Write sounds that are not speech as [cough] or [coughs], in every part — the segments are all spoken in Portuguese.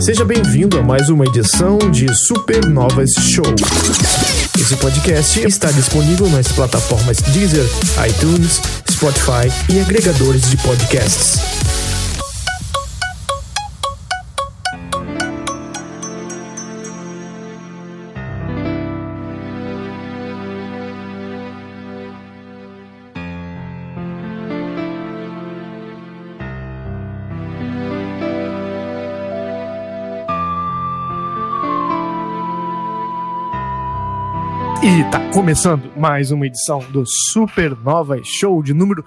Seja bem-vindo a mais uma edição de Supernovas Show. Esse podcast está disponível nas plataformas Deezer, iTunes, Spotify e agregadores de podcasts. Tá começando mais uma edição do Supernova Show de número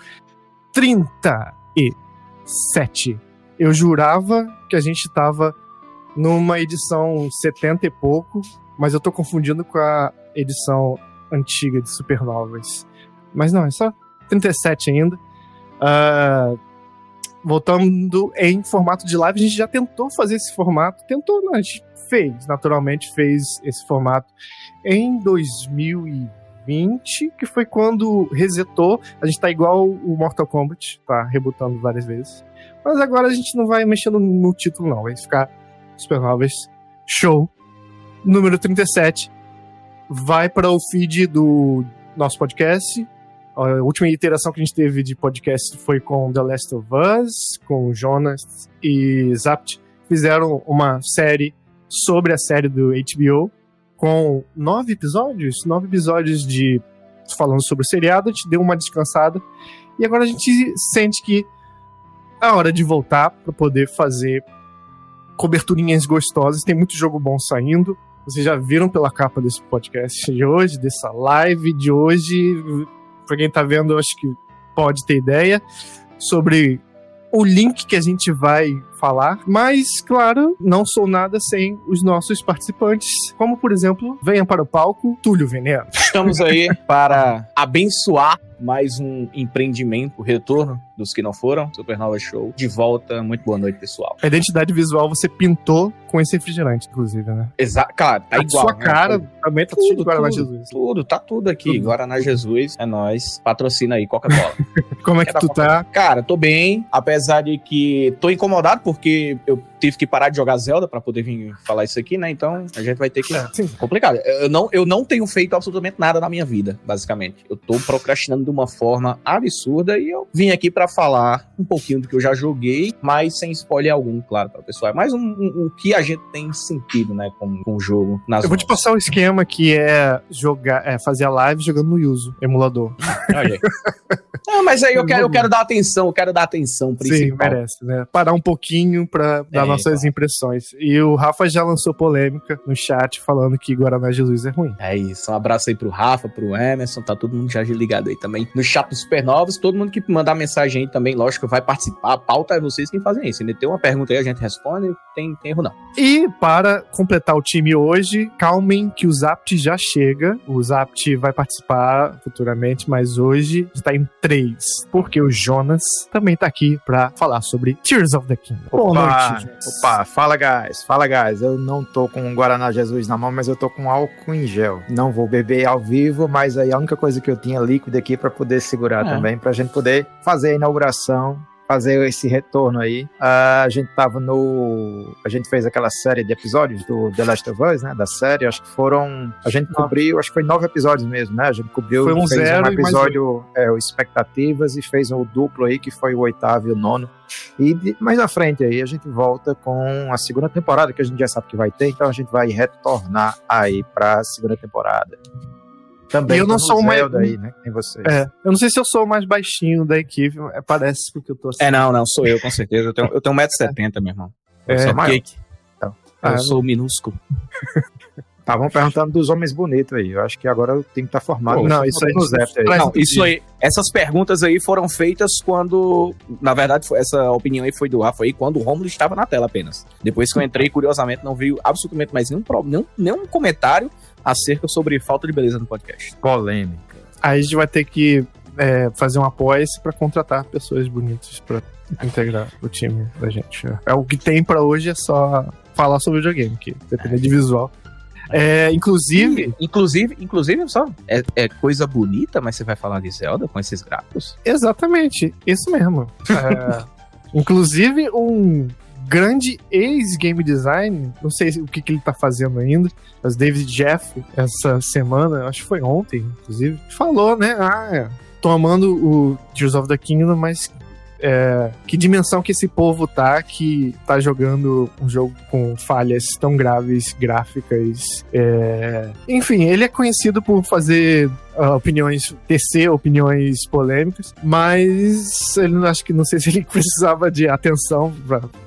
37. Eu jurava que a gente tava numa edição 70 e pouco, mas eu tô confundindo com a edição antiga de Supernovas. Mas não, é só 37 ainda. Uh, voltando em formato de live, a gente já tentou fazer esse formato. Tentou, não, a gente fez, naturalmente fez esse formato em 2020, que foi quando resetou. A gente tá igual o Mortal Kombat, tá rebutando várias vezes. Mas agora a gente não vai mexendo no título, não. Vai ficar Supernovas Show número 37. Vai para o feed do nosso podcast. A última iteração que a gente teve de podcast foi com The Last of Us, com Jonas e Zapt. Fizeram uma série sobre a série do HBO com nove episódios, nove episódios de falando sobre o seriado, a gente deu uma descansada e agora a gente sente que é hora de voltar para poder fazer coberturinhas gostosas. Tem muito jogo bom saindo. Vocês já viram pela capa desse podcast de hoje, dessa live de hoje. Pra quem tá vendo, acho que pode ter ideia sobre o link que a gente vai falar, mas, claro, não sou nada sem os nossos participantes, como, por exemplo, venha para o palco, Túlio Veneno. Estamos aí para abençoar mais um empreendimento, o retorno dos que não foram, Supernova Show. De volta, muito boa noite, pessoal. A identidade visual você pintou com esse refrigerante, inclusive, né? Exato, cara, tá a igual. sua né? cara também tá cheio de Guaraná Jesus. Tudo, tá tudo aqui. Tudo. Guaraná Jesus é nós. Patrocina aí, Coca-Cola. [laughs] Como é que Quer tu tá? Cara, tô bem, apesar de que tô incomodado porque eu tive que parar de jogar Zelda pra poder vir falar isso aqui, né? Então a gente vai ter que. É, sim. Complicado. Eu não, eu não tenho feito absolutamente nada na minha vida, basicamente. Eu tô procrastinando de uma forma absurda e eu vim aqui pra falar um pouquinho do que eu já joguei, mas sem spoiler algum, claro, para o pessoal. É mais um, um, um que a gente tem sentido, né, com, com o jogo nas Eu vou te passar o esquema que é jogar, é fazer a live jogando no Yuzu, emulador. [laughs] Olha aí. Não, mas aí eu quero, eu quero dar atenção, eu quero dar atenção Sim, principal. merece, né? Parar um pouquinho pra dar É, nossas impressões. E o Rafa já lançou polêmica no chat falando que Guaraná Jesus é ruim. É isso, um abraço aí pro Rafa, pro Emerson, tá todo mundo já ligado aí também. No chat dos Supernovas, todo mundo que mandar mensagem aí também, lógico, vai participar. A pauta é vocês quem fazem isso. Se tem uma pergunta aí, a gente responde, tem, tem erro não. E para completar o time hoje, calmem que o Zapt já chega. O Zapt vai participar futuramente, mas hoje está em três, porque o Jonas também tá aqui pra falar sobre Tears of the Kingdom. Boa noite, Jonas. Opa, fala guys, fala guys. Eu não tô com um Guaraná Jesus na mão, mas eu tô com álcool em gel. Não vou beber ao vivo, mas aí a única coisa que eu tinha líquido aqui pra poder segurar É. também, pra gente poder fazer a inauguração. Fazer esse retorno aí. A gente tava no. A gente fez aquela série de episódios do The Last of Us, né? Da série. Acho que foram. A gente cobriu, acho que foi nove episódios mesmo, né? A gente cobriu. Foi um fez zero um e episódio, é, Expectativas, e fez um duplo aí, que foi o oitavo e o nono. E de- mais à frente aí a gente volta com a segunda temporada, que a gente já sabe que vai ter, então a gente vai retornar aí pra segunda temporada. Também E eu não sou mais- aí, né? que Tem vocês. É, eu não sei se eu sou o mais baixinho da equipe, é, parece porque eu tô assim. É, não, não, sou eu, com certeza. Eu tenho, eu tenho 1,70m, meu irmão. Eu É, sou maior. cake. Então. eu Ah, sou minúsculo. [laughs] Estavam perguntando dos homens bonitos aí. Eu acho que agora eu tenho que estar formado. Pô, não, isso aí- aí. Não, isso aí, essas perguntas aí foram feitas quando, na verdade, foi- essa opinião aí foi do Rafa aí, quando o Romulo estava na tela apenas. Depois que eu entrei, curiosamente, não veio absolutamente mais nenhum, nenhum, nenhum comentário acerca sobre falta de beleza no podcast. Polêmica. Aí a gente vai ter que é, fazer um apoio pra contratar pessoas bonitas pra integrar o time da gente. É o que tem pra hoje é só falar sobre videogame, que depende de visual. É, inclusive, Inclusive, inclusive, só, é, é coisa bonita, mas você vai falar de Zelda com esses gráficos? exatamente, isso mesmo. É, [laughs] inclusive, um grande ex-game design, não sei o que, que ele tá fazendo ainda, mas David Jeff, essa semana, acho que foi ontem, inclusive, falou, né? Ah, é, tô amando o Tears of the Kingdom, mas é, que dimensão que esse povo tá que tá jogando um jogo com falhas tão graves gráficas. É... Enfim, ele é conhecido por fazer uh, opiniões TC, opiniões polêmicas, mas ele acho que não sei se ele [laughs] precisava de atenção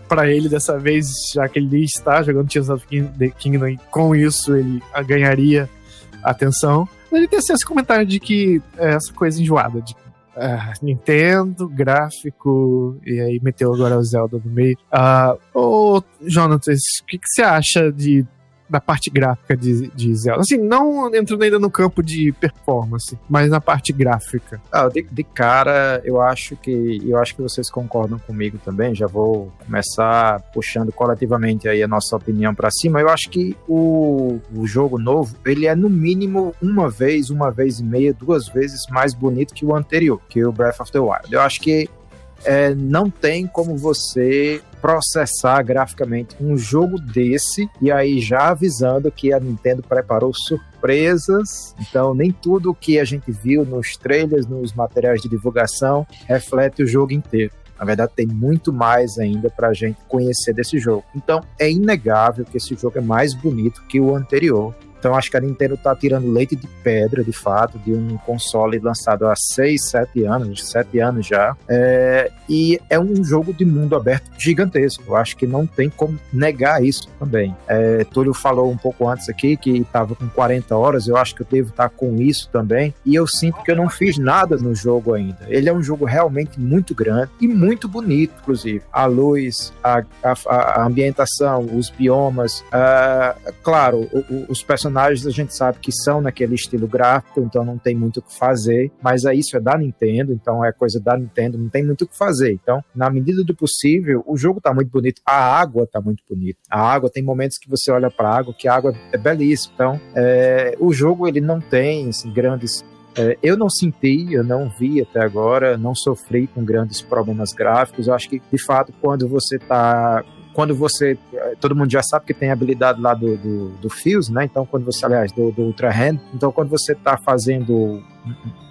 para ele dessa vez, já que ele está jogando Tears of the Kingdom e com isso ele ganharia atenção. Ele tem esse comentário de que é essa coisa enjoada, de Uh, Nintendo, gráfico, e aí meteu agora o Zelda no meio. Uh, ô, Jonathan, o que, que você acha de da parte gráfica de, de Zelda. Assim, não entrando ainda no campo de performance, mas na parte gráfica. Ah, de, de, cara, eu acho que eu acho que vocês concordam comigo também. Já vou começar puxando coletivamente aí a nossa opinião para cima. Eu acho que o, o jogo novo, ele é no mínimo uma vez, uma vez e meia, duas vezes mais bonito que o anterior, que o Breath of the Wild. Eu acho que é, não tem como você processar graficamente um jogo desse e aí já avisando que a Nintendo preparou surpresas. Então, nem tudo o que a gente viu nos trailers, nos materiais de divulgação, reflete o jogo inteiro. Na verdade, tem muito mais ainda para a gente conhecer desse jogo. Então, é inegável que esse jogo é mais bonito que o anterior. Então acho que a Nintendo está tirando leite de pedra, de fato, de um console lançado há 6, 7 anos, 7 anos já. É, e é um jogo de mundo aberto gigantesco. Eu acho que não tem como negar isso também. É, Túlio falou um pouco antes aqui que estava com 40 horas, eu acho que eu devo estar tá com isso também. E eu sinto que eu não fiz nada no jogo ainda. Ele é um jogo realmente muito grande e muito bonito, inclusive. A luz, a, a, a ambientação, os biomas. Uh, claro, o, o, os personagens personagens a gente sabe que são naquele estilo gráfico, então não tem muito o que fazer, mas é isso é da Nintendo, então é coisa da Nintendo, não tem muito o que fazer. Então, na medida do possível, o jogo tá muito bonito, a água tá muito bonita. A água tem momentos que você olha para a água que a água é belíssima. Então, é, o jogo ele não tem assim, grandes é, eu não senti, eu não vi até agora, não sofri com grandes problemas gráficos. Eu acho que, de fato, quando você está quando você. Todo mundo já sabe que tem a habilidade lá do, do, do Fuse, né? Então, quando você, aliás, do, do Ultra Hand, então quando você está fazendo um,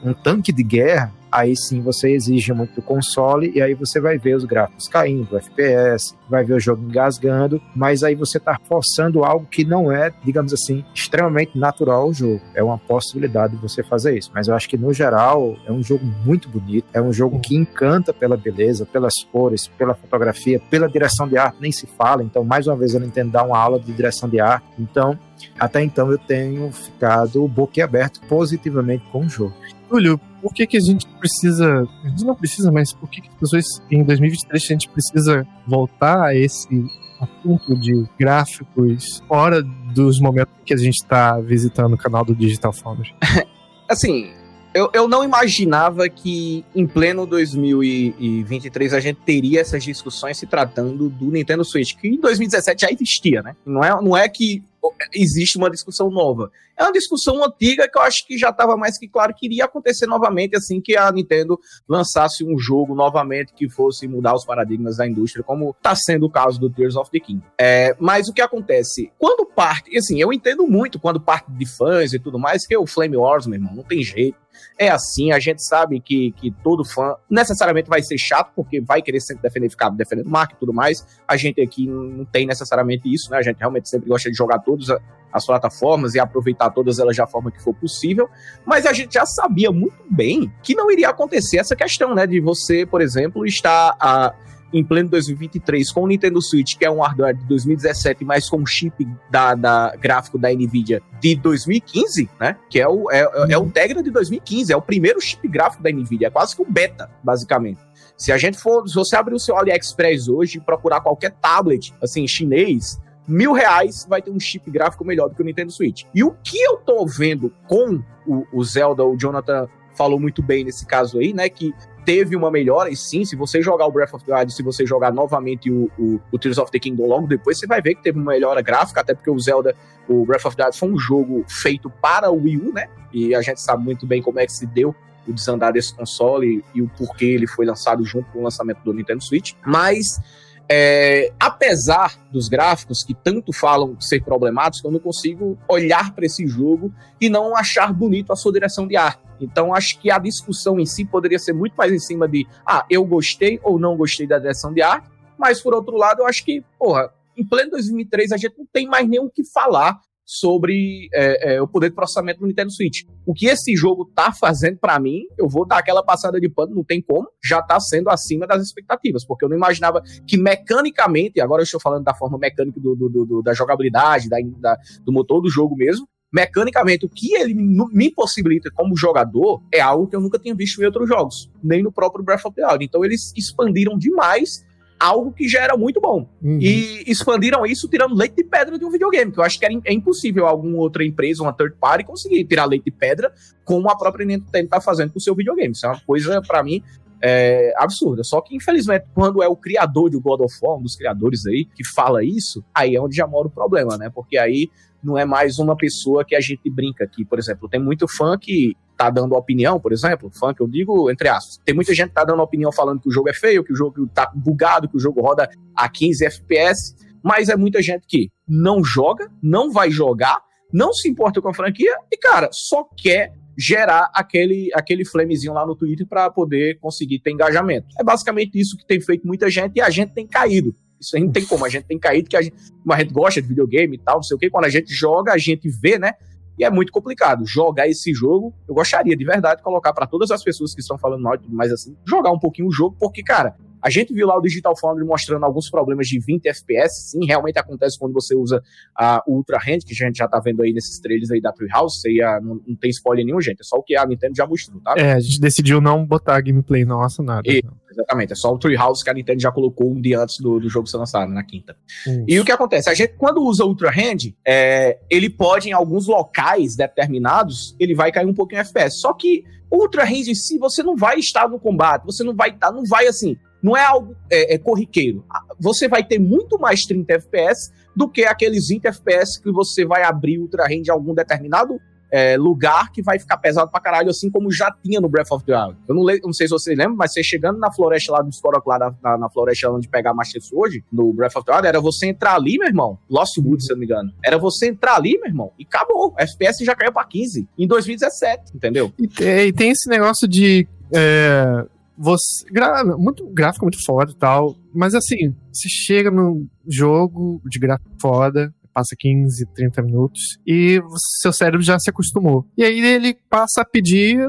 um tanque de guerra, aí sim você exige muito do console e aí você vai ver os gráficos caindo, o FPS, vai ver o jogo engasgando, mas aí você está forçando algo que não é, digamos assim, extremamente natural ao jogo. É uma possibilidade de você fazer isso, mas eu acho que no geral é um jogo muito bonito, é um jogo que encanta pela beleza, pelas cores, pela fotografia, pela direção de arte, nem se fala. Então, mais uma vez, eu não entendo dar uma aula de direção de arte. Então, até então eu tenho ficado boquiaberto positivamente com o jogo. Túlio, por que, que a gente precisa. A gente não precisa, mas por que, que as pessoas em 2023 a gente precisa voltar a esse assunto de gráficos fora dos momentos que a gente está visitando o canal do Digital Foundry? [laughs] assim, eu, eu não imaginava que em pleno 2023 a gente teria essas discussões se tratando do Nintendo Switch, que em 2017 já existia, né? Não é, não é que existe uma discussão nova. É uma discussão antiga que eu acho que já estava mais que claro que iria acontecer novamente assim que a Nintendo lançasse um jogo novamente que fosse mudar os paradigmas da indústria, como está sendo o caso do Tears of the King. É, mas o que acontece? Quando parte, assim, eu entendo muito quando parte de fãs e tudo mais, que o Flame Wars, meu irmão, não tem jeito. É assim, a gente sabe que, que todo fã necessariamente vai ser chato, porque vai querer sempre defender, ficar defendendo marca e tudo mais. A gente aqui não tem necessariamente isso, né? A gente realmente sempre gosta de jogar todas as plataformas e aproveitar todas elas da forma que for possível. Mas a gente já sabia muito bem que não iria acontecer essa questão, né? De você, por exemplo, estar a em pleno 2023 com o Nintendo Switch, que é um hardware de 2017, mas com chip da, da gráfico da Nvidia de 2015, né? Que é o, é, é o Tegra de 2015, é o primeiro chip gráfico da Nvidia, é quase que um beta, basicamente. Se a gente for, se você abrir o seu AliExpress hoje e procurar qualquer tablet, assim, chinês, mil reais vai ter um chip gráfico melhor do que o Nintendo Switch. E o que eu tô vendo com o, o Zelda, o Jonathan falou muito bem nesse caso aí, né? Que teve uma melhora, e sim, se você jogar o Breath of the Wild, se você jogar novamente o, o, o, Tears of the Kingdom logo depois, você vai ver que teve uma melhora gráfica, até porque o Zelda, o Breath of the Wild foi um jogo feito para o Wii U, né? E a gente sabe muito bem como é que se deu o desandar desse console e, e o porquê ele foi lançado junto com o lançamento do Nintendo Switch. Mas é, apesar dos gráficos que tanto falam ser problemáticos, eu não consigo olhar para esse jogo e não achar bonito a sua direção de arte. Então, acho que a discussão em si poderia ser muito mais em cima de, ah, eu gostei ou não gostei da direção de arte, mas por outro lado, eu acho que, porra, em pleno 2003 a gente não tem mais nem o que falar sobre é, é, o poder de processamento do Nintendo Switch. O que esse jogo tá fazendo para mim, eu vou dar aquela passada de pano, não tem como, já tá sendo acima das expectativas, porque eu não imaginava que mecanicamente, agora eu estou falando da forma mecânica do, do, do da jogabilidade, da, da, do motor do jogo mesmo, mecanicamente, o que ele me possibilita como jogador é algo que eu nunca tinha visto em outros jogos, nem no próprio Breath of the Wild. Então eles expandiram demais algo que já era muito bom. Uhum. E expandiram isso tirando leite de pedra de um videogame, que eu acho que é impossível alguma outra empresa, uma third party, conseguir tirar leite de pedra como a própria Nintendo está fazendo com o seu videogame. Isso é uma coisa, para mim, é, absurda. Só que, infelizmente, quando é o criador do God of War, um dos criadores aí, que fala isso, aí é onde já mora o problema, né? Porque aí não é mais uma pessoa que a gente brinca aqui. Por exemplo, tem muito fã que tá dando opinião, por exemplo, fã que eu digo entre aspas. Tem muita gente que tá dando opinião falando que o jogo é feio, que o jogo tá bugado, que o jogo roda a 15 FPS, mas é muita gente que não joga, não vai jogar, não se importa com a franquia e, cara, só quer gerar aquele, aquele flamezinho lá no Twitter para poder conseguir ter engajamento. É basicamente isso que tem feito muita gente e a gente tem caído. Isso aí não tem como, a gente tem caído, que a gente, a gente gosta de videogame e tal, não sei o que, quando a gente joga, a gente vê, né? E é muito complicado jogar esse jogo. Eu gostaria de verdade colocar para todas as pessoas que estão falando mal e tudo mais assim, jogar um pouquinho o jogo, porque, cara, a gente viu lá o Digital Foundry mostrando alguns problemas de 20 FPS, sim, realmente acontece quando você usa a Ultra Hand, que a gente já tá vendo aí nesses trailers aí da Treehouse, aí a, não, não, tem spoiler nenhum, gente, é só o que a Nintendo já mostrou, tá? É, a gente decidiu não botar gameplay nossa, nada. E, exatamente, é só o Treehouse que a Nintendo já colocou um dia antes do, do jogo ser lançado, na quinta. Isso. E o que acontece? A gente, quando usa Ultra Hand, é, ele pode, em alguns locais determinados, ele vai cair um pouquinho FPS, só que Ultra Hand em si, você não vai estar no combate, você não vai estar, tá, não vai assim, não é algo é, é corriqueiro. Você vai ter muito mais 30 FPS do que aqueles 20 FPS que você vai abrir Ultra Range em algum determinado é, lugar que vai ficar pesado pra caralho, assim como já tinha no Breath of the Wild. Eu não, não sei se vocês lembram, mas você chegando na floresta lá do Skorok, lá na, na, na, floresta onde pegar Master Sword, no Breath of the Wild, era você entrar ali, meu irmão, Lost Woods, se eu não me engano, era você entrar ali, meu irmão, e acabou. FPS já caiu pra 15 em 2017, entendeu? E e tem esse negócio de. É você. Gra, muito gráfico muito foda e tal. Mas assim, você chega no jogo de gráfico foda, passa 15, 30 minutos, e seu cérebro já se acostumou. E aí ele passa a pedir.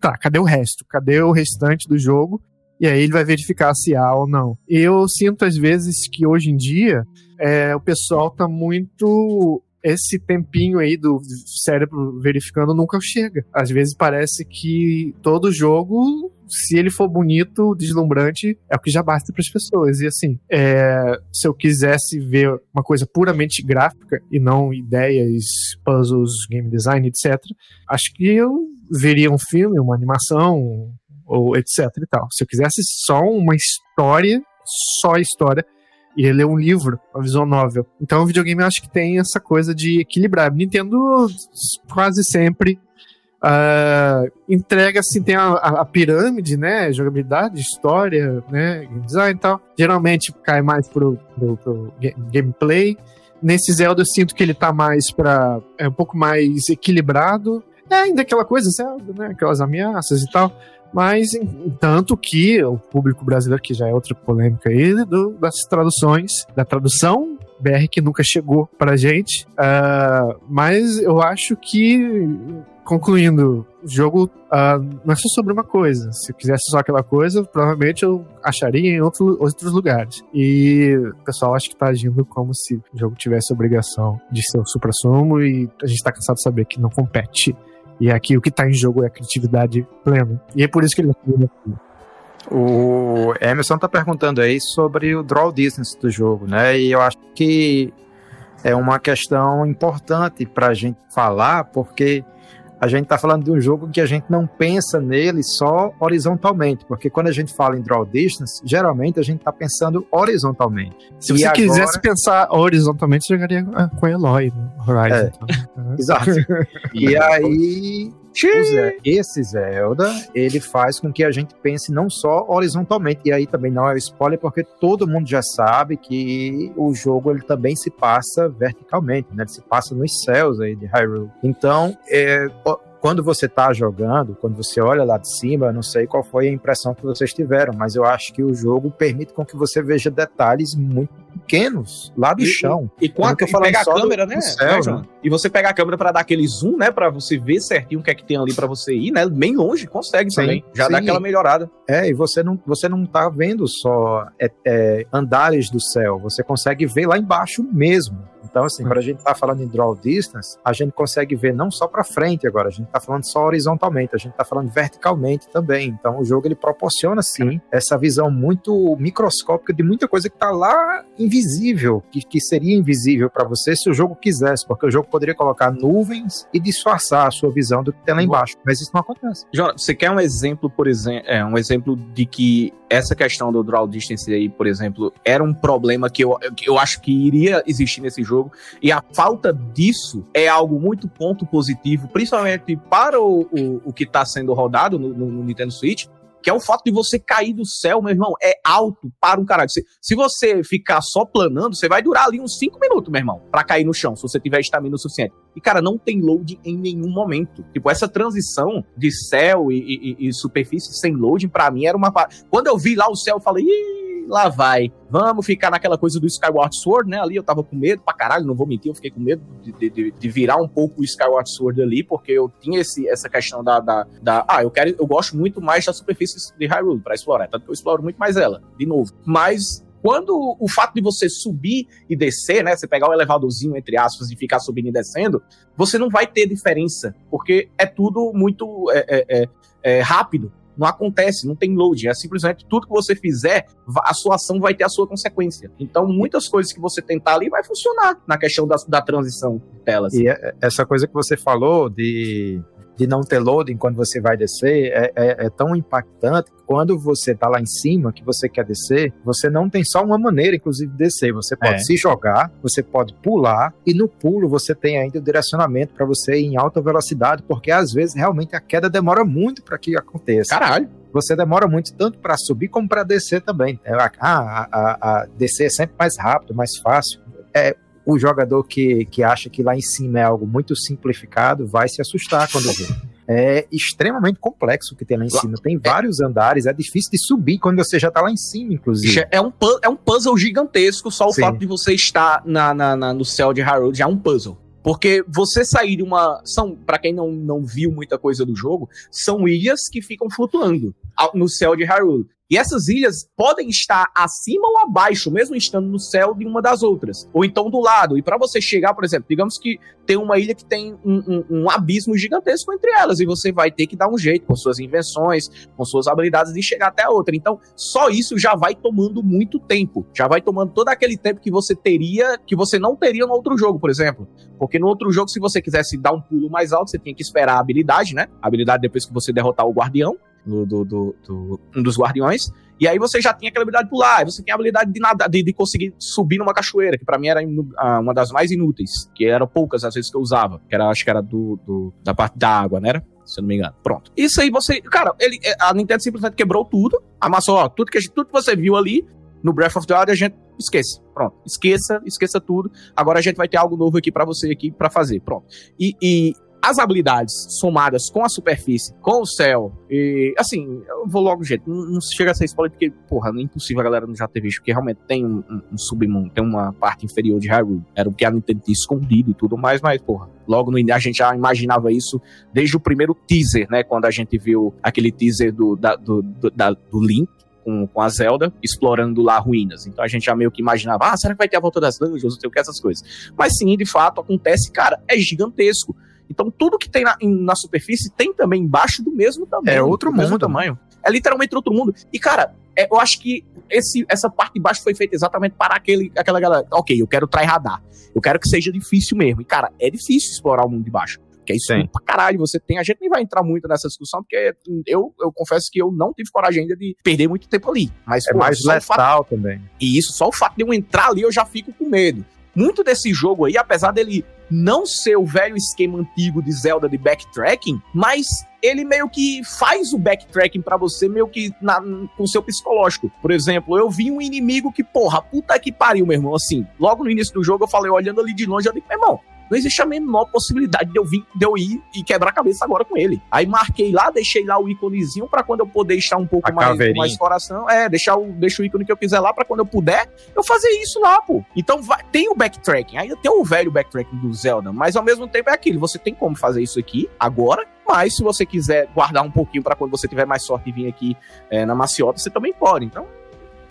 Tá, cadê o resto? Cadê o restante do jogo? E aí ele vai verificar se há ou não. Eu sinto às vezes que hoje em dia é, o pessoal tá muito esse tempinho aí do cérebro verificando nunca chega. Às vezes parece que todo jogo se ele for bonito, deslumbrante, é o que já basta para as pessoas. E assim, é, se eu quisesse ver uma coisa puramente gráfica e não ideias, puzzles, game design, etc., acho que eu veria um filme, uma animação, ou etc e tal. Se eu quisesse só uma história, só história, e ler um livro, uma visão novel. Então o videogame eu acho que tem essa coisa de equilibrar. Nintendo quase sempre Uh, entrega assim, tem a, a, a, pirâmide, né? Jogabilidade, história, né? Game design e tal. Geralmente cai mais pro, pro, pro gameplay. Nesse Zelda eu sinto que ele tá mais para é um pouco mais equilibrado. É ainda aquela coisa, Zelda, né? Aquelas ameaças e tal. Mas tanto que o público brasileiro, que já é outra polêmica aí, do, das traduções, da tradução BR que nunca chegou pra gente. Uh, mas eu acho que concluindo, o jogo uh, não é só sobre uma coisa. Se eu quisesse só aquela coisa, provavelmente eu acharia em outro, outros lugares. E o pessoal acha que tá agindo como se o jogo tivesse obrigação de ser o supra-sumo e a gente tá cansado de saber que não compete. E aqui o que tá em jogo é a criatividade plena. E é por isso que ele é o Emerson tá perguntando aí sobre o draw distance do jogo, né? E eu acho que é uma questão importante para a gente falar, porque a gente está falando de um jogo que a gente não pensa nele só horizontalmente, porque quando a gente fala em draw distance, geralmente a gente está pensando horizontalmente. Se e você agora... quisesse pensar horizontalmente, você jogaria com Eloy no Horizon. É. Então. [laughs] Exato. [laughs] e aí Ze esse Zelda, ele faz com que a gente pense não só horizontalmente, e aí também não é spoiler, porque todo mundo já sabe que o jogo ele também se passa verticalmente, né? Ele se passa nos céus aí de Hyrule. Então, é, quando você está jogando, quando você olha lá de cima, eu não sei qual foi a impressão que vocês tiveram, mas eu acho que o jogo permite com que você veja detalhes muito pequenos lá do e, chão. E, e quando que eu pega a câmera, do, né? Do céu, né? E você pega a câmera para dar aquele zoom, né, para você ver certinho o que é que tem ali para você ir, né? Bem longe, consegue sim, também. Já sim. dá aquela melhorada. É, e você não, você não tá vendo só é, é, andares do céu, você consegue ver lá embaixo mesmo. Então, assim, quando a gente está falando em draw distance, a gente consegue ver não só para frente agora, a gente está falando só horizontalmente, a gente está falando verticalmente também. Então, o jogo ele proporciona, sim, essa visão muito microscópica de muita coisa que está lá invisível, que, que seria invisível para você se o jogo quisesse, porque o jogo poderia colocar nuvens e disfarçar a sua visão do que tem lá embaixo, mas isso não acontece. Jonas, você quer um exemplo, por exemplo, é, um exemplo de que essa questão do draw distance aí, por exemplo, era um problema que eu, que eu acho que iria existir nesse jogo jogo. E a falta disso é algo muito ponto positivo, principalmente para o, o, o que está sendo rodado no, no, no Nintendo Switch, que é o fato de você cair do céu, meu irmão, é alto para um caralho. Se, se você ficar só planando, você vai durar ali uns 5 minutos, meu irmão, para cair no chão, se você tiver estamina o suficiente. E, cara, não tem load em nenhum momento. Tipo, essa transição de céu e, e, e superfície sem loading, para mim, era uma. Quando eu vi lá o céu, eu falei, ih lá vai. Vamos ficar naquela coisa do Skyward Sword, né? Ali eu tava com medo pra caralho, não vou mentir, eu fiquei com medo de, de, de virar um pouco o Skyward Sword ali, porque eu tinha esse, essa questão da, da, da, Ah, eu quero. Eu gosto muito mais da superfície de Hyrule pra explorar. Tanto que eu exploro muito mais ela, de novo. Mas quando o fato de você subir e descer, né, você pegar o elevadorzinho entre aspas e ficar subindo e descendo, você não vai ter diferença, porque é tudo muito é, é, é, é rápido. Não acontece, não tem load. É simplesmente tudo que você fizer, a sua ação vai ter a sua consequência. Então, muitas coisas que você tentar ali vai funcionar na questão da, da transição de telas. E é, essa coisa que você falou de de não ter loading quando você vai descer é, é, é tão impactante quando você está lá em cima, que você quer descer, você não tem só uma maneira, inclusive, de descer. Você pode é. se jogar, você pode pular, e no pulo você tem ainda o direcionamento para você ir em alta velocidade, porque às vezes realmente a queda demora muito para que aconteça. Caralho você demora muito tanto para subir como para descer também. É, a, a, a, descer é sempre mais rápido, mais fácil. É, o jogador que, que acha que lá em cima é algo muito simplificado vai se assustar quando vê. É extremamente complexo o que tem lá em cima. Tem vários andares, é difícil de subir quando você já tá lá em cima, inclusive. É um, é um puzzle gigantesco, só o Sim. fato de você estar na, na, na, no céu de Hyrule já é um puzzle. Porque você sair de uma. São, para quem não, não viu muita coisa do jogo, são ilhas que ficam flutuando no céu de Hyrule. E essas ilhas podem estar acima ou abaixo, mesmo estando no céu de uma das outras. Ou então do lado. E para você chegar, por exemplo, digamos que tem uma ilha que tem um, um, um, abismo gigantesco entre elas. E você vai ter que dar um jeito com suas invenções, com suas habilidades de chegar até a outra. Então, só isso já vai tomando muito tempo. Já vai tomando todo aquele tempo que você teria, que você não teria no outro jogo, por exemplo. Porque no outro jogo, se você quisesse dar um pulo mais alto, você tinha que esperar a habilidade, né? A habilidade depois que você derrotar o guardião do, do, do, do, um dos guardiões. E aí você já tinha aquela habilidade de pular, você tinha a habilidade de nada, de, de conseguir subir numa cachoeira, que para mim era uma das mais inúteis, que eram poucas às vezes que eu usava, que era, acho que era do, do da parte da água, né? Se eu não me engano. Pronto. Isso aí você. Cara, ele, a Nintendo simplesmente quebrou tudo, amassou, ó, tudo que, tudo que você viu ali no Breath of the Wild, a gente esquece. Pronto. Esqueça, esqueça tudo. Agora a gente vai ter algo novo aqui para você aqui para fazer. Pronto. E, e as habilidades somadas com a superfície, com o céu, e assim, eu vou logo, gente, não, não chega a ser spoiler porque, porra, é impossível a galera não já ter visto, porque realmente tem um, um, um submundo, tem uma parte inferior de Hyrule, era o que a Nintendo tinha escondido e tudo mais, mas, porra, logo no início a gente já imaginava isso desde o primeiro teaser, né, quando a gente viu aquele teaser do, da, do, do, da, do Link, com, com a Zelda, explorando lá ruínas. Então a gente já meio que imaginava, ah, será que vai ter a volta das dungeons, não sei o que, essas coisas. Mas sim, de fato, acontece, cara, é gigantesco. Então tudo que tem na, na superfície tem também embaixo do mesmo tamanho. É outro mundo. tamanho. É literalmente outro mundo. E, cara, é, eu acho que esse, essa parte de baixo foi feita exatamente para aquele, aquela galera. Ok, eu quero radar. Eu quero que seja difícil mesmo. E, cara, é difícil explorar o mundo de baixo. Que é isso Sim. pra caralho. Você tem. A gente nem vai entrar muito nessa discussão, porque eu, eu confesso que eu não tive coragem ainda de perder muito tempo ali. Mas, é pô, mais letal fato, também. E isso, só o fato de eu entrar ali, eu já fico com medo. Muito desse jogo aí, apesar dele não ser o velho esquema antigo de Zelda de backtracking, mas ele meio que faz o backtracking para você meio que na, com seu psicológico. Por exemplo, eu vi um inimigo que, porra, puta que pariu, meu irmão. Assim, logo no início do jogo eu falei, olhando ali de longe, eu digo, meu irmão, não existe a menor possibilidade de eu, vir, de eu ir e quebrar a cabeça agora com ele. Aí marquei lá, deixei lá o íconezinho para quando eu puder estar um pouco mais, mais coração. É, deixar o, deixar o ícone que eu quiser lá para quando eu puder, eu fazer isso lá, pô. Então vai, tem o backtracking, ainda tem o velho backtracking do Zelda, mas ao mesmo tempo é aquilo, você tem como fazer isso aqui agora, mas se você quiser guardar um pouquinho para quando você tiver mais sorte e vir aqui é, na maciota, você também pode. Então,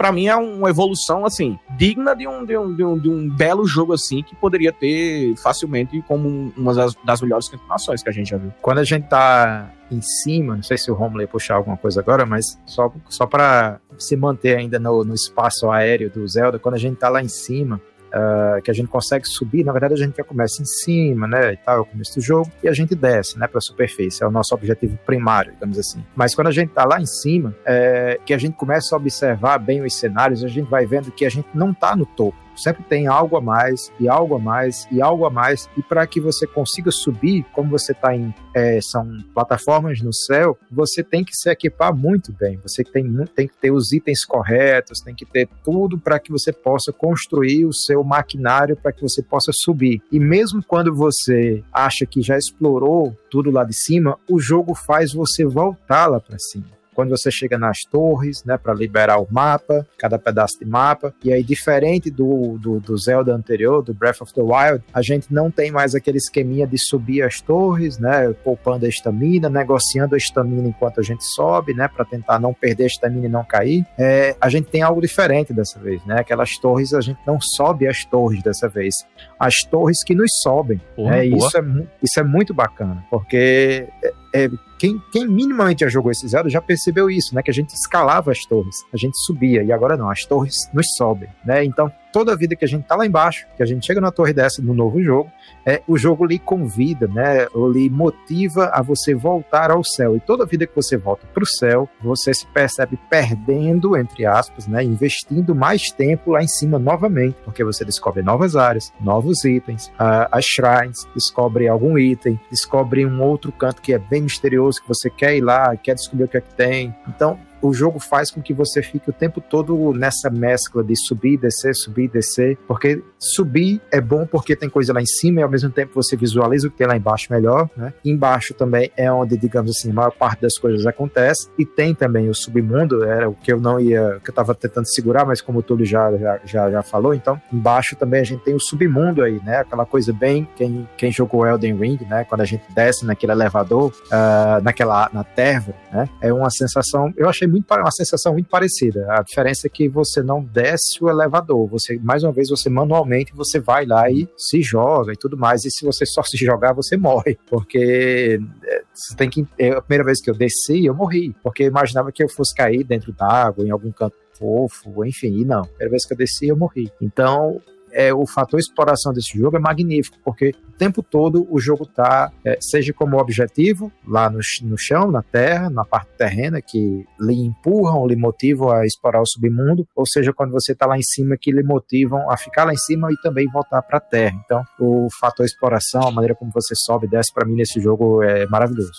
para mim é uma evolução assim digna de um, de um, de um, de um belo jogo assim que poderia ter facilmente como uma das, das melhores continuações que a gente já viu. Quando a gente tá em cima, não sei se o Romulo ia puxar alguma coisa agora, mas só, só para se manter ainda no, no espaço aéreo do Zelda, quando a gente tá lá em cima, uh, que a gente consegue subir, na verdade a gente já começa em cima, né, e tal, é o começo do jogo, e a gente desce, né, para a superfície, é o nosso objetivo primário, digamos assim. Mas quando a gente tá lá em cima, é, que a gente começa a observar bem os cenários, a gente vai vendo que a gente não tá no topo sempre tem algo a mais e algo a mais e algo a mais e para que você consiga subir, como você está em é, são plataformas no céu, você tem que se equipar muito bem. Você tem, tem que ter os itens corretos, tem que ter tudo para que você possa construir o seu maquinário para que você possa subir. E mesmo quando você acha que já explorou tudo lá de cima, o jogo faz você voltar lá para cima quando você chega nas torres, né, para liberar o mapa, cada pedaço de mapa. E aí, diferente do, do, do, Zelda anterior, do Breath of the Wild, a gente não tem mais aquele esqueminha de subir as torres, né, poupando a estamina, negociando a estamina enquanto a gente sobe, né, para tentar não perder a estamina e não cair. É, a gente tem algo diferente dessa vez, né? Aquelas torres, a gente não sobe as torres dessa vez. As torres que nos sobem. Porra, é, isso, é, isso é muito bacana, porque é, é, quem, quem, minimamente já jogou esse Zelda já percebeu isso, né? Que a gente escalava as torres, a gente subia, e agora não, as torres nos sobem, né? Então, toda a vida que a gente tá lá embaixo, que a gente chega na torre dessa no novo jogo, é, o jogo lhe convida, né? Lhe motiva a você voltar ao céu. E toda vida que você volta para o céu, você se percebe perdendo, entre aspas, né? Investindo mais tempo lá em cima novamente, porque você descobre novas áreas, novos itens, uh, as shrines, descobre algum item, descobre um outro canto que é bem misterioso, que você quer ir lá, quer descobrir o que é que tem. Então, o jogo faz com que você fique o tempo todo nessa mescla de subir, descer, subir, descer, porque subir é bom porque tem coisa lá em cima e ao mesmo tempo você visualiza o que tem lá embaixo melhor, né? Embaixo também é onde, digamos assim, a maior parte das coisas acontece e tem também o submundo, era o que eu não ia, que eu tava tentando segurar, mas como o Túlio já, já, já, já falou, então embaixo também a gente tem o submundo aí, né? Aquela coisa bem, quem, quem jogou Elden Ring, né? Quando a gente desce naquele elevador, uh, naquela, na terra, né? É uma sensação, eu achei muito uma sensação muito parecida. A diferença é que você não desce o elevador, você mais uma vez você manualmente você vai lá e se joga e tudo mais. E se você só se jogar, você morre, porque é, você tem que é, a primeira vez que eu desci, eu morri, porque eu imaginava que eu fosse cair dentro d'água, em algum canto fofo, enfim, e não. A primeira vez que eu desci, eu morri. Então, é, o fator exploração desse jogo é magnífico, porque o tempo todo o jogo tá, é, seja como objetivo, lá no, no chão, na terra, na parte terrena, que lhe empurram, lhe motivam a explorar o submundo, ou seja, quando você está lá em cima, que lhe motivam a ficar lá em cima e também voltar para a terra. Então, o fator exploração, a maneira como você sobe e desce, para mim, nesse jogo é maravilhoso.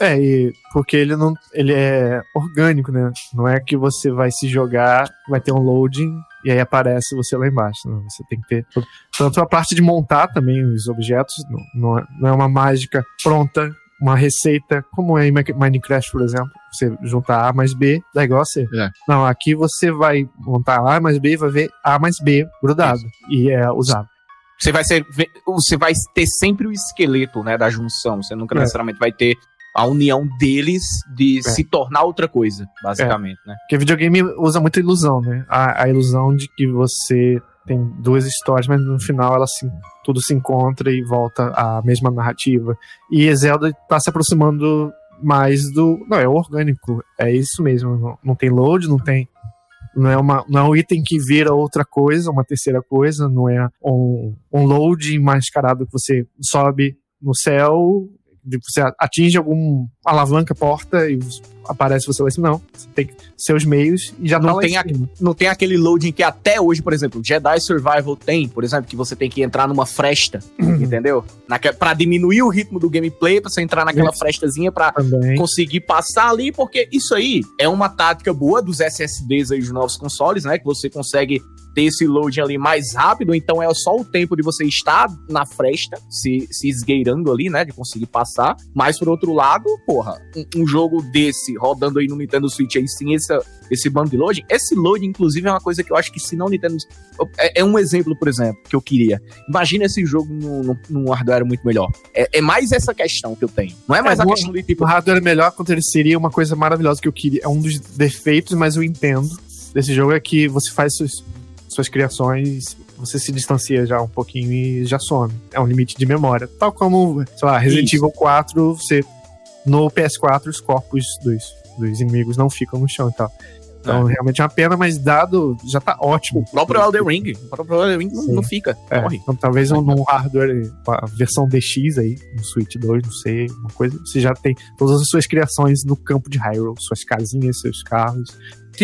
É, e porque ele não. ele é orgânico, né? Não é que você vai se jogar, vai ter um loading e aí aparece você lá embaixo. Né? Você tem que ter. Tanto a parte de montar também os objetos, não, não é uma mágica pronta, uma receita, como é em Minecraft, por exemplo. Você juntar A mais B, dá igual a C. É. Não, aqui você vai montar A mais B e vai ver A mais B grudado. E é usado. Você vai, ser, você vai ter sempre o esqueleto né, da junção. Você nunca é. necessariamente vai ter a união deles de é. se tornar outra coisa, basicamente, é. né? Porque videogame usa muita ilusão, né? A, a, ilusão de que você tem duas histórias, mas no final ela se, tudo se encontra e volta à mesma narrativa. E Zelda tá se aproximando mais do. Não, é orgânico. É isso mesmo. Não, não tem load, não tem. Não é, uma, não é um item que vira outra coisa, uma terceira coisa, não é um, um load mascarado que você sobe no céu você atinge algum alavanca, porta e aparece você lá em cima. Não, você tem seus meios e já não tá tem em a-. Não tem aquele loading que até hoje, por exemplo, Jedi Survival tem, por exemplo, que você tem que entrar numa fresta, entendeu? Naque, pra diminuir o ritmo do gameplay, pra você entrar naquela frestazinha pra Também. conseguir passar ali, porque isso aí é uma tática boa dos SSDs aí dos novos consoles, né? Que você consegue ter esse loading ali mais rápido, então é só o tempo de você estar na fresta, se, se esgueirando ali, né? De conseguir passar. Mas por outro lado, porra, um, um jogo desse rodando aí no Nintendo Switch aí sim, esse, esse bando de loading. Esse loading, inclusive, é uma coisa que eu acho que se não Nintendo. É, é um exemplo, por exemplo, que eu queria. Imagina esse jogo num, num- num hardware muito melhor. É, é mais essa questão que eu tenho. Não é mais É, a questão de tipo. O hardware é melhor aconteceria uma coisa maravilhosa que eu queria. É um dos defeitos, mas eu entendo desse jogo é que você faz suas, criações, você se distancia já um pouquinho e já some. É um limite de memória. Tal como, sei lá, Resident. Evil 4, você. No PS4, os corpos dos, dos inimigos não ficam no chão e tal. Então, realmente é uma pena, mas dado, já tá ótimo. O próprio Elden Ring. O próprio Elden Ring não, não fica. É, Morre. então talvez um, num hardware, a versão DX aí, no Switch 2, não sei, uma coisa, você já tem todas as suas criações no campo de Hyrule, suas casinhas, seus carros.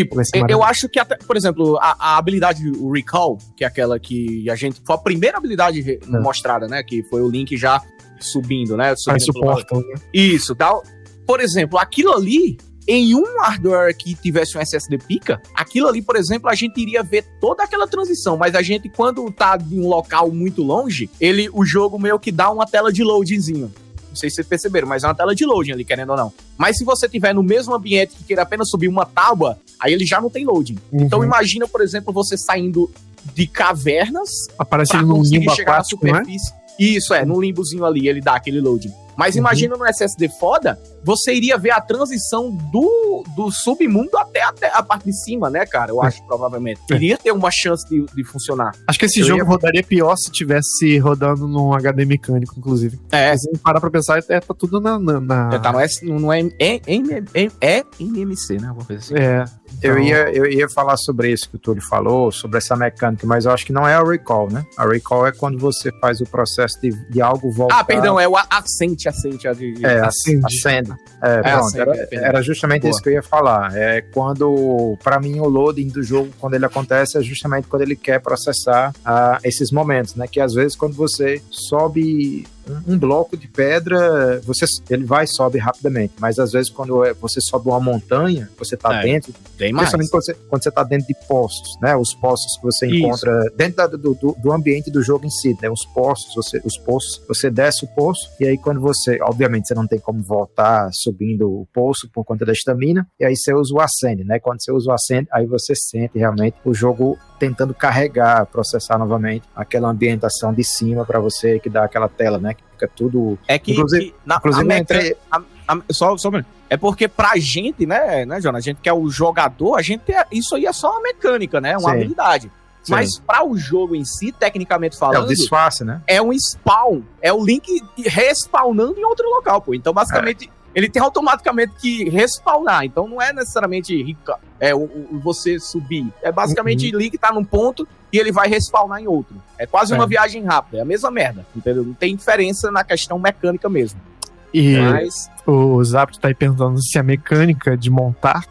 Tipo, eu, acho que até, por exemplo, a, a habilidade, o Recall, que é aquela que a gente. Foi a primeira habilidade É. mostrada, né? Que foi o Link já subindo, né? Subindo suportam, né? Isso, tal. Por exemplo, aquilo ali, em um hardware que tivesse um SSD pica, aquilo ali, por exemplo, a gente iria ver toda aquela transição, mas a gente, quando tá em um local muito longe, ele, o jogo meio que dá uma tela de loadingzinho. Não sei se vocês perceberam, mas é uma tela de loading ali, querendo ou não. Mas se você tiver no mesmo ambiente que queira apenas subir uma tábua, aí ele já não tem loading. Então Uhum. imagina, por exemplo, você saindo de cavernas aparecendo num limbo aquático, né? Isso, é, num limbozinho ali, ele dá aquele loading. Mas Uhum. imagina no SSD foda, você iria ver a transição do, do submundo até, até a parte de cima, né, cara? Eu acho, provavelmente. É. Iria ter uma chance de, de funcionar. Acho que esse Eu jogo ia- rodaria pior se tivesse rodando num HD mecânico, inclusive. É, se parar pra pensar, é, tá tudo na. na, na- tá no, S, no, no M, é, é, é NMC, né? Alguma coisa assim. É. Eu, Então, ia, eu ia falar sobre isso que o Túlio falou, sobre essa mecânica, mas eu acho que não é a recall, né? A recall é quando você faz o processo de, de algo voltar. Ah, perdão, é o a- de- É, Acende. acende. É, pronto, acende, era, é, era justamente Boa. isso que eu ia falar. É quando, pra mim, o loading do jogo, quando ele acontece, é justamente quando ele quer processar ah, esses momentos, né? Que às vezes quando você sobe um, um bloco de pedra, você, ele vai e sobe rapidamente. Mas às vezes quando é- você sobe uma montanha, você tá É, dentro, Tem mais. Principalmente quando você, quando você tá dentro de postos, né? Os postos que você Isso. encontra dentro da- do, do, do ambiente do jogo em si, né? Os postos, você, os poços, você desce o poço e aí quando você, obviamente, você não tem como voltar subindo o poço por conta da estamina, e aí você usa o acende, né? Quando você usa o acende, aí você sente realmente o jogo tentando carregar, processar novamente aquela ambientação de cima para você que dá aquela tela, né? Que fica tudo. É que, Inclusive- que na, Inclusive, a mecânica- entrei- A- só, só um minuto. É porque pra gente, né, né, Jonas? A gente que é o jogador, a gente é, isso aí é só uma mecânica, né? Uma Sim. habilidade. Sim. Mas para o jogo em si, tecnicamente é falando, disfarce, né? é um spawn. É o Link respawnando em outro local, pô. Então, basicamente, ele tem automaticamente que respawnar. Então, não é necessariamente rica, é o, o- você subir. É basicamente o Link tá num ponto e ele vai respawnar em outro. É quase uma É. viagem rápida. É a mesma merda, entendeu? Não tem diferença na questão mecânica mesmo. E Mas, o Zapto tá aí perguntando se a mecânica de montar,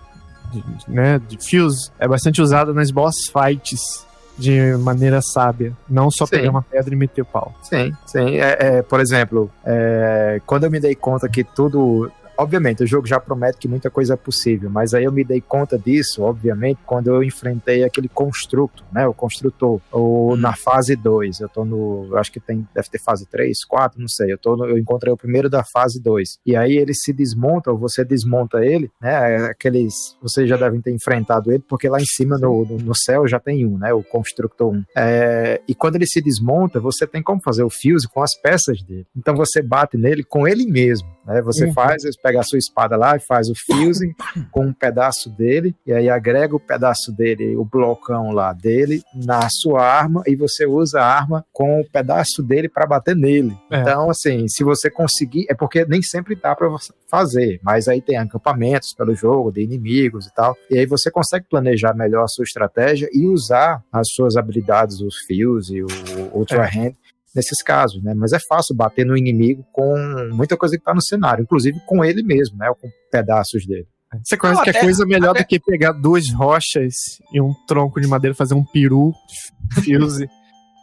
de, né, de Fuse, é bastante usada nas boss fights de maneira sábia. Não só Sim. pegar uma pedra e meter o pau. Sim, sim. É, é, por exemplo, é, quando eu me dei conta que tudo. Obviamente, o jogo já promete que muita coisa é possível, mas aí eu me dei conta disso, obviamente, quando eu enfrentei aquele construto, né? O construtor, ou Hum. na fase 2. Eu tô no. eu acho que tem, deve ter fase 3, 4, não sei. Eu, tô no- eu encontrei o primeiro da fase 2. E aí ele se desmonta, ou você desmonta ele, né? Aqueles. Vocês já devem ter enfrentado ele, porque lá em cima no, no, no céu já tem um, né? O construtor 1. É, e quando ele se desmonta, você tem como fazer o fuse com as peças dele. Então você bate nele com ele mesmo. Né? Você Uhum. faz, você pega a sua espada lá e faz o fuse [coughs] com um pedaço dele, e aí agrega o pedaço dele, o blocão lá dele, na sua arma, e você usa a arma com o pedaço dele para bater nele. É. Então, assim, se você conseguir, é porque nem sempre dá para fazer, mas aí tem acampamentos pelo jogo, de inimigos e tal, e aí você consegue planejar melhor a sua estratégia e usar as suas habilidades, os fios e o Ultra É. Hand nesses casos, né? Mas é fácil bater no inimigo com muita coisa que tá no cenário, inclusive com ele mesmo, né? Ou com pedaços dele. Você conhece que é coisa melhor até... do que pegar duas rochas e um tronco de madeira, fazer um peru, [laughs] fuse,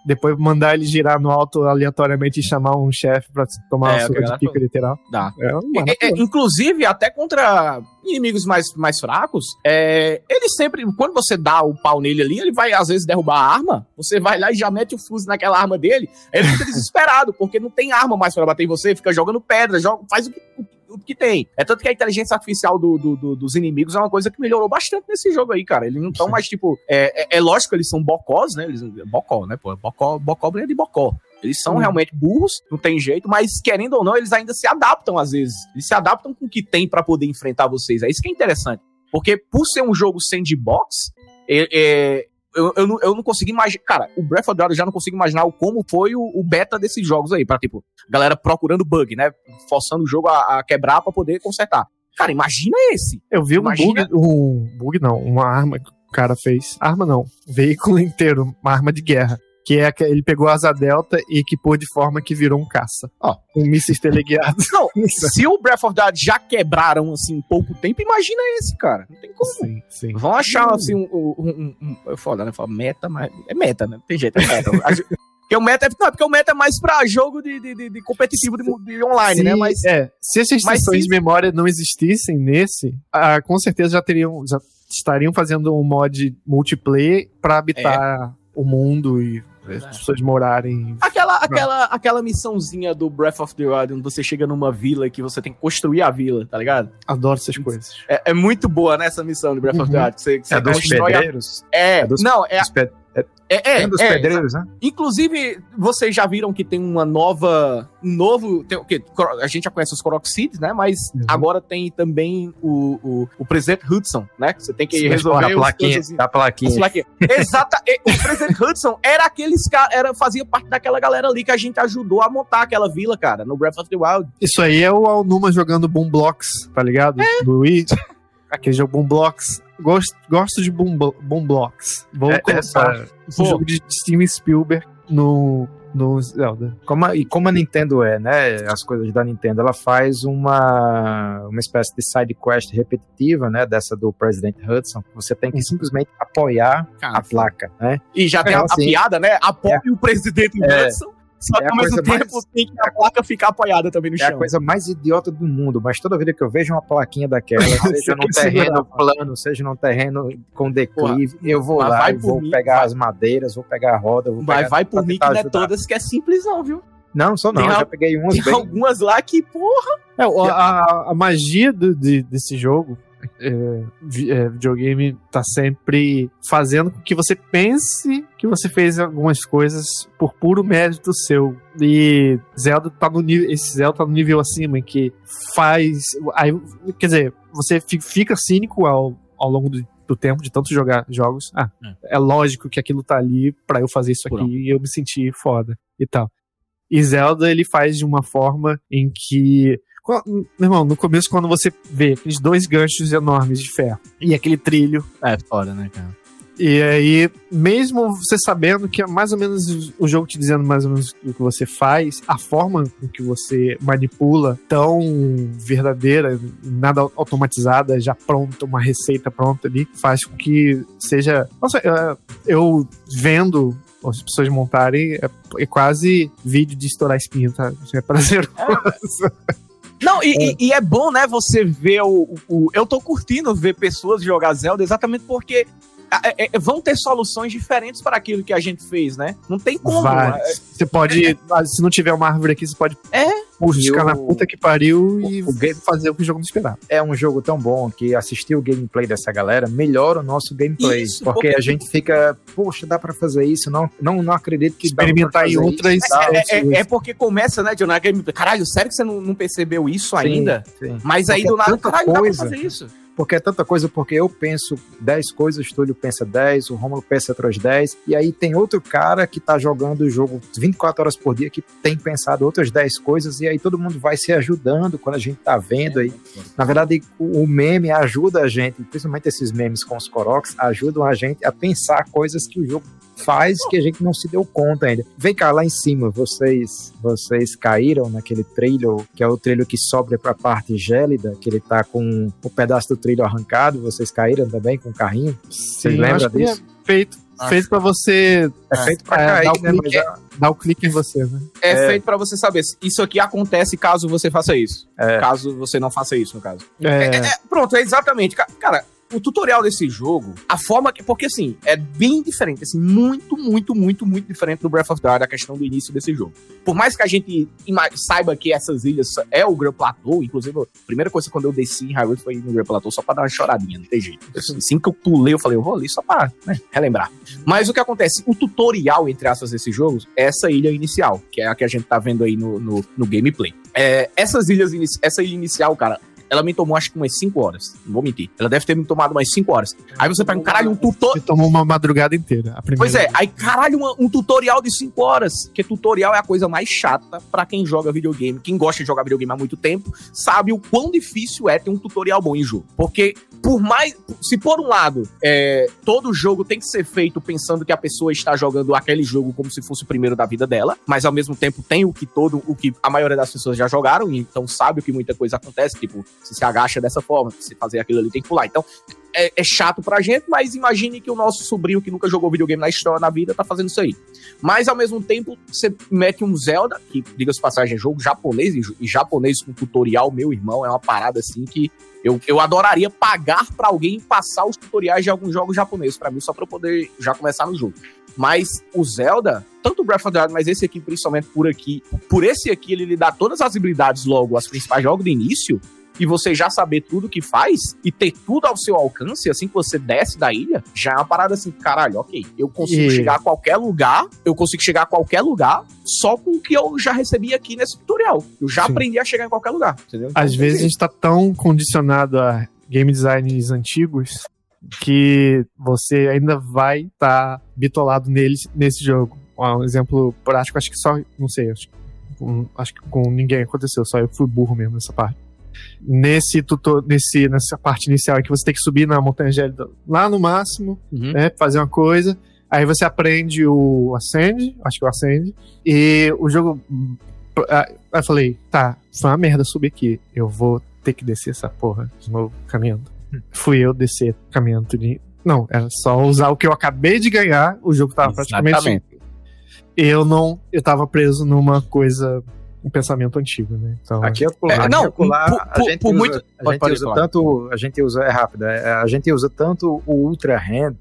depois mandar ele girar no alto aleatoriamente e chamar um chefe pra tomar é, uma surra de pica literal. Dá. É, é, inclusive, até contra inimigos mais, mais fracos, é, ele sempre, quando você dá o pau nele ali, ele vai às vezes derrubar a arma, você vai lá e já mete o fuzil naquela arma dele, ele fica [laughs] desesperado, porque não tem arma mais para bater em você, fica jogando pedra, joga, faz o que, tudo que tem. É tanto que a inteligência artificial do, do, do, dos inimigos é uma coisa que melhorou bastante nesse jogo aí, cara. Eles não estão mais, tipo. É, é, é, lógico eles são bocós, né? Eles, bocó, né? Pô, bocó, bocó é de bocó. Eles são hum. realmente burros, não tem jeito, mas querendo ou não, eles ainda se adaptam às vezes. Eles se adaptam com o que tem para poder enfrentar vocês. É isso que é interessante. Porque por ser um jogo sandbox, é, é, eu, eu, não, eu não consigo imaginar. Cara, o Breath of the Wild eu já não consigo imaginar o como foi o, o, beta desses jogos aí. Pra, tipo, galera procurando bug, né? Forçando o jogo a, a quebrar pra poder consertar. Cara, imagina esse. Eu vi imagina... um bug, um bug não, uma arma que o cara fez. Arma não, veículo [laughs] inteiro, uma arma de guerra que é que ele pegou a asa delta e equipou de forma que virou um caça. Ó, um mísseis teleguiados. Não, [laughs] se o Breath of the Wild já quebraram assim em pouco tempo, imagina esse, cara. Não tem como. Sim, sim. Vão achar assim um, um, um, um, foda, né? Fala meta, mas é meta, né? Não tem jeito, é meta. [laughs] Porque o meta é, não, porque o meta é mais pra jogo de, de, de competitivo de, de online, Sim, né? Mas, é, se essas extensões de memória não existissem nesse, ah, com certeza já teriam, já estariam fazendo um mod multiplayer para habitar é. o mundo e as pessoas morarem. Aquela, aquela, aquela missãozinha do Breath of the Wild, onde você chega numa vila que você tem que construir a vila, tá ligado? Adoro essas coisas. É, é muito boa, né, essa missão do Breath uhum. of the uhum. Wild. Que você, que é dos pedreiros? A... É, é dos, não, é. Dos é, é, é, dos é, pedreiros, né? Inclusive, vocês já viram que tem uma nova. novo. Tem, que, a gente já conhece os Korok Cities, né? Mas uhum. agora tem também o, o, o presidente Hudson, né? Que você tem que Sim, resolver. A plaquinha. A plaquinha. plaquinha. Exata. o presidente Hudson era aqueles caras. Fazia parte daquela galera ali que a gente ajudou a montar aquela vila, cara, no Breath of the Wild. Isso aí é o Alnuma jogando Boom Blocks, tá ligado? É. Do Wii. Aquele jogo Boom Blocks. Gosto, gosto de Boom, Boom Blocks. Vou é, colocar um jogo de Steven Spielberg no, no Zelda. Como a, e como a Nintendo é, né? As coisas da Nintendo, ela faz uma, uma espécie de side quest repetitiva, né? Dessa do President Hudson. Você tem que uhum. simplesmente apoiar Cara, a placa, né? E já tem a, assim, a piada, né? Apoie é, o Presidente é, Hudson só é que ao mesmo tempo mais... tem que a placa ficar apoiada também no é chão. É a coisa mais idiota do mundo, mas toda vez que eu vejo uma plaquinha daquela, [laughs] seja num terreno plano, seja num terreno com declive, Pô, eu vou lá, eu vou mim, pegar vai. as madeiras, vou pegar a roda, vou mas pegar... vai por mim que não é todas que é simples não, viu? Não, só não, tem já peguei umas Tem bem... algumas lá que, porra... É, a, a, magia do, de, desse jogo é, é, videogame tá sempre fazendo com que você pense que você fez algumas coisas por puro mérito seu. E Zelda tá no nível, esse Zelda tá no nível acima em que faz, aí, quer dizer, você fica cínico ao, ao longo do, do tempo de tanto jogar jogos. Ah, é. é lógico que aquilo tá ali para eu fazer isso aqui e eu me sentir foda e tal. E Zelda ele faz de uma forma em que meu irmão, no começo, quando você vê aqueles dois ganchos enormes de ferro e aquele trilho. É foda, né, cara? E aí, mesmo você sabendo que é mais ou menos o jogo te dizendo mais ou menos o que você faz, a forma com que você manipula, tão verdadeira, nada automatizada, já pronta, uma receita pronta ali, faz com que seja. Nossa, eu vendo as pessoas montarem, é, é quase vídeo de estourar espinho, tá? É prazeroso. É. [laughs] Não, e é. e é. bom, né, você ver o, o, Eu tô curtindo ver pessoas jogar Zelda exatamente porque é, é, vão ter soluções diferentes para aquilo que a gente fez, né? Não tem como. Vai. É, você pode, é. se não tiver uma árvore aqui, você pode é. ficar na puta que pariu e o, game, fazer o que o jogo não esperava. É um jogo tão bom que assistir o gameplay dessa galera melhora o nosso gameplay. Isso, porque, porque, a gente fica, poxa, dá para fazer isso, não, não, não acredito que experimentar em outras. É, é, é, porque começa, né, John? Caralho, sério que você não, não percebeu isso sim, ainda? Sim. Mas aí do nada, caralho, coisa. dá pra fazer isso porque é tanta coisa, porque eu penso 10 coisas, o Túlio pensa 10, o Romulo pensa outras 10, e aí tem outro cara que tá jogando o jogo 24 horas por dia que tem pensado outras 10 coisas, e aí todo mundo vai se ajudando quando a gente tá vendo aí. Na verdade, o meme ajuda a gente, principalmente esses memes com os Koroks, ajudam a gente a pensar coisas que o jogo faz que a gente não se deu conta ainda. Vem cá, lá em cima, vocês vocês caíram naquele trilho, que é o trilho que sobe pra parte gélida, que ele tá com o pedaço do trilho arrancado, vocês caíram também com o carrinho? Vocês lembram disso? É feito, feito pra você É feito pra é, cair, dar o né? clique, Mas, dar o clique em você, né? É, É. feito pra você saber. Isso aqui acontece caso você faça isso. É. Caso você não faça isso, no caso. É, É, é, pronto, é exatamente. Ca- Cara, o tutorial desse jogo, a forma que. Porque assim, é bem diferente. Assim, muito, muito, muito, muito diferente do Breath of the Wild, a questão do início desse jogo. Por mais que a gente saiba que essas ilhas é o Grand Plateau, inclusive, a primeira coisa quando eu desci em Hyrule foi no Grand Plateau só pra dar uma choradinha, não tem jeito. Assim que eu pulei, eu falei, eu vou ali só pra né, relembrar. Mas o que acontece? O tutorial, entre aspas, desse jogo, é essa ilha inicial, que é a que a gente tá vendo aí no, no, no gameplay. É, essas ilhas, essa ilha inicial, cara, ela me tomou acho que umas 5 horas. Não vou mentir. Ela deve ter me tomado umas 5 horas. Aí você pega um caralho, um tutor. Você tomou uma madrugada inteira. Pois é, aí caralho, uma- um tutorial de 5 horas. Porque tutorial é a coisa mais chata pra quem joga videogame. Quem gosta de jogar videogame há muito tempo sabe o quão difícil é ter um tutorial bom em jogo. Porque, por mais. Se por um lado, é, todo jogo tem que ser feito pensando que a pessoa está jogando aquele jogo como se fosse o primeiro da vida dela, mas ao mesmo tempo tem o que todo, o que a maioria das pessoas já jogaram, então sabe que muita coisa acontece, tipo, se se agacha dessa forma, se fazer aquilo ali tem que pular. Então, é, é chato pra gente, mas imagine que o nosso sobrinho que nunca jogou videogame na história, na vida, tá fazendo isso aí. Mas ao mesmo tempo, você mete um Zelda, que, diga-se de passagem, é jogo japonês, e, japonês com tutorial, meu irmão, é uma parada assim que eu, eu adoraria pagar pra alguém passar os tutoriais de alguns jogos japoneses pra mim, só pra eu poder já começar no jogo. Mas o Zelda, tanto o Breath of the Wild, mas esse aqui, principalmente por aqui, por esse aqui, ele lhe dá todas as habilidades logo, as principais jogos do início, e você já saber tudo que faz e ter tudo ao seu alcance, assim que você desce da ilha, já é uma parada assim, caralho, ok, eu consigo E- chegar a qualquer lugar, eu consigo chegar a qualquer lugar só com o que eu já recebi aqui nesse tutorial. Eu já Sim. aprendi a chegar em qualquer lugar, entendeu? Então, Às vezes a gente tá tão condicionado a game designs antigos que você ainda vai estar tá bitolado neles nesse jogo. Um exemplo prático, acho que só. Não sei, acho, acho que com ninguém aconteceu, só eu fui burro mesmo nessa parte. Nesse tutor, nesse, nessa parte inicial é que você tem que subir na montanha gélida lá no máximo, Uhum. né? Fazer uma coisa. Aí você aprende o Ascend, acho que é o Ascend, e o jogo. ah, Aí eu falei, tá, foi uma merda subir aqui. Eu vou ter que descer essa porra de novo caminhando. Fui eu descer caminhando tudinho. Não, era só usar o que eu acabei de ganhar, o jogo tava praticamente. Exatamente. Eu não. Eu tava preso numa coisa. Um pensamento antigo, né? Então. Aqui eu pular, É, aqui não, eu pular, por- a gente por usa, muito- a gente pode usa tanto, a gente usa, é rápido, é, a gente usa tanto o Ultra Hand,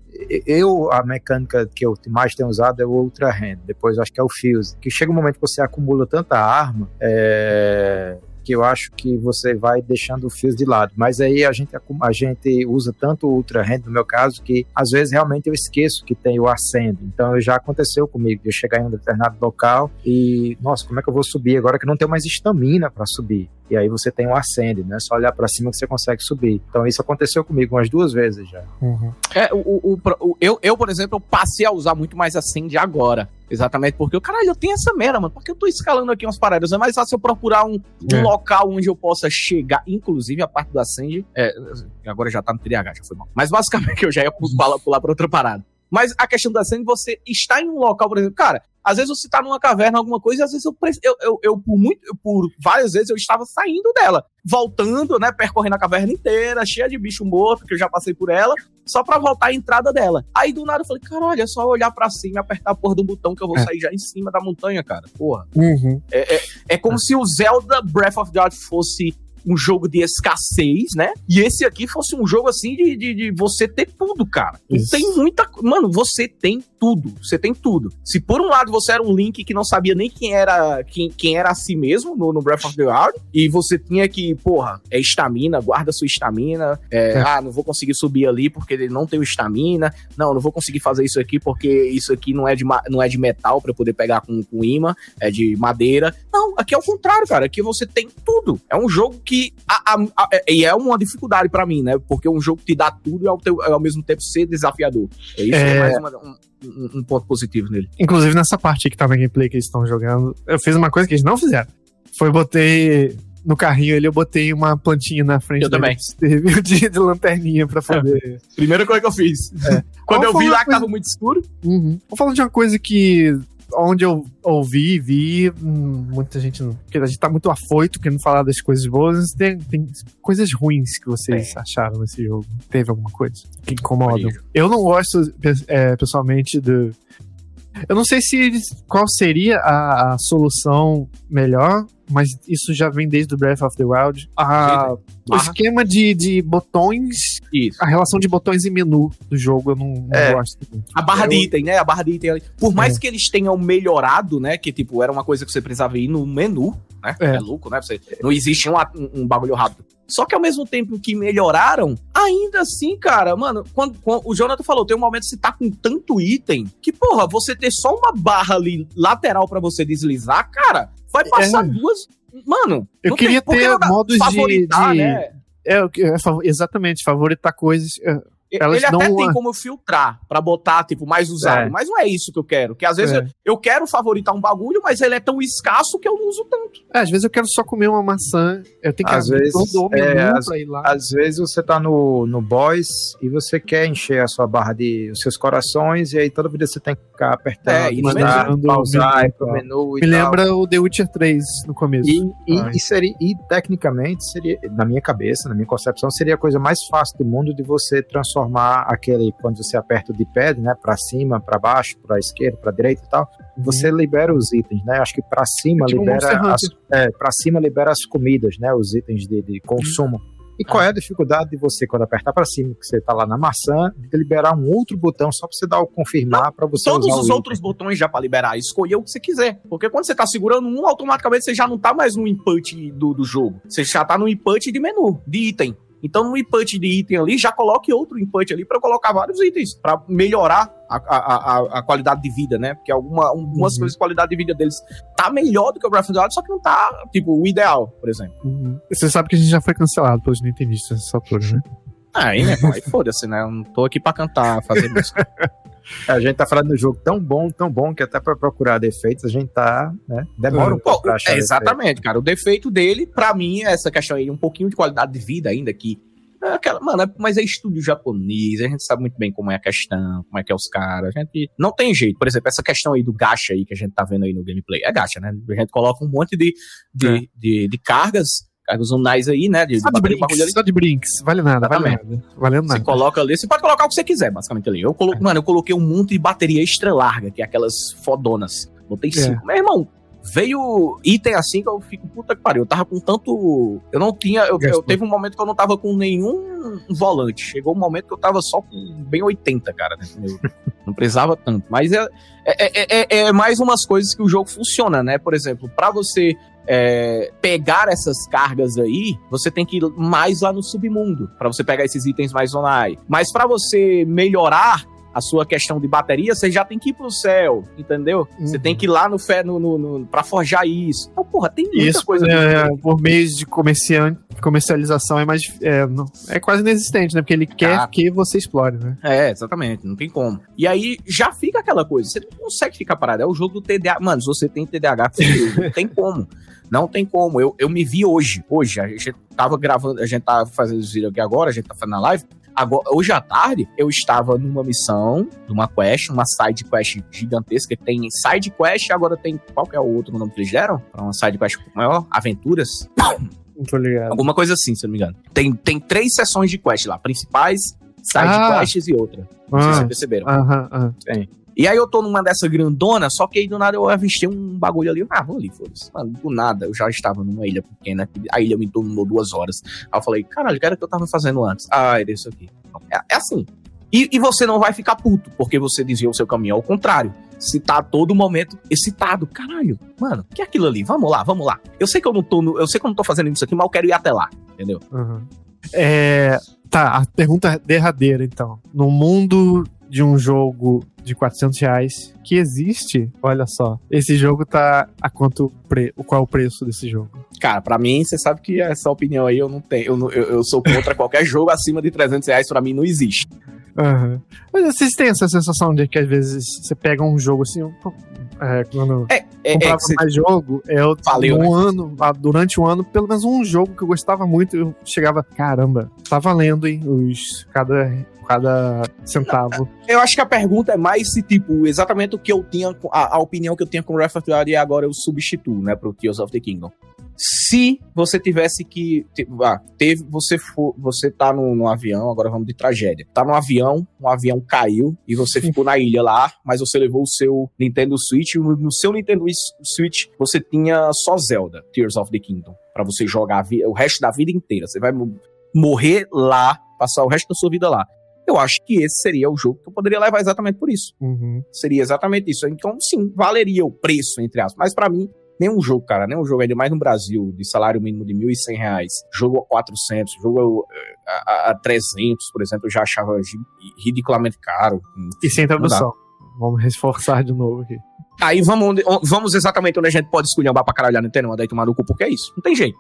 eu, a mecânica que eu mais tenho usado é o Ultra Hand, depois acho que é o Fuse, que chega um momento que você acumula tanta arma, é, que eu acho que você vai deixando o Fuse de lado, mas aí a gente, a gente usa tanto o Ultra Hand, no meu caso, que às vezes realmente eu esqueço que tem o Ascend, então já aconteceu comigo, eu chegar em um determinado local e, nossa, como é que eu vou subir agora que não tenho mais estamina para subir? E aí você tem um ascende, né? Só olhar para cima que você consegue subir. Então isso aconteceu comigo umas duas vezes já. Uhum. É, o, o- o- eu, eu, por exemplo, eu passei a usar muito mais Ascend agora. Exatamente porque, eu, caralho, eu tenho essa merda, mano. Porque eu tô escalando aqui umas paradas. É mais fácil eu procurar um, um É. local onde eu possa chegar. Inclusive, a parte do Ascend. É, agora já tá no TDAH, já foi mal. Mas basicamente [laughs] eu já ia pular, pular pra outra parada. Mas a questão do Ascend, você está em um local, por exemplo, cara. Às vezes você tá numa caverna, alguma coisa, e às vezes eu, eu, eu, eu, por muito, eu, por várias vezes eu estava saindo dela, voltando, né, percorrendo a caverna inteira, cheia de bicho morto, que eu já passei por ela, só pra voltar à entrada dela. Aí do nada eu falei, caralho, é só olhar pra cima e apertar a porra do botão que eu vou É. sair já em cima da montanha, cara. Porra. Uhum. É como se o Zelda Breath of the Wild fosse um jogo de escassez, né? E esse aqui fosse um jogo assim de, de, de você ter tudo, cara. Isso. tem muita. Mano, você tem tudo. Você tem tudo. Se por um lado você era um Link que não sabia nem quem era quem, quem era a si mesmo no, no Breath of the Wild, e você tinha que, porra, é estamina, guarda sua estamina. é, É. Ah, não vou conseguir subir ali porque ele não tem o estamina. Não, não vou conseguir fazer isso aqui porque isso aqui não é de, não é de metal pra eu poder pegar com, com imã, é de madeira. Não, aqui é o contrário, cara. Aqui você tem tudo. É um jogo que. a- a- a- é- e é uma dificuldade pra mim, né? Porque é um jogo que te dá tudo e ao, teu- ao mesmo tempo ser desafiador. É isso é, É. mais uma- um, um- um ponto positivo nele. Inclusive nessa parte que tá na gameplay que eles estão jogando, eu fiz uma coisa que eles não fizeram. Foi botei no carrinho ali eu botei uma plantinha na frente Eu também. dele, [laughs] de, de lanterninha pra poder. Primeira coisa que eu fiz. Quando Vamos eu vi lá que coisa- tava muito escuro. Uhum. Vou falar de uma coisa que. Onde eu ouvi, vi, hum, muita gente. não- Porque a gente tá muito afoito querendo falar das coisas boas. mas Tem, tem coisas ruins que vocês acharam nesse jogo. Teve alguma coisa que incomodam? Varejo. Eu não gosto, é, pessoalmente, do. Eu não sei se qual seria a, a solução melhor, mas isso já vem desde o Breath of the Wild. A- o esquema de, de botões, Isso. a relação de botões e menu do jogo, eu não, não É. gosto muito. A barra de Eu- item, né? A barra de item ali. Por mais que eles tenham melhorado, né? Que, tipo, era uma coisa que você precisava ir no menu, né? É. É, louco, né? Você, não existe um, um, um bagulho rápido. Só que ao mesmo tempo que melhoraram, ainda assim, cara, mano, quando, quando- o Jonathan falou, tem um momento que você tá com tanto item que, porra, você ter só uma barra ali lateral pra você deslizar, cara, vai passar É. duas. Mano, Eu queria ter modos de- de- né? É, é exatamente, favoritar coisas. Elas Ele até tem como filtrar pra botar, tipo, mais usado. É. Mas não é isso que eu quero. Que às vezes É. eu, eu quero favoritar um bagulho, mas ele é tão escasso que eu não uso tanto. É, às vezes eu quero só comer uma maçã. Eu tenho que Às vezes, todo o menu é, às- pra ir lá. Às vezes você tá no, no boss e você quer encher a sua barra de os seus corações, e aí toda vida você tem que ficar apertando, É, e mandar, mandando pausar, ir pro menu e Me tal. lembra o The Witcher 3 no começo. E, e, Ai. e seria, e tecnicamente seria, na minha cabeça, na minha concepção, seria a coisa mais fácil do mundo de você transformar aquele, quando você aperta o D-pad, né, pra cima, pra baixo, pra esquerda, pra direita e tal, você libera os itens, né? Acho que pra cima Tipo um Monster libera as, é, pra cima libera as comidas, né, os itens de, de consumo. E qual é a dificuldade de você, quando apertar pra cima, que você tá lá na maçã, de liberar um outro botão só pra você dar o confirmar pra você Todos os outros botões já pra liberar, escolher o que você quiser. Porque quando você tá segurando um, automaticamente você já não tá mais no input do, do jogo. Você já tá no input de menu, de item. Então no input de item ali, já coloque outro input ali pra eu colocar vários itens, pra melhorar a, a, a, a qualidade de vida, né? Porque alguma, algumas Uhum. coisas, a qualidade de vida deles tá melhor do que o Breath of the Wild, só que não tá, tipo, o ideal, por exemplo. Uhum. Você sabe que a gente já foi cancelado pelos nintendistas nessa altura, né? Aí, né, pai? Foda-se, né? Eu não tô aqui pra cantar, fazer música. [laughs] A gente tá falando do jogo tão bom, tão bom, que até pra procurar defeitos a gente tá, né? Demora um Pô, pouco pra achar é, defeito. exatamente, cara. O defeito dele, pra mim, é essa questão aí, um pouquinho de qualidade de vida ainda, que. É aquela, mano, é- mas é estúdio japonês, a gente sabe muito bem como é a questão, como é que é os caras. A gente não tem jeito. Por exemplo, essa questão aí do gacha aí que a gente tá vendo aí no gameplay. É gacha, né? A gente coloca um monte de, de, É. de, de cargas, cargas unais aí, né? De, de Só de brinks, só de brinks. Vale nada, vale nada. Valendo Você nada. coloca ali, você pode colocar o que você quiser, basicamente ali. Eu colo... Mano, eu coloquei um monte de bateria extra larga, que é aquelas fodonas. Botei É. cinco. Meu irmão, veio item assim que eu fico, puta que pariu. Eu tava com tanto. Eu não tinha. Eu, eu teve um momento que eu não tava com nenhum volante. Chegou um momento que eu tava só com bem 80, cara. Né? [laughs] Não precisava tanto. Mas é, é, é, é- é mais umas coisas que o jogo funciona, né? Por exemplo, pra você. É, pegar essas cargas aí, você tem que ir mais lá no submundo pra você pegar esses itens mais zonai. Mas pra você melhorar a sua questão de bateria, você já tem que ir pro céu, entendeu? Você Uhum. tem que ir lá no fé no, no, no, pra forjar isso. Então, porra, tem muita Isso coisa. é, por meio de comerciante, comercialização é mais é, não- é quase inexistente, né? Porque ele quer Ah. que você explore, né? É, exatamente, não tem como. E aí já fica aquela coisa, você não consegue ficar parado. É o jogo do TDAH. Mano, se você tem TDAH, [laughs] não tem como. Não tem como. Eu, eu me vi hoje. Hoje, a gente tava gravando, a gente tava fazendo os vídeos aqui agora, a gente tá fazendo a live. Agora, hoje à tarde, eu estava numa missão, numa quest, uma side quest gigantesca. Tem side quest, agora tem. Qual que é o outro nome que eles deram? Uma side quest maior? Aventuras? Não tô ligado. Alguma coisa assim, se eu não me engano. Tem, tem três sessões de quest lá: principais, side Ah. quests e outra. Não sei se Ah, vocês perceberam. aham, aham. E aí eu tô numa dessa grandona, só que aí do nada eu avistei um bagulho ali. Ah, vou ali, foda-se. Mano, do nada, eu já estava numa ilha pequena, a ilha me tomou duas horas. Aí eu falei, caralho, que era que eu tava fazendo antes? Ah, era isso aqui. É, é assim. E, e você não vai ficar puto, porque você desviou o seu caminho. Ao contrário, se tá a todo momento excitado. Caralho, mano, que é aquilo ali? Vamos lá, vamos lá. Eu sei que eu não tô, no- eu sei que eu não tô fazendo isso aqui, mas eu quero ir até lá, entendeu? aham. É, tá, a pergunta derradeira, então. No mundo de um jogo de 400 reais que existe, olha só, esse jogo tá a quanto pre... qual é o preço desse jogo? Cara, pra mim, você sabe que essa opinião aí eu não tenho. Eu, eu, eu sou contra qualquer [laughs] jogo acima de 300 reais, pra mim não existe. Aham. Mas vocês têm essa sensação de que às vezes você pega um jogo assim, é, quando É, é, é comprava você- mais jogo, eu Valeu, um né? ano, ah, durante um ano, pelo menos um jogo que eu gostava muito, eu chegava, caramba, tá valendo, hein, os cada cada centavo. Eu acho que a pergunta é mais se, tipo, exatamente o que eu tinha, a, a opinião que eu tinha com Breath of the Wild e agora eu substituo, né, pro Tears of the Kingdom. Se você tivesse que. ah, teve, você for, você tá no, no avião, agora vamos de tragédia. Tá no avião, um avião caiu e você ficou na ilha lá, mas você levou o seu Nintendo Switch. No, no seu Nintendo Switch você tinha só Zelda, Tears of the Kingdom, Pra você jogar o resto da vida inteira. Você vai mo- morrer lá, passar o resto da sua vida lá. Eu acho que esse seria o jogo que eu poderia levar exatamente por isso. Uhum. Seria exatamente isso. Então, sim, valeria o preço, entre aspas. Mas pra mim, nenhum jogo, cara, nenhum jogo, ainda mais no Brasil, de salário mínimo de 1.100 reais, jogo a 400, jogo eh, a, a, a 300, por exemplo, eu já achava ri- ridiculamente caro. E sem tradução. Vamos reforçar de novo aqui. Aí vamos, onde- on- vamos exatamente onde a gente pode esculhambar pra caralho a Nintendo, mandar aí tomar no cu, porque é isso. Não tem jeito.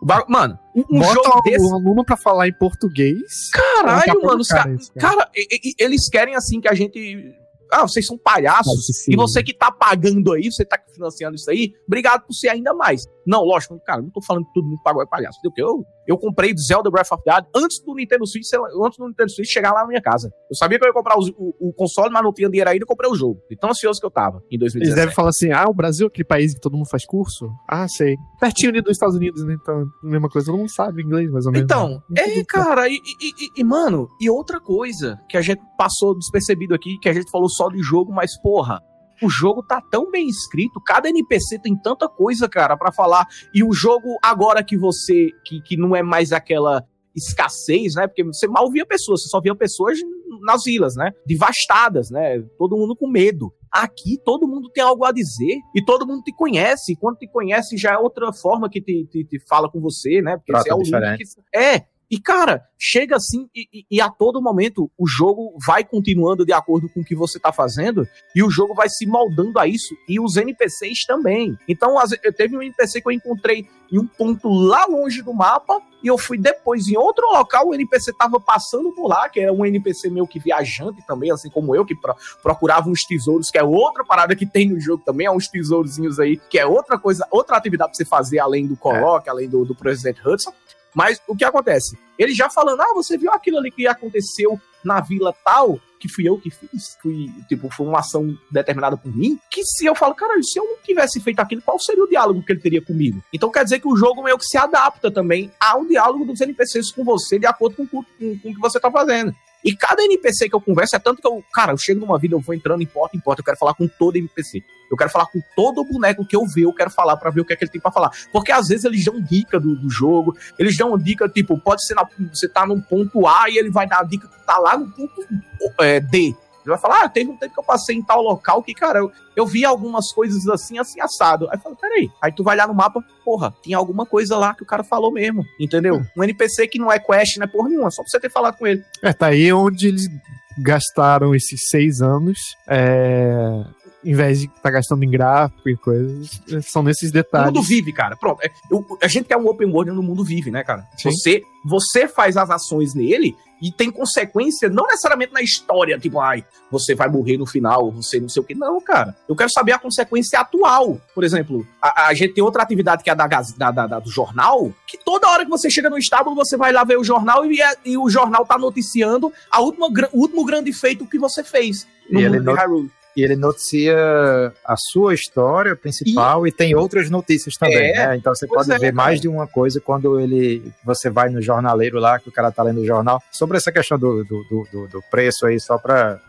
O ba- Mano, um, um Bota jogo o desse... aluno pra falar em português. Caralho, mano, os cara, cara. cara, eles querem assim que a gente. Ah, vocês são palhaços. E você que tá pagando aí, você tá financiando isso aí, obrigado por ser ainda mais. Não, lógico, cara, não tô falando que todo mundo pagou é palhaço. Eu, eu comprei Zelda Breath of the Wild antes do Nintendo Switch, antes do Nintendo Switch chegar lá na minha casa. Eu sabia que eu ia comprar os- o, o console, mas não tinha dinheiro ainda e comprei o jogo. De tão ansioso que eu tava em Eles 2017. devem falar assim: ah, o Brasil é aquele país que todo mundo faz curso? Ah, sei. Pertinho ali dos Estados Unidos, né? Então, mesma coisa, todo mundo sabe inglês, mais ou menos. Então, é, cara, e, e- e- e, mano, e outra coisa que a gente passou despercebido aqui, que a gente falou só de jogo, mas porra, o jogo tá tão bem escrito, cada NPC tem tanta coisa, cara, pra falar, e o jogo agora que você, que, que não é mais aquela escassez, né, porque você mal via pessoas, você só via pessoas nas vilas, né, devastadas, né, todo mundo com medo. Aqui todo mundo tem algo a dizer e todo mundo te conhece. E quando te conhece já é outra forma que te, te, te fala com você, né? Porque Trata você é o diferente. que- É. E, cara, chega assim e, e- a todo momento o jogo vai continuando de acordo com o que você tá fazendo e o jogo vai se moldando a isso e os NPCs também. Então, ve- eu teve um NPC que eu encontrei em um ponto lá longe do mapa e eu fui depois em outro local, o NPC tava passando por lá, que era um NPC meio que viajante também, assim como eu, que pro- procurava uns tesouros, que é outra parada que tem no jogo também, é uns tesourozinhos aí, que é outra coisa, outra atividade pra você fazer além do Coloque, além do, do Presidente Hudson. Mas o que acontece? Ele já falando, ah, você viu aquilo ali que aconteceu na vila tal, que fui eu que fiz, fui, tipo, foi uma ação determinada por mim, que se eu falo, cara, se eu não tivesse feito aquilo, qual seria o diálogo que ele teria comigo? Então quer dizer que o jogo meio que se adapta também ao diálogo dos NPCs com você, de acordo com, com, com o que você tá fazendo. E cada NPC que eu converso é tanto que eu, cara, eu chego numa vida, eu vou entrando em porta em porta, eu quero falar com todo NPC. Eu quero falar com todo boneco que eu ver, eu quero falar pra ver o que é que ele tem pra falar. Porque às vezes eles dão dica do, do jogo, eles dão dica, tipo, pode ser na, você tá no ponto A e ele vai dar a dica que tá lá no ponto é, D. Ele vai falar, ah, teve um tempo que eu passei em tal local que, cara, eu, eu vi algumas coisas assim, assim, assado. Aí eu falo, peraí. Aí tu vai lá no mapa, porra, tem alguma coisa lá que o cara falou mesmo, entendeu? Um NPC que não é quest, não é porra nenhuma, só pra você ter falado com ele. É, tá aí onde eles gastaram esses seis anos. É, em vez de estar tá gastando em gráfico e coisas, são nesses O detalhes. mundo vive, cara. Pronto. É, eu- a gente quer um open world no mundo vive, né, cara? Sim. Você, você faz as ações nele e tem consequência, não necessariamente na história, tipo, ai, você vai morrer no final, você não sei o que. Não, cara. Eu quero saber a consequência atual. Por exemplo, a, a gente tem outra atividade que é a da, da- da- da- do jornal, que toda hora que você chega no estábulo, você vai lá ver o jornal e, é- e o jornal tá noticiando a última, o último grande feito que você fez no E ele mundo not- de Hyrule. E ele noticia a sua história principal e, tem outras notícias também, É, né? Então você pode é, ver mais de uma coisa quando ele você vai no jornaleiro lá, que o cara tá lendo o jornal. Sobre essa questão do, do, do- do- preço aí, só para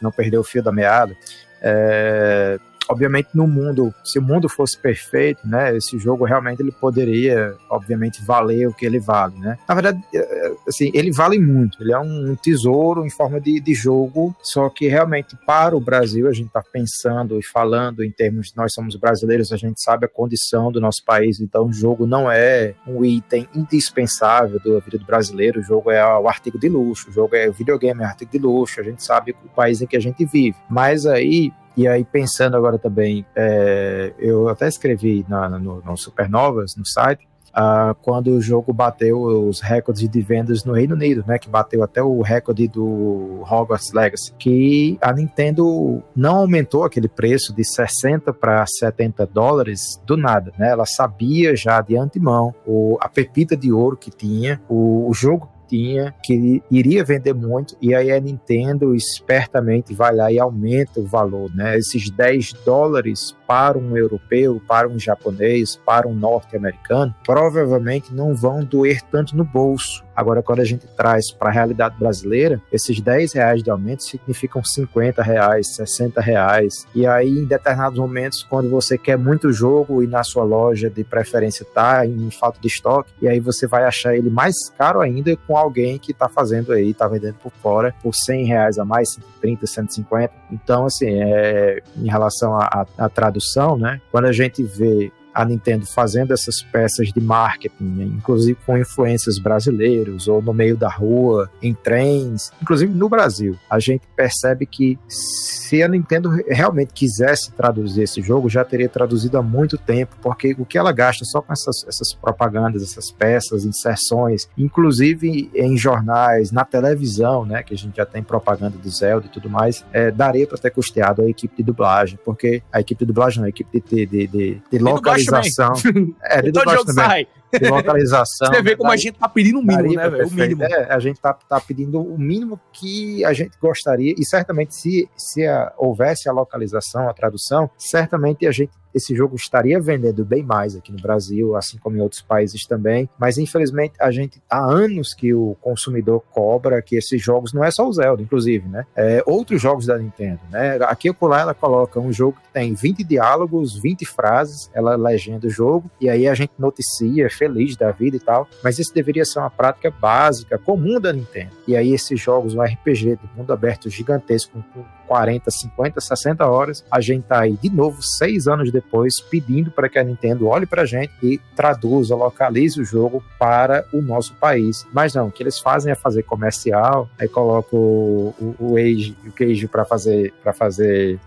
não perder o fio da meada. é, obviamente no mundo, se o mundo fosse perfeito, né, esse jogo realmente ele poderia, obviamente, valer o que ele vale, né? Na verdade, é, assim, ele vale muito, ele é um tesouro em forma de, de jogo, só que realmente para o Brasil, a gente está pensando e falando em termos de nós somos brasileiros, a gente sabe a condição do nosso país, então o jogo não é um item indispensável da vida do brasileiro, o jogo é o artigo de luxo, o jogo é o videogame, é artigo de luxo, a gente sabe o país em que a gente vive, mas aí e aí, pensando agora também, é, eu até escrevi na- no, no Supernovas, no site, uh, quando o jogo bateu os recordes de vendas no Reino Unido, né? Que bateu até o recorde do Hogwarts Legacy. Que a Nintendo não aumentou aquele preço de 60 para 70 dólares do nada, né? Ela sabia já de antemão o, a pepita de ouro que tinha, o, o jogo tinha, que iria vender muito, e aí a Nintendo espertamente vai lá e aumenta o valor, né? Esses 10 dólares para um europeu, para um japonês, para um norte-americano, provavelmente não vão doer tanto no bolso. Agora, quando a gente traz para a realidade brasileira, esses 10 reais de aumento significam 50 reais, 60 reais. E aí, em determinados momentos, quando você quer muito jogo e na sua loja de preferência está em falta de estoque, e aí você vai achar ele mais caro ainda com alguém que está fazendo aí, está vendendo por fora por 100 reais a mais, 130, 150. Então, assim, é, em relação à tradução, né? Quando a gente vê a Nintendo fazendo essas peças de marketing, né? inclusive com influências brasileiros ou no meio da rua, em trens, inclusive no Brasil. A gente percebe que se a Nintendo realmente quisesse traduzir esse jogo, já teria traduzido há muito tempo, porque o que ela gasta só com essas, essas propagandas, essas peças, inserções, inclusive em jornais, na televisão, né, que a gente já tem propaganda do Zelda e tudo mais, é, daria para ter custeado a equipe de dublagem, porque a equipe de dublagem não, a equipe de, de, de, de localização localização. [laughs] é, de dublagem também. Sai. De localização. [laughs] Você vê como a gente tá pedindo o mínimo, né, velho? O mínimo. É, a gente tá, tá pedindo o mínimo que a gente gostaria, e certamente se, se a, houvesse a localização, a tradução, certamente a gente esse jogo estaria vendendo bem mais aqui no Brasil, assim como em outros países também. Mas infelizmente a gente há anos que o consumidor cobra que esses jogos não é só o Zelda, inclusive, né? É, outros jogos da Nintendo, né? Aqui ou lá ela coloca um jogo que tem 20 diálogos, 20 frases, ela legenda o jogo e aí a gente noticia, feliz da vida e tal. Mas isso deveria ser uma prática básica, comum da Nintendo. E aí esses jogos, um RPG de mundo aberto gigantesco, com 40, 50, 60 horas, a gente tá aí de novo, seis anos depois, pedindo para que a Nintendo olhe para gente e traduza, localize o jogo para o nosso país. Mas não, o que eles fazem é fazer comercial, aí colocam o, o, o o queijo para fazer para fazer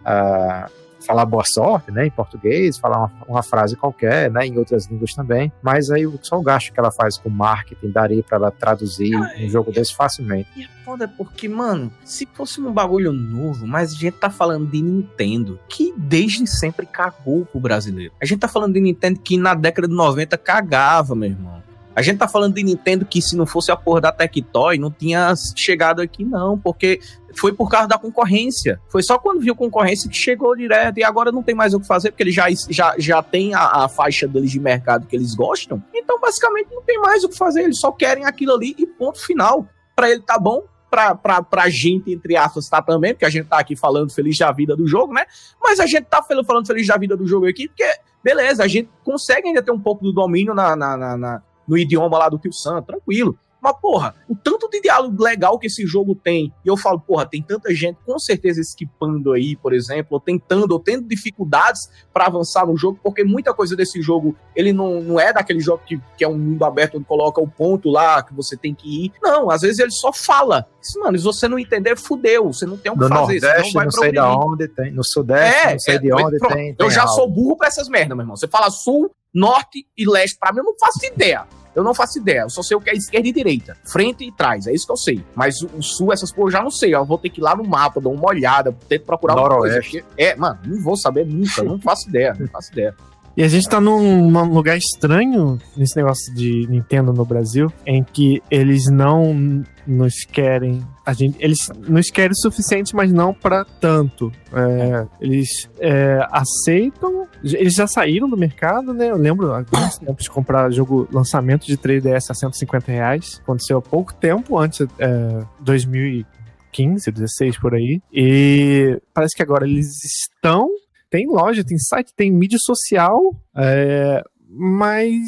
uh, falar boa sorte, né, em português, falar uma, uma, frase qualquer, né, em outras línguas também, mas aí só o gasto que ela faz com marketing daria para ela traduzir ah, um jogo desse facilmente. E é foda porque, mano, se fosse um bagulho novo, mas a gente tá falando de Nintendo, que desde sempre cagou pro brasileiro. A gente tá falando de Nintendo que na década de 90 cagava, meu irmão. A gente tá falando de Nintendo que se não fosse a porra da Tectoy, não tinha chegado aqui não, porque foi por causa da concorrência. Foi só quando viu concorrência que chegou direto e agora não tem mais o que fazer, porque eles já, já, já tem a, a faixa deles de mercado que eles gostam. Então, basicamente, não tem mais o que fazer. Eles só querem aquilo ali e ponto final. Para ele tá bom, pra, pra, pra gente, entre aspas, tá também, porque a gente tá aqui falando feliz da vida do jogo, né? Mas a gente tá falando feliz da vida do jogo aqui, porque, beleza, a gente consegue ainda ter um pouco do domínio na, na, na, na no idioma lá do Tio Sam, tranquilo. Mas, porra, o tanto de diálogo legal que esse jogo tem, e eu falo, porra, tem tanta gente com certeza esquipando aí, por exemplo, ou tentando, ou tendo dificuldades para avançar no jogo, porque muita coisa desse jogo, ele não, não é daquele jogo que, que é um mundo aberto onde coloca o ponto lá que você tem que ir. Não, às vezes ele só fala. Mano, se você não entender, fudeu. Você não tem o que no fazer. Nordeste, não, vai não sei de onde tem. No Sudeste, é, não sei é, de onde tem, tem. Eu já algo. sou burro pra essas merdas, meu irmão. Você fala Sul, Norte e Leste, pra mim eu não faço ideia. Eu não faço ideia. Eu só sei o que é esquerda e direita. Frente e trás. É isso que eu sei. Mas o, sul, essas coisas eu já não sei. Eu vou ter que ir lá no mapa, dar uma olhada, ter que procurar Noroeste. coisa. É, mano, não vou saber nunca. Não faço ideia. Não faço ideia. E a gente tá num, num, lugar estranho nesse negócio de Nintendo no Brasil, em que eles não nos querem. A gente, eles nos querem o suficiente, mas não para tanto. É, eles é, aceitam. Eles já saíram do mercado, né? Eu lembro alguns [coughs] tempos de comprar jogo lançamento de 3DS a 150 reais. Aconteceu há pouco tempo, antes, é, 2015, 16 por aí. E parece que agora eles estão tem loja, tem site, tem mídia social, é, mas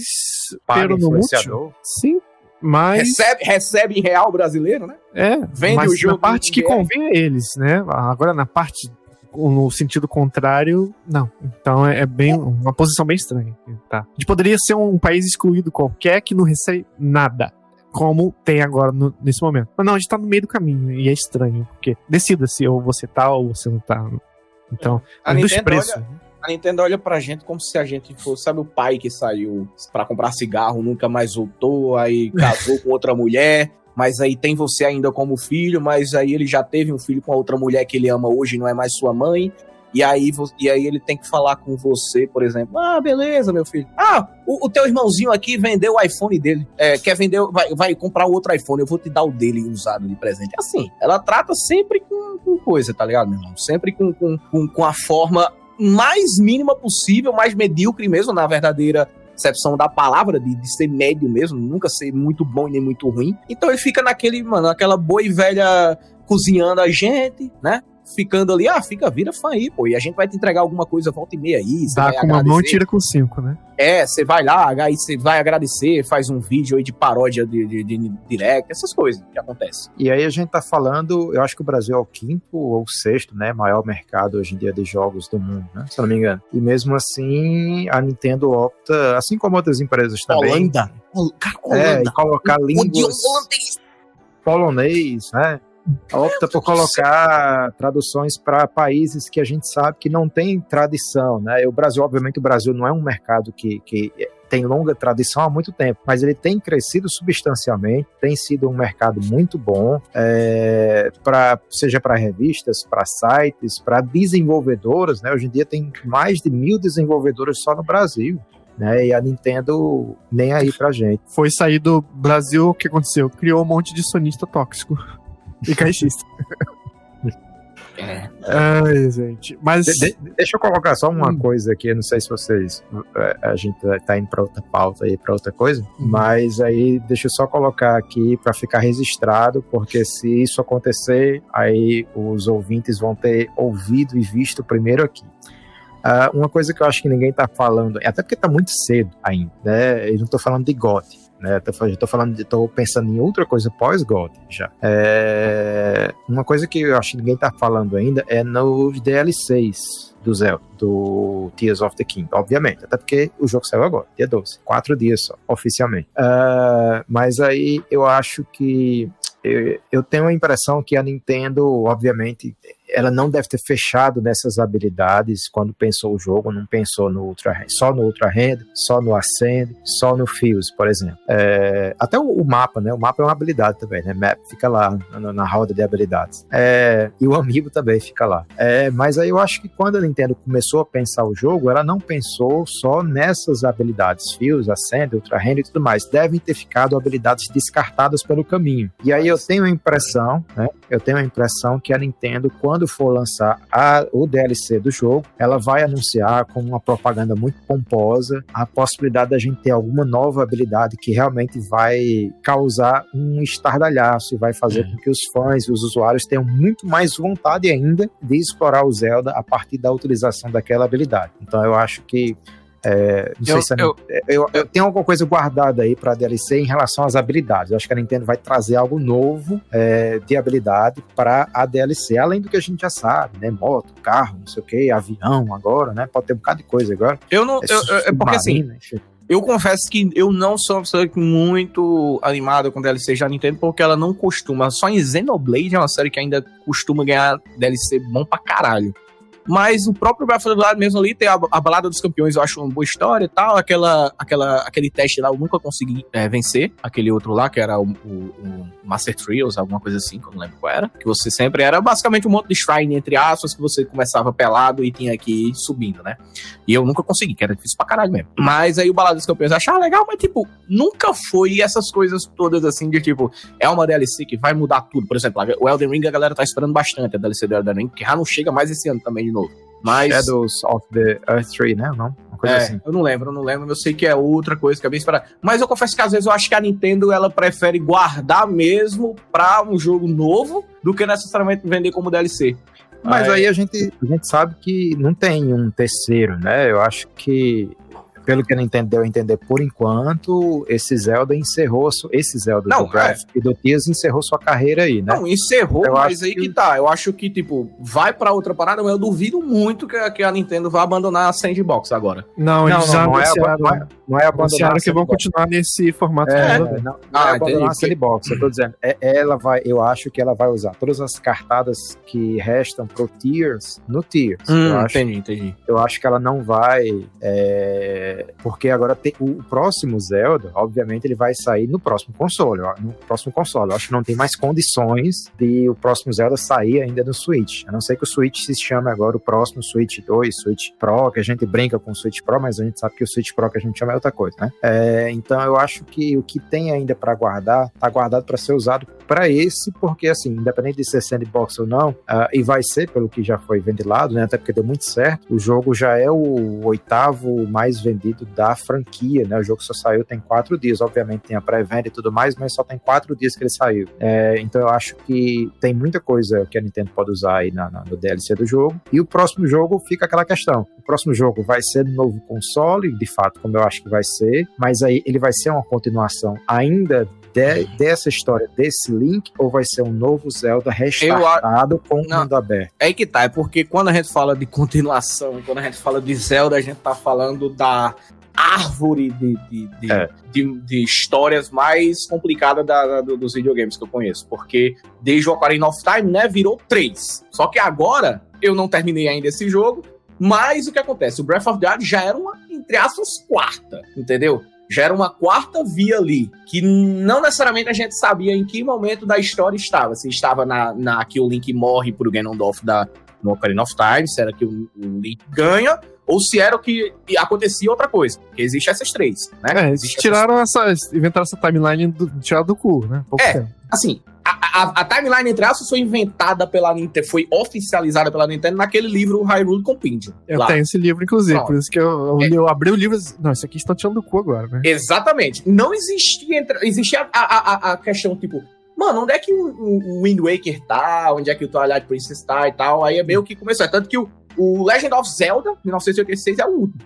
Paga no múltiplo. Sim, mas recebe, recebe em real brasileiro, né? É, vende mas o jogo na parte que convém a eles, né? Agora na parte no sentido contrário, não. Então é, é bem uma posição bem estranha, tá? A gente poderia ser um país excluído qualquer que não recebe nada como tem agora no, nesse momento. Mas não, a gente tá no meio do caminho e é estranho, porque decida se ou você tá ou você não tá. Então, a Nintendo, olha, A Nintendo olha pra gente como se a gente fosse, sabe, o pai que saiu para comprar cigarro, nunca mais voltou, aí casou com outra mulher, mas aí tem você ainda como filho, mas aí ele já teve um filho com a outra mulher que ele ama hoje e não é mais sua mãe. E aí, e aí ele tem que falar com você, por exemplo. Ah, beleza, meu filho. Ah, o, o teu irmãozinho aqui vendeu o iPhone dele. É, quer vender, vai, vai comprar outro iPhone, eu vou te dar o dele usado de presente. Assim, ela trata sempre com, com coisa, tá ligado, meu irmão? Sempre com, com, com, com a forma mais mínima possível, mais medíocre mesmo, na verdadeira concepção da palavra, de, de ser médio mesmo, nunca ser muito bom e nem muito ruim. Então ele fica naquele, mano, aquela boa e velha cozinhando a gente, né? Ficando ali, ah, fica, vira fã aí, pô, e a gente vai te entregar alguma coisa, volta e meia aí. Dá com uma mão e tira com cinco, né? É, você vai lá, aí você vai agradecer, faz um vídeo aí de paródia de, de, de, direct, essas coisas que acontecem. E aí a gente tá falando, eu acho que o Brasil é o quinto ou sexto, né, maior mercado hoje em dia de jogos do mundo, né, se eu não me engano. E mesmo assim, a Nintendo opta, assim como outras empresas também. Holanda. Cara, Holanda. É, colocar línguas... Polonês, né? Opta por colocar traduções para países que a gente sabe que não tem tradição, né? O Brasil, obviamente, o Brasil não é um mercado que, que tem longa tradição há muito tempo, mas ele tem crescido substancialmente, tem sido um mercado muito bom, é, pra, seja para revistas, para sites, para desenvolvedoras, né? Hoje em dia tem mais de mil desenvolvedores só no Brasil. Né, e a Nintendo nem aí pra gente. Foi sair do Brasil, o que aconteceu? Criou um monte de sonista tóxico. E caixista. É. Ai, gente. Mas. De, de, deixa eu colocar só uma hum. coisa aqui. não sei se vocês. É, a gente tá indo pra outra pauta aí, pra outra coisa. Hum. Mas aí, deixa eu só colocar aqui para ficar registrado, porque se isso acontecer, aí os ouvintes vão ter ouvido e visto primeiro aqui. Uh, uma coisa que eu acho que ninguém tá falando, até porque tá muito cedo ainda, né? Eu não tô falando de GOT né? Tô falando, tô pensando em outra coisa pós-God já. É, uma coisa que eu acho que ninguém tá falando ainda é nos DLCs do Zelda, do Tears of the King, obviamente, até porque o jogo saiu agora, dia 12, quatro dias só, oficialmente. Uh, mas aí eu acho que eu, eu tenho a impressão que a Nintendo, obviamente, ela não deve ter fechado nessas habilidades quando pensou o jogo, não pensou no ultra, só no Ultra Hand, só no Ascend, só no Fuse, por exemplo. É, até o, o, mapa, né? O mapa é uma habilidade também, né? Map fica lá na, na roda de habilidades. É, e o amigo também fica lá. É, mas aí eu acho que quando a Nintendo começou a pensar o jogo, ela não pensou só nessas habilidades, Fuse, Ascend, Ultra Hand e tudo mais. Devem ter ficado habilidades descartadas pelo caminho. E aí eu tenho a impressão, né? Eu tenho a impressão que a Nintendo, quando quando for lançar a, o DLC do jogo, ela vai anunciar com uma propaganda muito pomposa a possibilidade da gente ter alguma nova habilidade que realmente vai causar um estardalhaço e vai fazer é. com que os fãs e os usuários tenham muito mais vontade ainda de explorar o Zelda a partir da utilização daquela habilidade. Então eu acho que é, não eu, sei se eu, eu, eu, tenho alguma coisa guardada aí para DLC em relação às habilidades. Eu acho que a Nintendo vai trazer algo novo é, de habilidade para a DLC, além do que a gente já sabe, né? Moto, carro, não sei o que, avião agora, né? Pode ter um bocado de coisa agora. Eu não. É, é porque assim. Eu confesso que eu não sou uma pessoa muito animada com DLC da Nintendo, porque ela não costuma. Só em Xenoblade é uma série que ainda costuma ganhar DLC bom pra caralho. Mas o próprio Breath mesmo ali tem a, a, Balada dos Campeões, eu acho uma boa história e tal. Aquela, aquela, aquele teste lá eu nunca consegui é, vencer. Aquele outro lá, que era o, o, o, Master Trials, alguma coisa assim, que eu não lembro qual era. Que você sempre era basicamente um monte de shrine, entre aspas, que você começava pelado e tinha que ir subindo, né? E eu nunca consegui, que era difícil pra caralho mesmo. Mas aí o Balada dos Campeões eu achava legal, mas tipo, nunca foi essas coisas todas assim de tipo, é uma DLC que vai mudar tudo. Por exemplo, o Elden Ring a galera tá esperando bastante a DLC do Elden Ring, que já não chega mais esse ano também de novo. Mas... Shadows of the Earth Tree, né? Não? Uma coisa é, assim. Eu não lembro, eu não lembro. Eu sei que é outra coisa que é bem esperada. Mas eu confesso que às vezes eu acho que a Nintendo ela prefere guardar mesmo pra um jogo novo do que necessariamente vender como DLC. Mas aí a gente, a gente sabe que não tem um terceiro, né? Eu acho que pelo que ele entendeu entender por enquanto, esse Zelda encerrou esse Zelda não, do Breath é. e do Tears encerrou sua carreira aí, né? Não, encerrou, eu mas aí que... que tá. Eu acho que, tipo, vai pra outra parada, mas eu duvido muito que, que a Nintendo vá abandonar a Sandbox agora. Não, não, não, não, é, não, é, não é abandonar que vão continuar nesse formato. É, não, não ah, é abandonar a Sandbox, eu tô dizendo. É, ela vai, eu acho que ela vai usar todas as cartadas que restam pro Tears no Tears. Hum, eu acho, entendi, entendi. Eu acho que ela não vai. É, porque agora tem, o próximo Zelda, obviamente, ele vai sair no próximo console. No próximo console. Eu acho que não tem mais condições de o próximo Zelda sair ainda no Switch. A não ser que o Switch se chame agora o próximo Switch 2, Switch Pro, que a gente brinca com o Switch Pro, mas a gente sabe que o Switch Pro que a gente chama é outra coisa, né? É, então eu acho que o que tem ainda para guardar, tá guardado para ser usado para esse, porque assim, independente de ser sandbox ou não, uh, e vai ser pelo que já foi ventilado, né? Até porque deu muito certo. O jogo já é o oitavo mais vendido da franquia, né? O jogo só saiu tem quatro dias, obviamente tem a pré-venda e tudo mais, mas só tem quatro dias que ele saiu. É, então eu acho que tem muita coisa que a Nintendo pode usar aí na, na, no DLC do jogo. E o próximo jogo fica aquela questão. O próximo jogo vai ser no novo console, de fato, como eu acho que vai ser, mas aí ele vai ser uma continuação ainda de, dessa história, desse Link, ou vai ser um novo Zelda restartado eu, com o mundo aberto? É aí que tá, é porque quando a gente fala de continuação e quando a gente fala de Zelda, a gente tá falando da árvore de, de, de, é. de, de histórias mais complicadas da, da, dos videogames que eu conheço. Porque desde o Ocarina of Time, né, virou três. Só que agora, eu não terminei ainda esse jogo, mas o que acontece? O Breath of the Wild já era uma, entre aspas, quarta, entendeu? Já era uma quarta via ali, que não necessariamente a gente sabia em que momento da história estava. Se estava na, na que o Link morre pro Ganondorf da, no Ocarina of Time, se era que o, o Link ganha, ou se era o que acontecia outra coisa. Porque existe essas três, né? É, eles tiraram essas... essa. inventaram essa timeline do, do cu, né? Pouco é, tempo. assim, a, a, a, timeline, entre aspas, foi inventada pela Nintendo, foi oficializada pela Nintendo naquele livro Hyrule Compendium. Eu lá. tenho esse livro, inclusive, Pronto. por isso que eu, eu, é. eu, abri o livro não, isso aqui está tirando do cu agora, né? Exatamente. Não existia, existia a, a, a questão, tipo, mano, onde é que o, o, Wind Waker tá? Onde é que o Twilight Princess tá e tal? Aí é meio que começou. É tanto que o, o Legend of Zelda, 1986, é o último.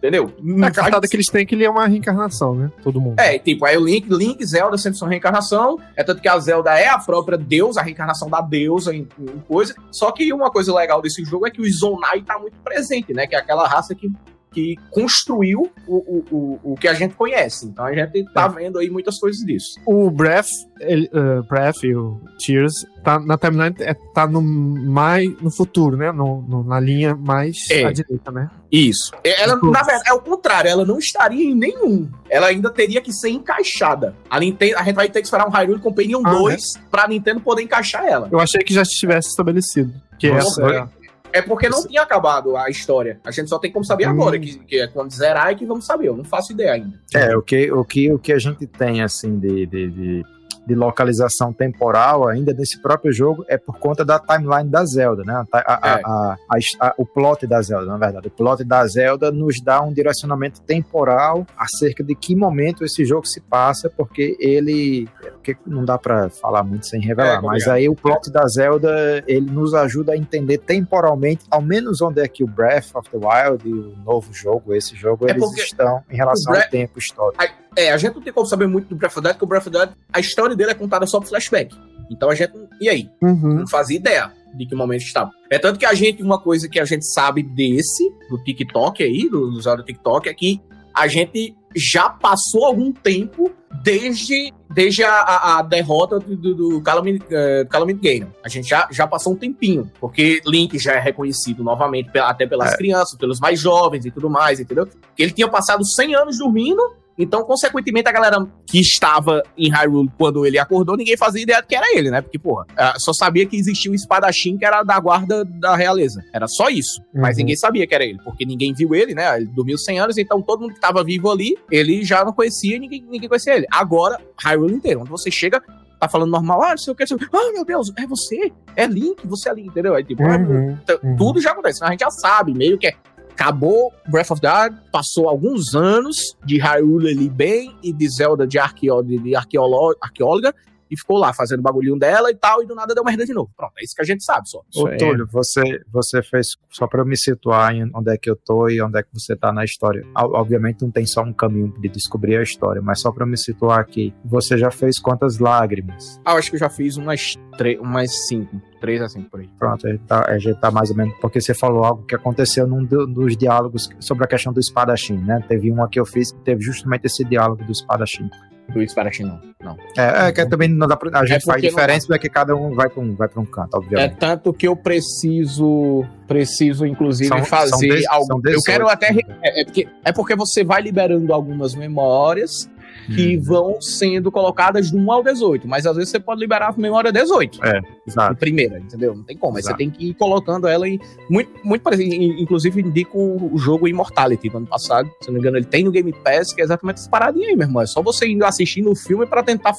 Entendeu? É a cartada que eles têm que ele é uma reencarnação, né? Todo mundo. É, tipo, aí o Link, Link Zelda sempre são reencarnação. É tanto que a Zelda é a própria deusa, a reencarnação da deusa em, em coisa. Só que uma coisa legal desse jogo é que o Zonai tá muito presente, né? Que é aquela raça que que construiu o, o, o, o que a gente conhece. Então a gente tá é. vendo aí muitas coisas disso. O Breath, ele, uh, Breath e o Tears tá na timeline, é, tá no mais no futuro, né? No, no na linha mais é. à direita, né? Isso. Ela, na verdade, é o contrário, ela não estaria em nenhum. Ela ainda teria que ser encaixada. A, Nintendo, a gente vai ter que esperar um Hyrule Companion ah, 2 né? pra Nintendo poder encaixar ela. Eu achei que já estivesse estabelecido. Que essa é é porque não tinha acabado a história. A gente só tem como saber hum. agora, que, que é quando zerar é que vamos saber. Eu não faço ideia ainda. É, o que, o que, o que a gente tem, assim, de, de, de de localização temporal ainda nesse próprio jogo é por conta da timeline da Zelda, né? A, a, é. a, o plot da Zelda, na verdade. O plot da Zelda nos dá um direcionamento temporal acerca de que momento esse jogo se passa, porque ele. Porque não dá para falar muito sem revelar, é, mas aí o plot da Zelda ele nos ajuda a entender temporalmente, ao menos onde é que o Breath of the Wild e o novo jogo, esse jogo, é eles estão em relação ao tempo histórico. É, a gente não tem como saber muito do Breath of the Wild, porque o Breath of the Wild, a história dele é contada só por flashback. Então a gente. E aí? Uhum. Não fazia ideia de que momento estava. É tanto que a gente, uma coisa que a gente sabe desse, do TikTok aí, do usuário do TikTok, é que a gente já passou algum tempo desde, desde a, a, a derrota do, do, do Calamity, uh, Calamity Ganon. A gente já, já passou um tempinho, porque Link já é reconhecido novamente até pelas é. crianças, pelos mais jovens e tudo mais, entendeu? Ele tinha passado 100 anos dormindo então, consequentemente, a galera que estava em Hyrule quando ele acordou, ninguém fazia ideia de que era ele, né? Porque, porra, só sabia que existia um espadachim que era da guarda da realeza. Era só isso. Uhum. Mas ninguém sabia que era ele, porque ninguém viu ele, né? Ele dormiu 100 anos, então todo mundo que estava vivo ali, ele já não conhecia e ninguém, ninguém conhecia ele. Agora, Hyrule inteiro, onde você chega, tá falando normal, ah, não sei o que, que. ah, meu Deus, é você, é Link, você é Link, entendeu? Aí, tipo, uhum, uhum. tudo já acontece, a gente já sabe, meio que é acabou Breath of the Wild, passou alguns anos de Hyrule ali bem e de Zelda de, arqueo, de arqueóloga, e ficou lá fazendo bagulhinho dela e tal, e do nada deu merda de novo. Pronto, é isso que a gente sabe só. Ô, é... Túlio, você, você fez, só para eu me situar em onde é que eu tô e onde é que você tá na história. Obviamente não tem só um caminho de descobrir a história, mas só para me situar aqui, você já fez quantas lágrimas? Ah, eu acho que eu já fiz umas, três, umas cinco. Três assim por aí. Pronto, a gente, tá, gente tá mais ou menos. Porque você falou algo que aconteceu num do, dos diálogos sobre a questão do espadachim, né? Teve uma que eu fiz que teve justamente esse diálogo do espadachim do espadachim, não. não. É, é que também não dá pra, a gente é faz diferença, não... é que cada um vai para um, vai pra um canto, obviamente. É tanto que eu preciso, preciso inclusive, são, fazer são algo. eu quero até. Né? É, é, porque, é porque você vai liberando algumas memórias que hum. vão sendo colocadas do 1 ao 18, mas às vezes você pode liberar a memória 18. É, exato. Primeira, entendeu? Não tem como, mas você tem que ir colocando ela em muito, muito parecido. Inclusive, indico o jogo Immortality do ano passado, se não me engano, ele tem no Game Pass, que é exatamente essa paradinha aí, meu irmão. É só você indo assistindo o filme para tentar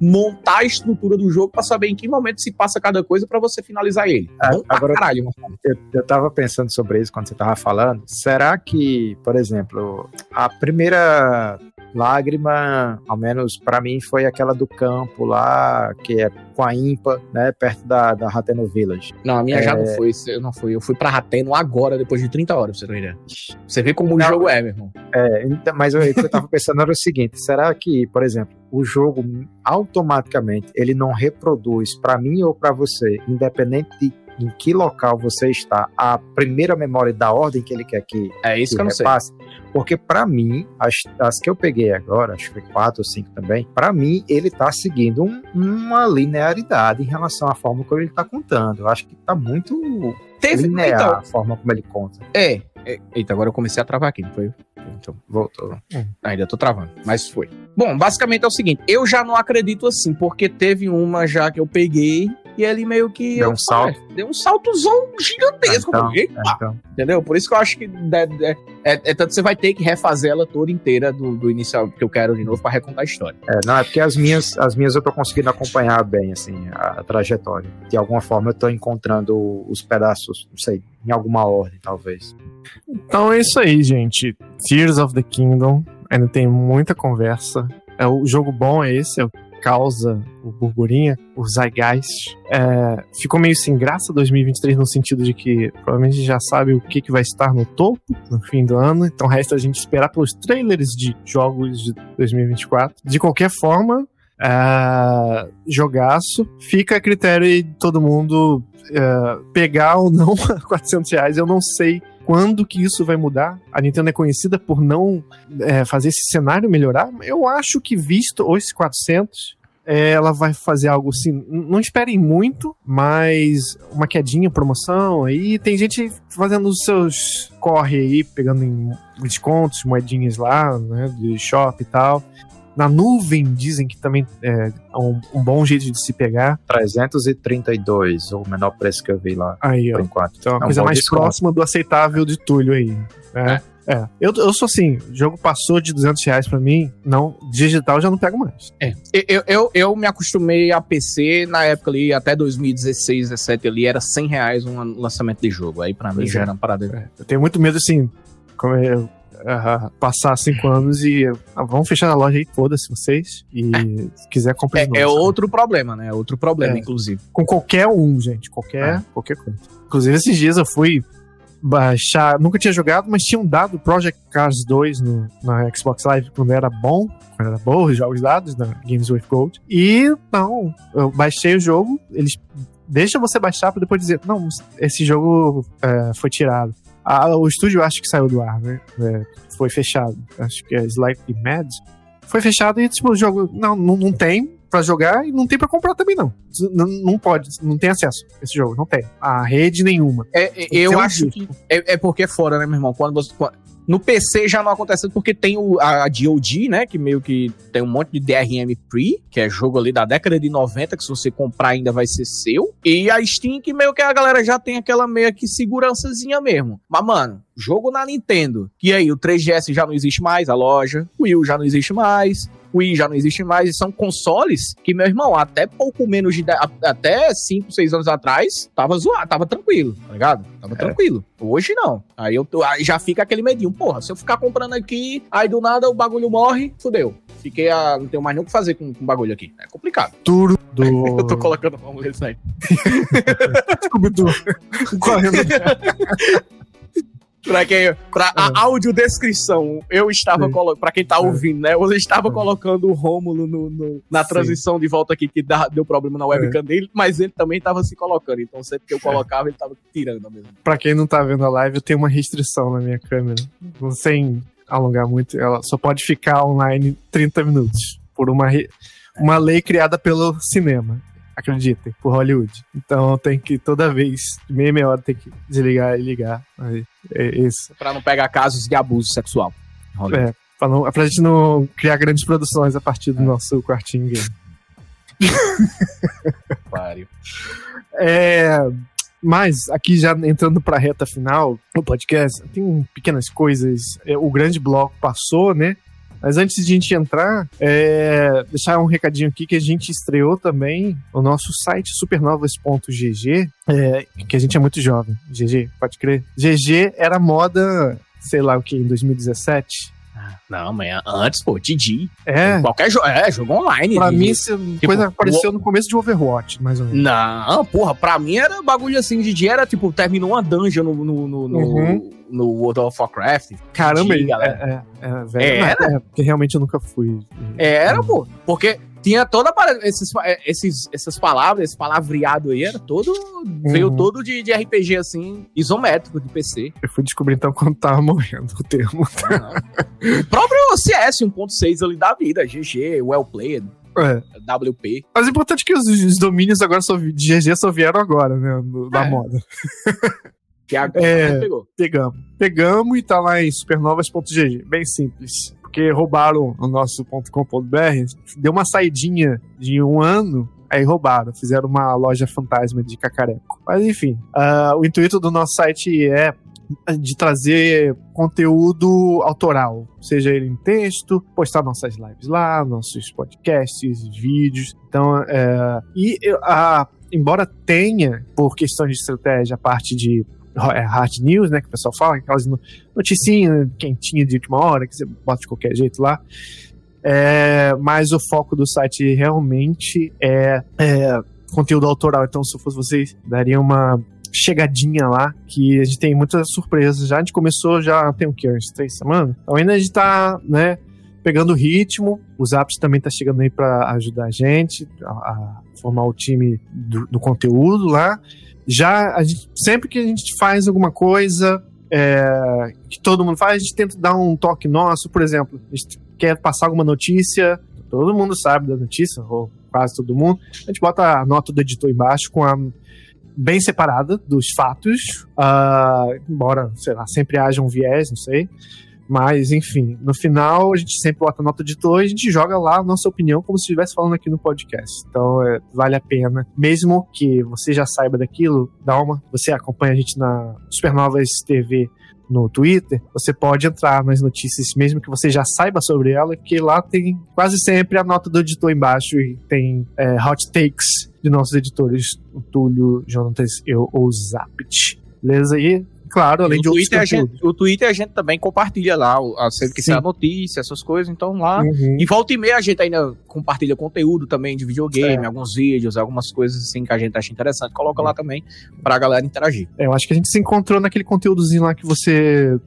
montar a estrutura do jogo para saber em que momento se passa cada coisa para você finalizar ele. É, agora, caralho, eu, eu tava pensando sobre isso quando você tava falando. Será que, por exemplo, a primeira lágrima, ao menos para mim, foi aquela do campo lá, que é com a Impa, né, perto da, da Rateno Village. Não, a minha é... já não foi, eu não fui. Eu fui pra Rateno agora, depois de 30 horas, pra você ter ideia. Você vê como não, o jogo é, meu irmão. É, então, mas eu, o que eu tava pensando era o seguinte, será que, por exemplo, o jogo automaticamente, ele não reproduz para mim ou para você, independente de em que local você está, a primeira memória da ordem que ele quer que, é isso que, que eu repasse. não sei. Porque para mim, as, as que eu peguei agora, acho que foi quatro ou cinco também, para mim ele tá seguindo um, uma linearidade em relação à forma como ele tá contando. Eu acho que tá muito Teve, linear então, a forma como ele conta. É, é, Eita, agora eu comecei a travar aqui, não foi? Então, voltou. Hum. Ainda tô travando, mas foi. Bom, basicamente é o seguinte, eu já não acredito assim, porque teve uma já que eu peguei e ele meio que. Deu um salto. É, deu um saltozão gigantesco. Então, então. Entendeu? Por isso que eu acho que é, é, é, tanto você vai ter que refazer ela toda inteira do, do inicial, que eu quero de novo para recontar a história. É, não, é porque as minhas, as minhas eu tô conseguindo acompanhar bem, assim, a, a trajetória. De alguma forma eu tô encontrando os pedaços, não sei, em alguma ordem, talvez. Então é isso aí, gente. Tears of the Kingdom. Ainda tem muita conversa. É, o jogo bom é esse, é o causa o burburinho, o Zeitgeist. É, ficou meio sem graça 2023 no sentido de que provavelmente já sabe o que, que vai estar no topo no fim do ano, então resta a gente esperar pelos trailers de jogos de 2024. De qualquer forma, é, jogaço. Fica a critério de todo mundo é, pegar ou não [laughs] 400 reais. Eu não sei quando que isso vai mudar. A Nintendo é conhecida por não é, fazer esse cenário melhorar. Eu acho que visto os 400, é, ela vai fazer algo assim. Não esperem muito, mas uma quedinha, promoção aí. Tem gente fazendo os seus corre aí, pegando em descontos, moedinhas lá, né, de shop e tal. Na nuvem dizem que também é um, um, bom jeito de se pegar. 332, o menor preço que eu vi lá. Aí, ó. Por enquanto. Então, é uma é coisa mais desconto. próxima do aceitável de Túlio aí. Né? É. É, eu, eu sou assim, o jogo passou de 200 reais pra mim, não, digital já não pego mais. É, eu, eu, eu me acostumei a PC na época ali, até 2016, 17 ali, era 100 reais um lançamento de jogo, aí pra mim já era uma parada. É, eu tenho muito medo, assim, como eu, Uh, passar cinco anos e uh, vamos fechar a loja aí, foda-se vocês. E é. se quiser comprar. É, é outro problema, né? Outro problema, é. inclusive. Com qualquer um, gente. Qualquer, é. qualquer coisa. Inclusive, esses dias eu fui baixar. Nunca tinha jogado, mas tinham dado Project Cars 2 no, na Xbox Live quando era bom, quando era bom os jogos dados da Games with Gold. E não, eu baixei o jogo, eles deixam você baixar para depois dizer: não, esse jogo é, foi tirado. Ah, o estúdio acho que saiu do ar, né? É, foi fechado. Acho que é Slightly Mad. Foi fechado e, tipo, o jogo. Não, não, não tem para jogar e não tem para comprar também, não. não. Não pode, não tem acesso a esse jogo, não tem. A rede nenhuma. É, é eu acho que. É, é, porque é fora, né, meu irmão? Quando você. No PC já não acontece porque tem o, a, a DOD, né? Que meio que tem um monte de DRM Pre, que é jogo ali da década de 90, que se você comprar ainda vai ser seu. E a Steam, que meio que a galera já tem aquela meio que segurançazinha mesmo. Mas, mano, jogo na Nintendo. E aí, o 3GS já não existe mais, a loja. O Wii já não existe mais. Wii já não existe mais, e são consoles que, meu irmão, até pouco menos de. Até 5, 6 anos atrás, tava zoado, tava tranquilo, tá ligado? Tava é. tranquilo. Hoje não. Aí eu aí já fica aquele medinho. porra, se eu ficar comprando aqui, aí do nada o bagulho morre, fudeu. Fiquei a. Não tenho mais nem o que fazer com o bagulho aqui. É complicado. Tudo do. [laughs] Eu tô colocando como nesse aí. [laughs] Scooby-Doo. [laughs] Correndo. Pra, quem, pra a É. audiodescrição, eu estava Sim. colocando. Pra quem tá É. ouvindo, né? Eu estava É. colocando o Rômulo no, no- na Sim. transição de volta aqui, que dá- deu problema na webcam dele, mas ele também tava se colocando. Então sempre que eu colocava, ele tava tirando mesmo. pra quem não tá vendo a live, eu tenho uma restrição na minha câmera. Sem alongar muito, ela só pode ficar online 30 minutos. Por uma, re- uma lei criada pelo cinema. Acreditem, por Hollywood. Então tenho que toda vez, meia meia hora, ter que desligar e ligar. Aí, é isso. Pra não pegar casos de abuso sexual. É, pra, não, pra gente não criar grandes produções a partir do nosso quartinho game. [laughs] É, mas, aqui já entrando pra reta final do podcast, tem pequenas coisas. É, O grande bloco passou, né? Mas antes de a gente entrar, é, deixar um recadinho aqui que a gente estreou também o nosso site supernovas.gg, é, que a gente é muito jovem. GG, pode crer. GG era moda, sei lá o que, em 2017. Não, mas antes, pô, Didi. É, Qualquer jogo. É, jogo online. pra mim, essa coisa apareceu no começo de Overwatch, mais ou menos. Não, porra, pra mim era bagulho assim, Didi era tipo, terminou uma dungeon no, no, no- Uhum. no World of Warcraft. Caramba, Didi, é, galera. é, é, velho. É, Não, é, porque realmente eu nunca fui. Era, pô. Porque tinha toda a esses, eh, esses, essas palavras, esse palavreado aí, era todo. Veio Uhum. todo de, de RPG assim, isométrico de PC. Eu fui descobrir então quando tava morrendo o termo. o próprio CS 1.6 ali da vida, GG, Well Played, É. WP. Mas o importante é que os, os domínios agora só, de GG só vieram agora, né? no- da É. moda. [laughs] Que agora É. pegou. Pegamos. Pegamos e tá lá em supernovas.gg. Bem simples. Porque roubaram o nosso .com.br, deu uma saidinha de um ano, aí roubaram. Fizeram uma loja fantasma de cacareco. Mas enfim, ah, o intuito do nosso site é de trazer conteúdo autoral, seja ele em texto, postar nossas lives lá, nossos podcasts, vídeos. Então, é, e eu- a, embora tenha, por questão de estratégia, a parte de é, hard news, né, que o pessoal fala, aquelas no- noticinhas quentinhas de última hora, que você bota de qualquer jeito lá. É, mas o foco do site realmente é, é conteúdo autoral. Então, se eu fosse vocês, daria uma chegadinha lá, que a gente tem muitas surpresas. Já a gente começou, já tem o quê? Uns três semanas? Então ainda a gente tá, né, pegando o ritmo. O Zaps também tá chegando aí para ajudar a gente a, a formar o time do, do conteúdo lá. Já, a gente, sempre que a gente faz alguma coisa é, que todo mundo faz, a gente tenta dar um toque nosso. Por exemplo, a gente quer passar alguma notícia, todo mundo sabe da notícia, ou quase todo mundo. A gente bota a nota do editor embaixo com a bem separada dos fatos, ah, embora, sei lá, sempre haja um viés, não sei. Mas, enfim, no final a gente sempre bota nota do editor e a gente joga lá a nossa opinião como se estivesse falando aqui no podcast. Então, é, vale a pena. Mesmo que você já saiba daquilo, dá uma. Você acompanha a gente na Supernovas TV no Twitter, você pode entrar nas notícias, mesmo que você já saiba sobre ela, que lá tem quase sempre a nota do editor embaixo e tem é, hot takes de nossos editores, o Túlio, Jonatas, eu ou Zapit. Beleza? E, claro, além o de outros Twitter, a gente, o Twitter a gente também compartilha lá, sempre que sai a notícia, essas coisas, então lá. Uhum. E volta e meia a gente ainda compartilha conteúdo também de videogame, É. alguns vídeos, algumas coisas assim que a gente acha interessante, coloca lá também pra galera interagir. É, eu acho que a gente se encontrou naquele conteúdozinho lá que você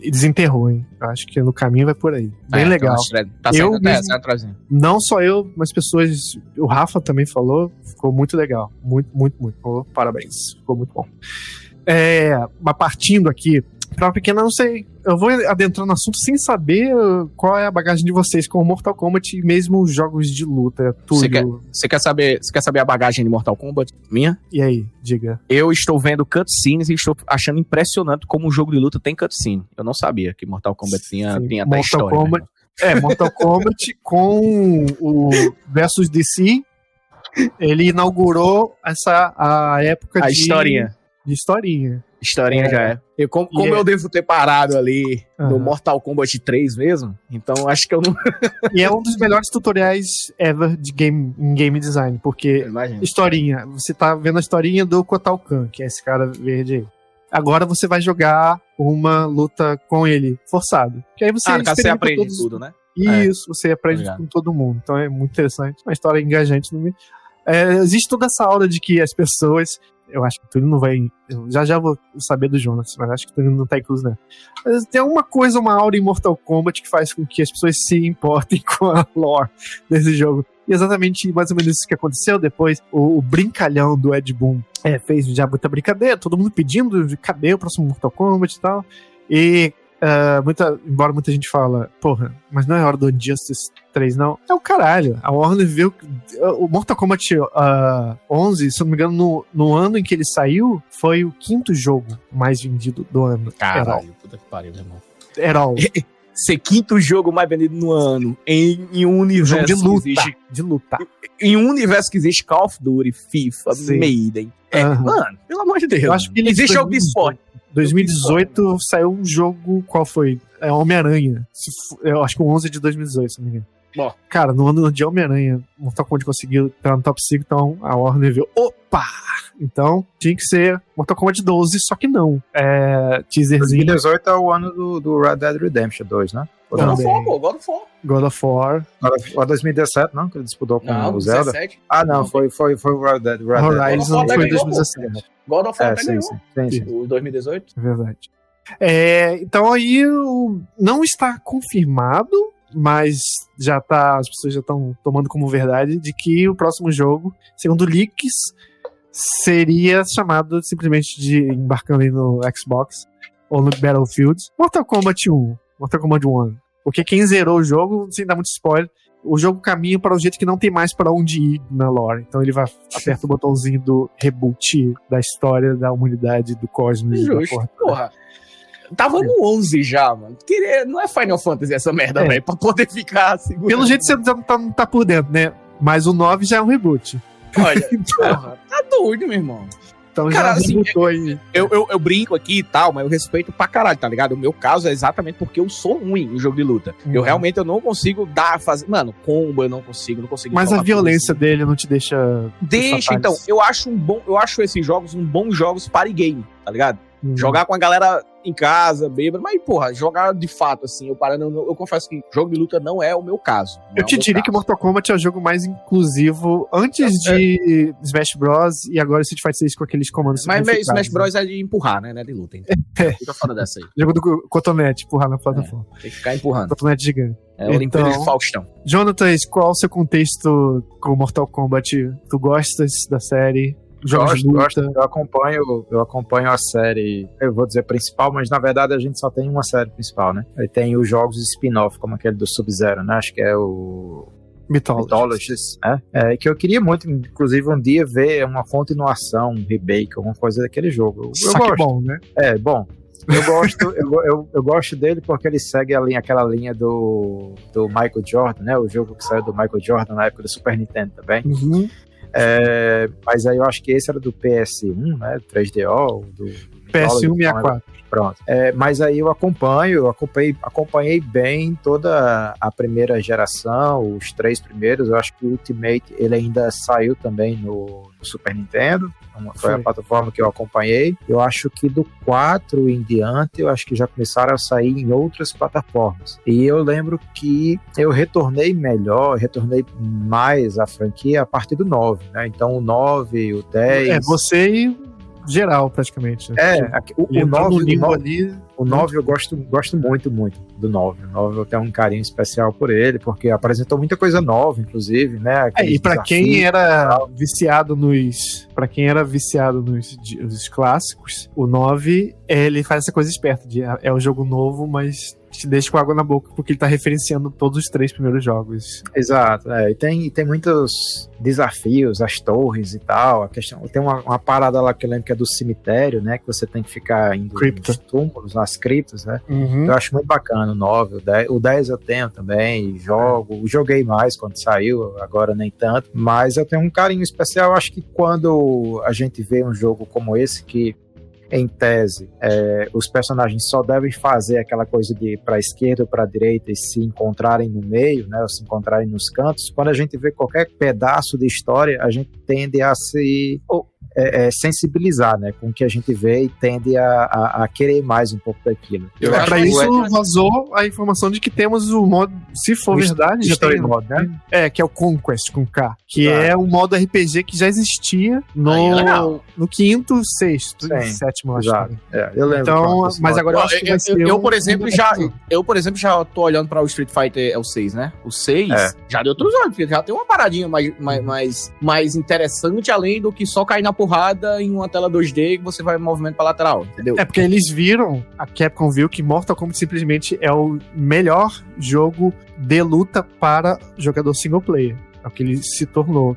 desenterrou, hein? Acho que no caminho vai por aí. Bem É, legal. então, Tá Eu até mesmo- atrasinho. Não só eu, mas pessoas. O Rafa também falou. Ficou muito legal. Muito, muito, muito. Parabéns. Ficou muito bom. É, mas partindo aqui, pra uma pequena, não sei. Eu vou adentrar no assunto sem saber uh, qual é a bagagem de vocês com o Mortal Kombat e mesmo os jogos de luta. Você. Você quer saber, quer saber a bagagem de Mortal Kombat minha? E aí, diga. Eu estou vendo cutscenes e estou achando impressionante como o jogo de luta tem cutscene. Eu não sabia que Mortal Kombat tinha, Sim, tinha até Mortal história. né? Kombat- É, Mortal Kombat [laughs] com o versus DC. Ele inaugurou essa a época A de historinha. De historinha. Historinha É. já é. Eu, como como é- eu devo ter parado ali no Aham. Mortal Kombat 3 mesmo, então acho que eu não. E é um dos melhores tutoriais ever de game, em game design, porque Imagina. historinha, você tá vendo a historinha do Kotal Kahn, que é esse cara verde aí. Agora você vai jogar uma luta com ele forçado. Que aí você, Ah, no você aprende todos- tudo, né? Isso, você aprende Obrigado. com todo mundo. Então é muito interessante. Uma história engajante no meio. É, existe toda essa aula de que as pessoas. Eu acho que o Túlio não vai. já já vou saber do Jonas, mas acho que o Túlio não tá incluso, né? Mas tem uma coisa, uma aura em Mortal Kombat que faz com que as pessoas se importem [laughs] com a lore desse jogo. E exatamente mais ou menos isso que aconteceu depois. O, o brincalhão do Ed Boon é, fez já muita brincadeira, todo mundo pedindo cadê o próximo Mortal Kombat e tal. E ah, muita, embora muita gente fala, porra, mas não é hora do Injustice 3, não. É o caralho. A Warner viu. que- O Mortal Kombat ah, 11, se eu não me engano, no, no ano em que ele saiu, foi o quinto jogo mais vendido do ano. Caralho, puta que pariu, meu irmão. Era all. [laughs] Ser quinto jogo mais vendido no ano em, em um universo de que luta. existe- De luta. em um universo que existe Call of Duty, FIFA, Sim. Maiden. É, mano, pelo amor de Deus. Eu acho que ele existe jogo de esporte. 2018 saiu um jogo, qual foi? É Homem-Aranha. Eu acho que o 11 de 2018, se não me engano. Bom. Cara, no ano de Homem-Aranha, Mortal Kombat conseguiu entrar no top 5, então a Warner viu, opa! Então, tinha que ser Mortal Kombat 12, só que não. É, teaserzinho, 2018 é o ano do, do Red Dead Redemption 2, né? God of. War, pô, God of War. God of War, Agora, Ou 2017, não? Que ele disputou com Não, o Zelda? 17. Ah, não, foi, foi, foi o Red Dead. Red Dead. Horizon God of War foi em ganhou, 2017. God of War É, sim, sim, sim, sim. O 2018. É verdade. É, então aí não está confirmado, mas já tá, as pessoas já estão tomando como verdade de que o próximo jogo, segundo leaks, seria chamado simplesmente de embarcando aí no Xbox ou no Battlefield, Mortal Kombat 1, Mortal Kombat 1. Porque quem zerou o jogo, sem dar muito spoiler, o jogo caminha para um jeito que não tem mais para onde ir na lore. Então ele vai aperta o botãozinho do reboot da história da humanidade do cosmos. da Justo. porra. Porra. Tava no 11 já, mano. Queria, não é Final Fantasy essa merda, É. velho, pra poder ficar seguro. Pelo jeito você não tá, não tá por dentro, né? Mas o 9 já é um reboot. Olha, [laughs] porra, tá doido, meu irmão. Então Cara, já assim, aí. Eu, eu, eu brinco aqui e tal, mas eu respeito pra caralho, tá ligado? O meu caso é exatamente porque eu sou ruim em jogo de luta. Eu Uhum. realmente eu não consigo dar, fazer. Mano, combo eu não consigo, não consigo. Mas a violência tudo dele não te deixa. assim. Deixa, então. Eu acho um bom. Eu acho esses jogos um bons jogos party game, tá ligado? Uhum. Jogar com a galera em casa, bêbado, mas, porra, jogar de fato, assim, eu parando, eu, eu confesso que jogo de luta não é o meu caso. não Eu é te diria que caso. Mortal Kombat é o jogo mais inclusivo antes É. de Smash Bros. e agora Street Fighter 6 com aqueles comandos. Mas Smash Bros é de empurrar, né? Não é de luta. Então. [laughs] Fica fora dessa aí. né? Jogo do cotonete, empurrar na plataforma. Tem que ficar empurrando. Cotonete gigante. É o Então- de Faustão. Jonathan, qual o seu contexto com Mortal Kombat? Tu gostas da série? Gosto. Eu acompanho, eu acompanho a série, eu vou dizer principal, mas na verdade a gente só tem uma série principal, né? Aí tem os jogos spin-off, como aquele do Sub-Zero, né? Acho que é o. Mythologies, né? É, que eu queria muito, inclusive, um dia ver uma continuação, um remake, alguma coisa daquele jogo. Eu, eu Só que gosto. bom, né? É, bom. Eu gosto, eu, eu, eu gosto dele porque ele segue a linha, aquela linha do, do Michael Jordan, né? O jogo que saiu do Michael Jordan na época do Super Nintendo também. Uhum. É, mas aí eu acho que esse era do PS1, né? 3DO, do PS1 Mythology, 64. Pronto. É, mas aí eu acompanho, eu acompanhei, acompanhei bem toda a primeira geração, os três primeiros. Eu acho que o Ultimate ele ainda saiu também no, no Super Nintendo. Uma- foi, Foi. a plataforma que eu acompanhei. Eu acho que do 4 em diante, eu acho que já começaram a sair em outras plataformas. E eu lembro que eu retornei melhor, retornei mais a franquia a partir do 9, né? Então o 9, o 10. É, você e geral, praticamente. né? É, aqui- o, o entrou 9, no o limbo 9 ali. o 9 eu gosto, gosto muito, muito do 9. O 9 eu tenho um carinho especial por ele, porque apresentou muita coisa nova, inclusive, né? É, e pra quem era viciado nos. para quem era viciado nos, nos clássicos, o 9, ele faz essa coisa esperta. De, é o jogo novo, mas te deixa com água na boca, porque ele tá referenciando todos os três primeiros jogos. Exato, é, e tem, tem muitos desafios, as torres e tal. A questão, tem uma, uma parada lá que eu lembro que é do cemitério, né? Que você tem que ficar indo Cripta. nos túmulos, nas criptas, né? Uhum. Eu acho muito bacana o 9, o 10, o 10 eu tenho também, jogo, joguei mais quando saiu, agora nem tanto, mas eu tenho um carinho especial, acho que quando a gente vê um jogo como esse, que em tese, é, os personagens só devem fazer aquela coisa de para esquerda ou para direita e se encontrarem no meio, né, ou se encontrarem nos cantos. Quando a gente vê qualquer pedaço de história, a gente tende a se é, é, sensibilizar, né, com o que a gente vê e tende a, a, a querer mais um pouco daquilo. Eu é, pra isso é... vazou a informação de que temos o modo, se for o verdade, Story Mode, né? É, que é o Conquest com K, que ah. é um modo RPG que já existia no, no quinto, sexto, Sim, sétimo, acho. É, eu lembro. Então, mas agora eu acho que vai ser eu, eu, por exemplo, já, eu, por exemplo, já tô olhando para o Street Fighter é o 6, né? O 6 é. já deu outros olhos, porque já tem uma paradinha mais, mais, mais, mais interessante, além do que só cair na porrada em uma tela 2D que você vai movimento pra lateral, entendeu? É porque eles viram, a Capcom viu que Mortal Kombat simplesmente é o melhor jogo de luta para jogador single player. É o que ele se tornou.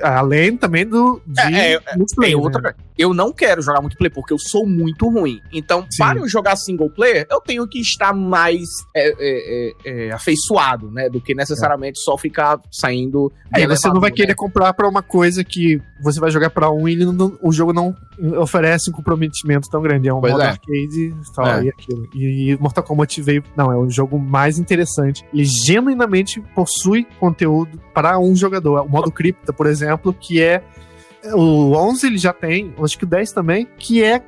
Além também do. De é, é, é outra né? Eu não quero jogar multiplayer porque eu sou muito ruim. Então, Sim. para eu jogar single player, eu tenho que estar mais é, é, é, é afeiçoado, né? Do que necessariamente só ficar saindo. É, você não vai né? querer comprar para uma coisa que você vai jogar para um e não, o jogo não oferece um comprometimento tão grande. É um pois modo arcade tal, e aquilo. E Mortal Kombat veio. Não, é o jogo mais interessante. Ele genuinamente possui conteúdo para um jogador. O modo cripta, por exemplo, que é o 11 ele já tem, acho que o 10 também, que é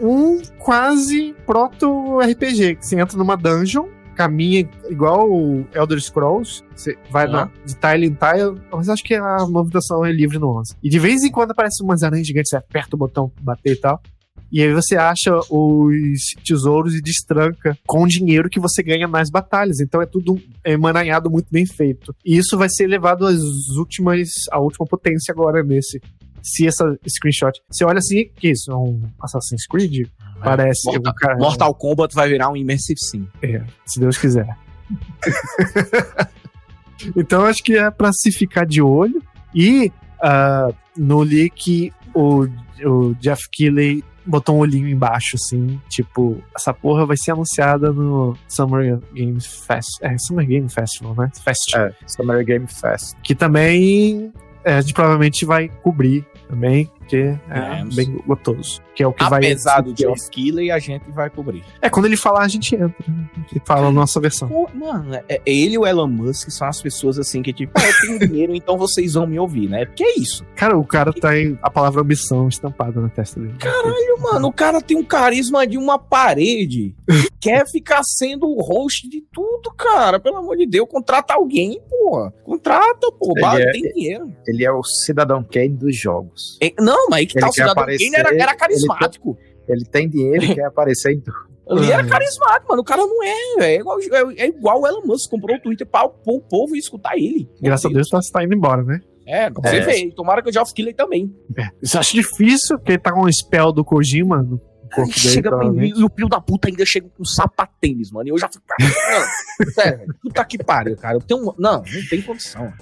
um quase proto-RPG, que você entra numa dungeon, caminha igual o Elder Scrolls, você vai uhum. na, de tile em tile, mas acho que a movimentação é livre no 11. E de vez em quando aparece umas aranhas gigantes, você aperta o botão bater e tal. E aí você acha os tesouros e destranca com o dinheiro que você ganha nas batalhas. Então é tudo emaranhado muito bem feito. E isso vai ser levado às últimas, à última potência agora nesse se essa screenshot. Você olha assim, que isso? É um Assassin's Creed? É, Parece. Mortal, cara... Mortal Kombat vai virar um Immersive Sim. É, se Deus quiser. [laughs] então acho que é pra se ficar de olho. E uh, no leak, o, o Jeff Keighley botou um olhinho embaixo, assim, tipo, essa porra vai ser anunciada no Summer Game Fest. É, Summer Game Festival, né? Fest. É, Summer Game Fest. Que também a gente provavelmente vai cobrir também, porque é bem gostoso. Que é o que Apesar vai. Apesar do Jeff Keighley, a gente vai cobrir. É, quando ele falar, a gente entra. Né? Ele fala a nossa versão. Pô, mano, é, é, ele e o Elon Musk são as pessoas assim que, tipo, ah, eu tenho dinheiro, então vocês vão me ouvir, né? Que é isso? Cara, o cara tá aí a palavra ambição estampada na testa dele. Caralho, mano, o cara tem um carisma de uma parede. [laughs] quer ficar sendo o host de tudo, cara. Pelo amor de Deus, contrata alguém, porra. Contrata, pô. Ele é, tem dinheiro. Ele é o cidadão Kane dos jogos. É, não, mas aí que ele tá o cidadão aparecer, Kane era, era carismático. Ele, ele tem dinheiro e quer aparecer em tudo. [laughs] Ele era carismático, mano. O cara não é, é igual, é, é igual o Elon Musk. Comprou o Twitter para o povo escutar ele. Graças a Deus tá, tá indo embora, né? É, você é. vê. Tomara que o Geoff Keighley também. É. Isso acho difícil, porque ele tá com um spell do Kojima no corpo dele. Chega pra mim, e o filho da puta ainda chega com sapatênis, mano. E eu já fico. Não, [laughs] sério, puta que pariu, cara. Eu tenho. Não, não tem condição.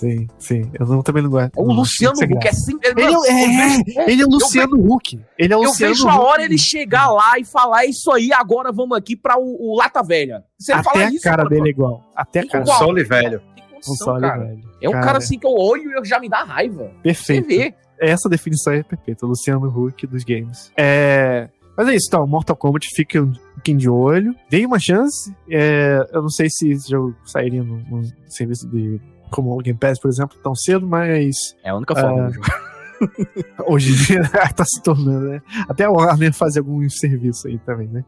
Sim, sim. Eu não, também não gosto. O Luciano Huck é assim. Ele, é, é, ele é o Luciano Huck. Ele é o eu Luciano vejo a hora ele chegar lá e falar: é isso aí, agora vamos aqui pra o, o Lata Velha. Você Até fala a isso, cara dele é igual. Até a cara. O Sole Velho. O Sole Velho. É um cara, cara assim que eu olho e já me dá raiva. Perfeito. Você vê. Essa definição é perfeita. Luciano Huck dos games. É. Mas é isso, então. Mortal Kombat, fique um pouquinho de olho. Dei uma chance. É, eu não sei se esse jogo sairia no, no serviço de como o Game Pass, por exemplo, tão cedo, mas. É a única forma uh. [laughs] Hoje em dia [laughs] tá se tornando, né? Até a Warner faz algum serviço aí também, né?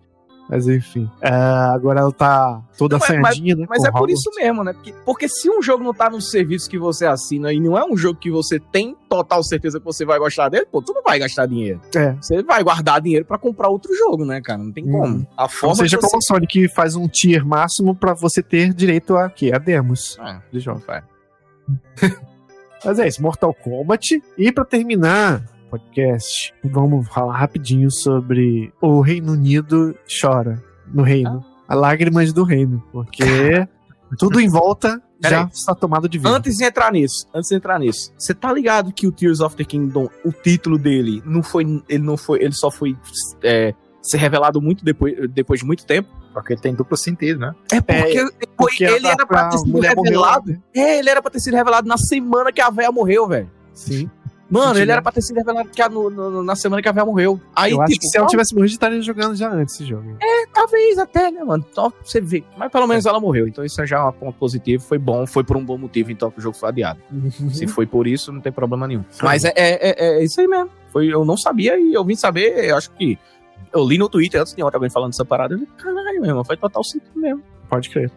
Mas enfim. Uh, agora ela tá toda não, assanhadinha, né? Mas é por isso mesmo, né? Porque, porque se um jogo não tá no serviço que você assina e não é um jogo que você tem total certeza que você vai gostar dele, pô, tu não vai gastar dinheiro. É. Você vai guardar dinheiro para comprar outro jogo, né, cara? Não tem hum. como. A forma Ou seja, você... como a Sony que faz um tier máximo para você ter direito a quê? A demos é. de jogo. É. [laughs] Mas é isso, Mortal Kombat. E para terminar o podcast, vamos falar rapidinho sobre o Reino Unido chora no reino. Ah. Lágrimas do reino, porque [laughs] tudo em volta Pera já aí. está tomado de vida. Antes de entrar nisso, antes de entrar nisso, você tá ligado que o Tears of the Kingdom, o título dele não foi, ele não foi, ele só foi é, ser revelado muito depois, depois de muito tempo. Porque ele tem duplo sentido, né? É porque, é, porque ele era pra ter sido revelado. Morreu, né? É, ele era pra ter sido revelado na semana que a véia morreu, velho. Sim. Mano, ele era pra ter sido revelado no- no- na semana que a véia morreu. Aí, eu tipo, que se ela tivesse morrido, estaria jogando já antes esse jogo. talvez até, né, mano? Só pra você ver. Mas pelo menos ela morreu. Então isso já é um ponto positivo. Foi bom, foi por um bom motivo, então, que o jogo foi adiado. Se foi por isso, não tem problema nenhum. Mas é, é, é- é isso aí mesmo. Foi, eu não sabia e eu vim saber, eu acho que. Eu li no Twitter antes de ontem alguém falando dessa parada. Eu falei, caralho, meu irmão, faz total sentido mesmo. Pode crer.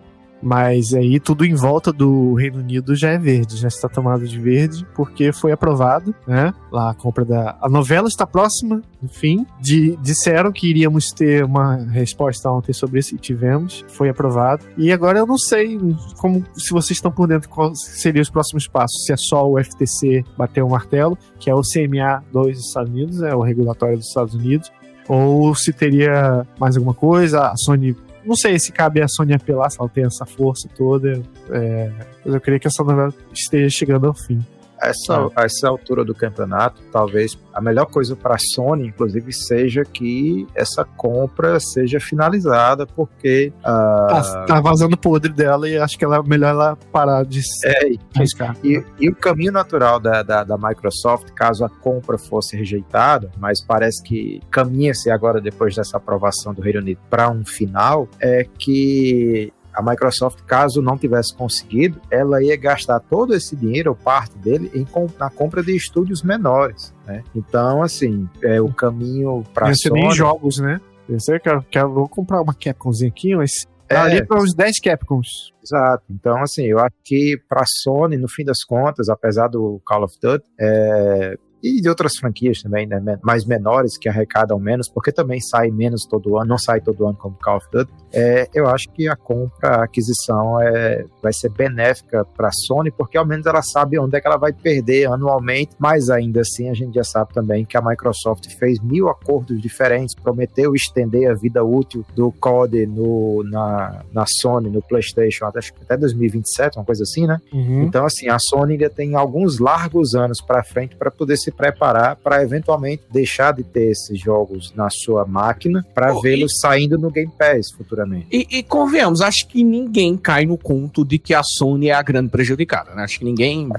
Mas aí tudo em volta do Reino Unido já é verde, já está tomado de verde, porque foi aprovado, né? Lá a compra da. A novela está próxima, enfim. De, disseram que iríamos ter uma resposta ontem sobre isso e tivemos. Foi aprovado. E agora eu não sei como se vocês estão por dentro quais seriam os próximos passos. Se é só o FTC bater o martelo, que é o CMA 2 dos Estados Unidos, é o regulatório dos Estados Unidos. Ou se teria mais alguma coisa, a Sony não sei se cabe a Sony apelar, se ela tem essa força toda. é, mas eu creio que essa novela esteja chegando ao fim. Essa, a essa altura do campeonato, talvez a melhor coisa para a Sony, inclusive, seja que essa compra seja finalizada, porque ah, Tá, vazando podre dela e acho que ela, melhor ela parar de é, arriscar. E, e o caminho natural da, da, da Microsoft, caso a compra fosse rejeitada, mas parece que caminha-se agora, depois dessa aprovação do Reino Unido, para um final, é que a Microsoft, caso não tivesse conseguido, ela ia gastar todo esse dinheiro, ou parte dele, em, na compra de estúdios menores. Né? Então, assim, é o caminho para ser nem Sony. jogos, né? Eu sei que eu, que eu vou comprar uma Capcomzinha aqui, mas É. daria para uns 10 Capcoms. Exato. Então, assim, eu acho que para a Sony, no fim das contas, apesar do Call of Duty, é, e de outras franquias também, né, mais menores, que arrecadam menos, porque também sai menos todo ano, não sai todo ano como Call of Duty, é, eu acho que a compra, a aquisição é, vai ser benéfica para a Sony, porque ao menos ela sabe onde é que ela vai perder anualmente, mas ainda assim a gente já sabe também que a Microsoft fez mil acordos diferentes, prometeu estender a vida útil do COD no, na, na Sony, no PlayStation, até, até 2027, uma coisa assim, né? Uhum. Então, assim, a Sony ainda tem alguns largos anos para frente para poder se preparar para eventualmente deixar de ter esses jogos na sua máquina para Oh, vê-los saindo no Game Pass futuramente. E, e convenhamos, acho que ninguém cai no conto de que a Sony é a grande prejudicada, né? Acho que ninguém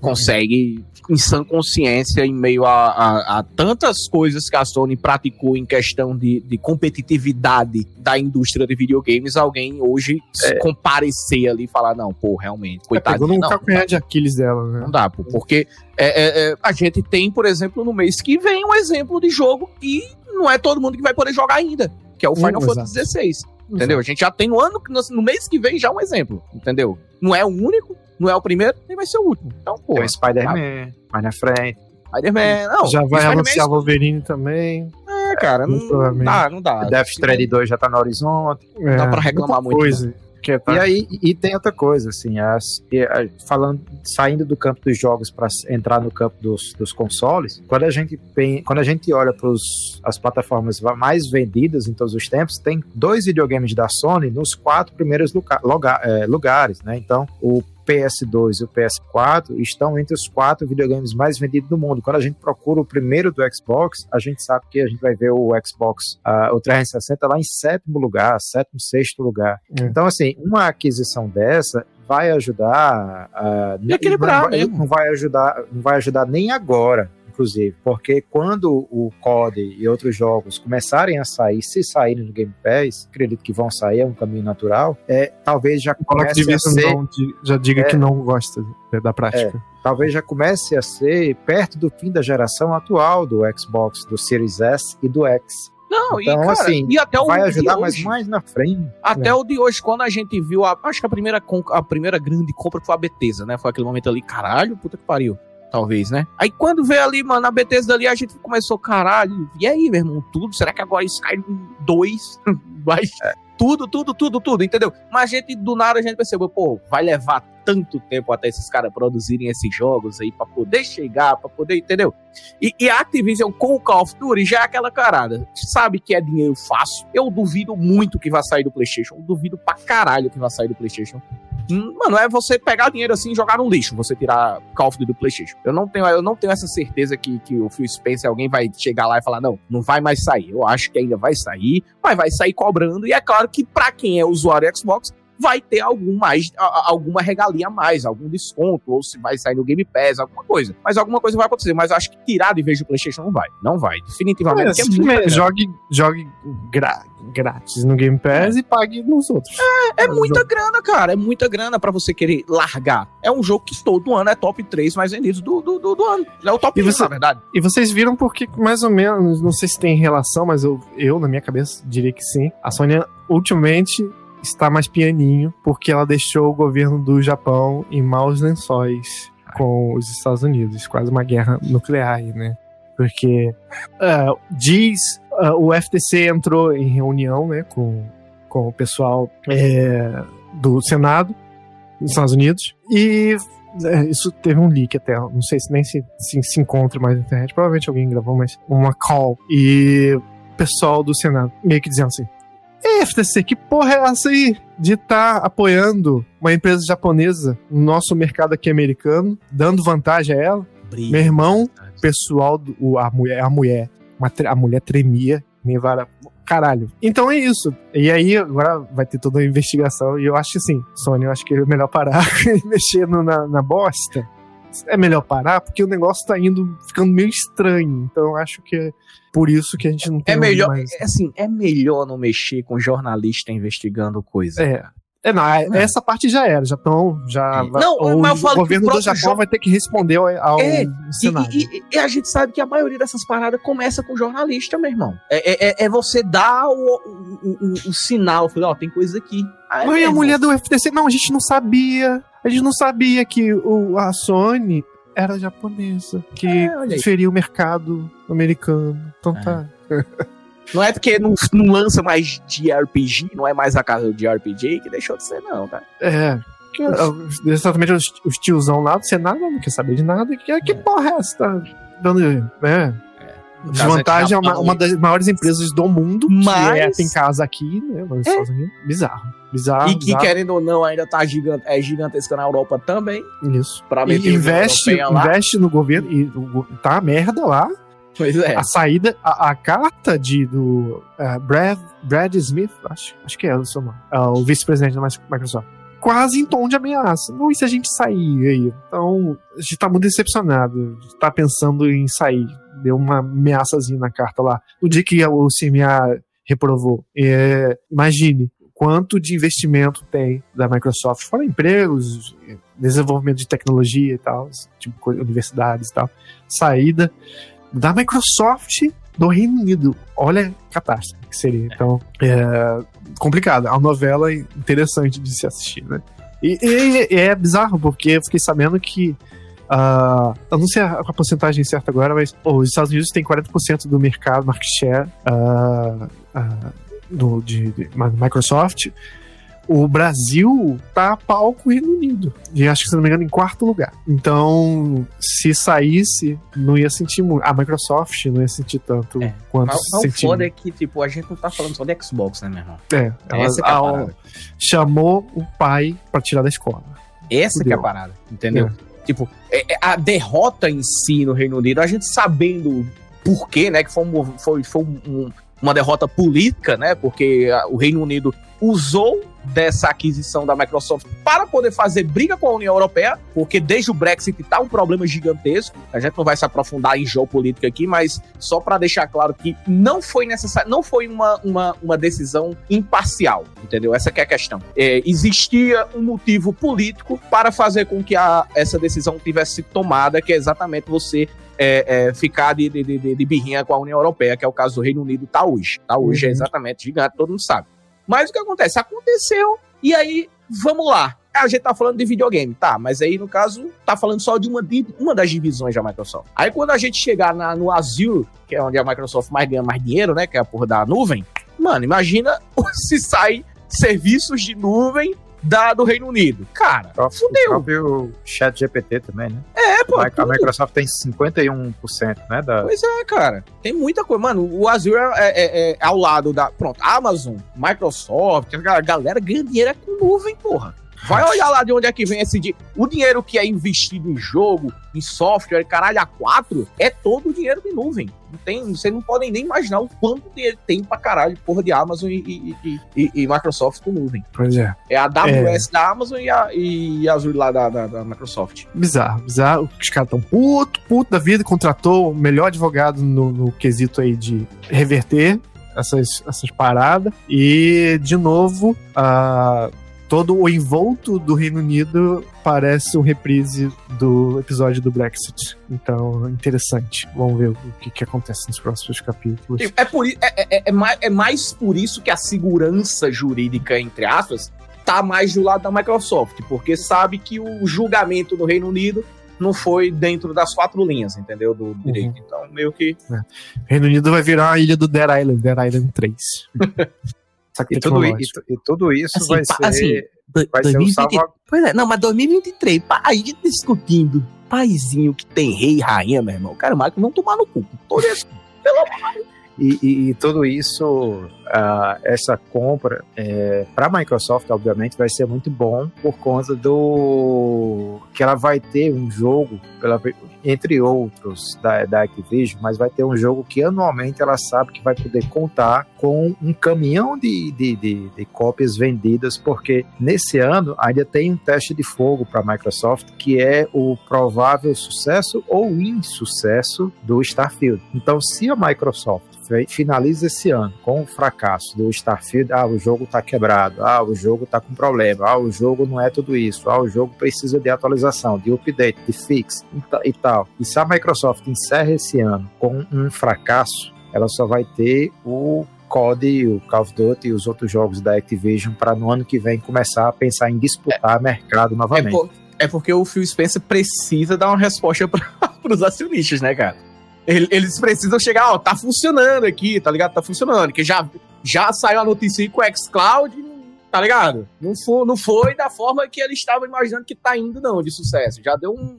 consegue, em sã consciência, em meio a, a- a tantas coisas que a Sony praticou em questão de, de competitividade da indústria de videogames, alguém hoje se comparecer ali e falar, não, pô, realmente, coitado. Pegou no não, calcanhar de Aquiles dela, né? não dá, pô, porque é, é, é, a gente tem, por exemplo, no mês que vem, um exemplo de jogo que não é todo mundo que vai poder jogar ainda, que é o Final Hum, Fantasy XVI. Entendeu? A gente já tem no ano, no mês que vem já um exemplo, entendeu? Não é o único, não é o primeiro, nem vai ser o último. Então, pô, Tem o Spider-Man mais na frente. Spider-Man, não. Já vai anunciar Wolverine também. É, cara, não, provavelmente. dá, não dá. Death Stranding 2 já tá no horizonte. É, dá pra reclamar muita muito, Coisa, que é, tá- E aí, e tem outra coisa, assim, as, e, a- falando, saindo do campo dos jogos para entrar no campo dos, dos consoles, quando a gente pen- quando a gente olha para as plataformas mais vendidas em todos os tempos, tem dois videogames da Sony nos quatro primeiros lugar- loga- eh, lugares, né? Então, o PS2 e o PS4 estão entre os quatro videogames mais vendidos do mundo. Quando a gente procura o primeiro do Xbox, a gente sabe que a gente vai ver o Xbox, ah, o 360 lá em sétimo lugar, sétimo, sexto lugar. É. Então, assim, uma aquisição dessa vai ajudar a E equilibrar não vai, mesmo. não vai ajudar, não vai ajudar nem agora, inclusive, porque quando o COD e outros jogos começarem a sair, se saírem no Game Pass, acredito que vão sair, é um caminho natural, é, talvez já comece a ser não já diga É. que não gosta da prática. talvez já comece a ser perto do fim da geração atual do Xbox, do Series S e do X. Não, e, Então, cara, assim, e até o Vai de ajudar, mas hoje. mais na frente. Até o de hoje, quando a gente viu, a, acho que a primeira, a primeira grande compra foi a Bethesda, né? Foi aquele momento ali, caralho, puta que pariu. Talvez, né? Aí quando veio ali, mano, a Bethesda ali, a gente começou, caralho, e aí, meu irmão, tudo? Será que agora Skyrim 2 [laughs] vai... Tudo, tudo, tudo, tudo, entendeu? Mas a gente, do nada, a gente percebeu, pô, vai levar tanto tempo até esses caras produzirem esses jogos aí pra poder chegar, pra poder, entendeu? E, e a Activision com o Call of Duty já é aquela carada. Sabe que é dinheiro fácil. Eu duvido muito que vai sair do PlayStation. Eu duvido pra caralho que vai sair do PlayStation. Mano, é você pegar dinheiro assim e jogar no lixo, você tirar Call of Duty do PlayStation. Eu não tenho, eu não tenho essa certeza que, que o Phil Spencer, alguém vai chegar lá e falar: não, não vai mais sair. Eu acho que ainda vai sair, mas vai sair cobrando. E é claro que pra quem é usuário Xbox, vai ter algum mais, alguma regalia a mais, algum desconto, ou se vai sair no Game Pass, alguma coisa. Mas alguma coisa vai acontecer. Mas eu acho que tirar de vez do PlayStation não vai. Não vai. Definitivamente. é grana. jogue, jogue gra- grátis no Game Pass e pague nos outros. É muita grana, cara. É muita grana pra você querer largar. É um jogo que todo ano é top 3 mais vendidos do, do, do, do ano. É o top E 1, você- na verdade. E vocês viram porque, mais ou menos, não sei se tem relação, mas eu, eu na minha cabeça, diria que sim. A Sony, ultimamente, está mais pianinho, porque ela deixou o governo do Japão em maus lençóis com os Estados Unidos. Quase uma guerra nuclear né? Porque ah, diz, ah, o FTC entrou em reunião, né, com, com o pessoal é, do Senado dos Estados Unidos. E é, isso teve um leak até, não sei se nem se, se, se encontra mais na internet, provavelmente alguém gravou, mas uma call. E o pessoal do Senado meio que dizendo assim: "Ei, FTC, que porra é essa aí de estar apoiando uma empresa japonesa no nosso mercado aqui americano, dando vantagem a ela? Meu irmão, o pessoal, do, a mulher, a mulher, a mulher tremia, nem vara. Caralho. Então é isso. E aí agora vai ter toda a investigação. E eu acho que assim, Sony, eu acho que é melhor parar [laughs] mexer no- na, na bosta. É melhor parar porque o negócio tá indo ficando meio estranho. Então eu acho que é por isso que a gente não tem É melhor, mais. é assim, é melhor não mexer com jornalista investigando coisa. É. É, não, é- Não. essa parte já era, já estão, já É. Não, o, mas eu falo que governo o do Japão jo- vai ter que responder ao, ao É, E, Senado. e- e- e a gente sabe que a maioria dessas paradas começa com jornalista, meu irmão. É, é- é- é você dar o, o, o- o sinal, falar, ó, tem coisa aqui. Aí, Não, e meu a mulher do FTC, não, a gente não sabia. A gente não sabia que o, a Sony era japonesa, que É, o mercado americano. Então É. tá. [laughs] Não é porque não, não lança mais de RPG, não é mais a casa de RPG que deixou de ser, não, tá? É. que, é, Exatamente os, os tiozão lá do Senado não quer saber de nada. Que, que porra é essa? Tá dando, né? Desvantagem é uma, Japão, uma das maiores empresas do mundo. Mas- Que é, tem casa aqui, né? Nos Unidos. Bizarro. Bizarro. E que, bizarro. querendo ou não, ainda tá gigante, é gigantesca na Europa também. Isso. Pra E meter o investe, investe no governo e tá uma merda lá. Pois é. A saída, a, a carta de do eh, Brad, Brad Smith, acho, acho que é o seu nome, é o vice-presidente da Microsoft, quase em tom de ameaça. Não, e se a gente sair aí? Então, a gente tá muito decepcionado. Tá pensando em sair. Deu uma ameaçazinha na carta lá. No dia que o CMA reprovou. É, imagine quanto de investimento tem da Microsoft, fora empregos, desenvolvimento de tecnologia e tal, tipo universidades e tal. Saída da Microsoft do Reino Unido. Olha a catástrofe que seria. Então, é complicado. É uma novela interessante de se assistir, né? E, e- e é bizarro, porque eu fiquei sabendo que. ah, eu não sei a, a porcentagem certa agora, mas pô, os Estados Unidos têm 40% do mercado, market share ah, ah, do, de, de Microsoft. O Brasil tá a pau com o Reino Unido. E acho que, se não me engano, em quarto lugar. Então, se saísse, não ia sentir muito. A Microsoft não ia sentir tanto É. quanto Mas o sentiu. foda é que, tipo, a gente não tá falando só de Xbox, né, meu irmão? É, ela Essa é a a- parada. chamou o pai pra tirar da escola. Essa que é a Fudeu. parada, entendeu? Tipo, é- é a derrota em si no Reino Unido, a gente sabendo por quê, né? Que foi, um- foi, foi um- uma derrota política, né? Porque o Reino Unido usou dessa aquisição da Microsoft para poder fazer briga com a União Europeia, porque desde o Brexit tá um problema gigantesco. A gente não vai se aprofundar em geopolítica aqui, mas só para deixar claro que não foi necessário, não foi uma, uma, uma decisão imparcial, entendeu? Essa que é a questão. É, existia um motivo político para fazer com que a, essa decisão tivesse sido tomada, que é exatamente você é, é, ficar de, de, de, de birrinha com a União Europeia, que é o caso do Reino Unido, tá hoje. Tá hoje, é Uhum. exatamente gigante, todo mundo sabe. Mas o que acontece? Aconteceu, e aí, vamos lá. A gente tá falando de videogame, tá, mas aí, no caso, tá falando só de uma, de uma das divisões da Microsoft. Aí, quando a gente chegar na, no Azure, que é onde a Microsoft mais ganha mais dinheiro, né, que é a porra da nuvem, mano, imagina [laughs] se sai serviços de nuvem da, do Reino Unido. Cara, O fudeu. próprio chat GPT também, né? É, pô, a tudo. Microsoft tem 51%, né? Da... Pois é, cara. Tem muita coisa. Mano, o Azure é, é- é ao lado da. Pronto, Amazon, Microsoft, a galera ganha dinheiro é com nuvem, porra. Vai olhar lá de onde é que vem esse dinheiro. O dinheiro que é investido em jogo, em software, caralho, a quatro, é todo o dinheiro de nuvem. Não tem, vocês não podem nem imaginar o quanto dinheiro tem pra caralho, porra de Amazon e, e, e, e, Microsoft com nuvem. Pois é. É a AWS da Amazon e a, e a Azure lá da, da, da Microsoft. Bizarro, bizarro. Os caras tão puto, puto da vida, contratou o melhor advogado no, no quesito aí de reverter essas, essas paradas. E, de novo, a todo o envolto do Reino Unido parece um reprise do episódio do Brexit. Então, interessante. Vamos ver o que, que acontece nos próximos capítulos. É, por, é, é, é, mais, é mais por isso que a segurança jurídica, entre aspas, tá mais do lado da Microsoft, porque sabe que o julgamento no Reino Unido não foi dentro das quatro linhas, entendeu? Do direito. Uhum. Então, meio que. É. Reino Unido vai virar a ilha do Dead Island, Dead Island 3. [laughs] e, tudo, e, e, tudo isso assim, vai ser. Assim, vai 2020, ser salva... Pois é, não, mas 2023, aí discutindo, paizinho que tem rei e rainha, meu irmão. Cara, Marco, vão tomar no cu. Todo esse, pelo [laughs] amor e, e, e, tudo isso, uh, essa compra, é, para a Microsoft, obviamente, vai ser muito bom por conta do que ela vai ter um jogo, pela, entre outros da, da Activision, mas vai ter um jogo que anualmente ela sabe que vai poder contar com um caminhão de, de, de, de cópias vendidas, porque nesse ano ainda tem um teste de fogo para a Microsoft que é o provável sucesso ou insucesso do Starfield. Então, se a Microsoft finaliza esse ano com o fracasso do Starfield, ah, o jogo está quebrado, ah, o jogo está com problema, ah, o jogo não é tudo isso, ah, o jogo precisa de atualização, de update, de fix e tal. E se a Microsoft encerra esse ano com um fracasso, ela só vai ter o COD, o Call of Duty e os outros jogos da Activision para no ano que vem começar a pensar em disputar é, mercado novamente. É, por, é, porque o Phil Spencer precisa dar uma resposta para [laughs] os acionistas, né, cara? Eles precisam chegar, ó, tá funcionando aqui, tá ligado? Tá funcionando. Que já, já saiu a notícia aí com o xCloud, tá ligado? Não foi, não foi da forma que eles estavam imaginando que tá indo, não, de sucesso. Já deu um,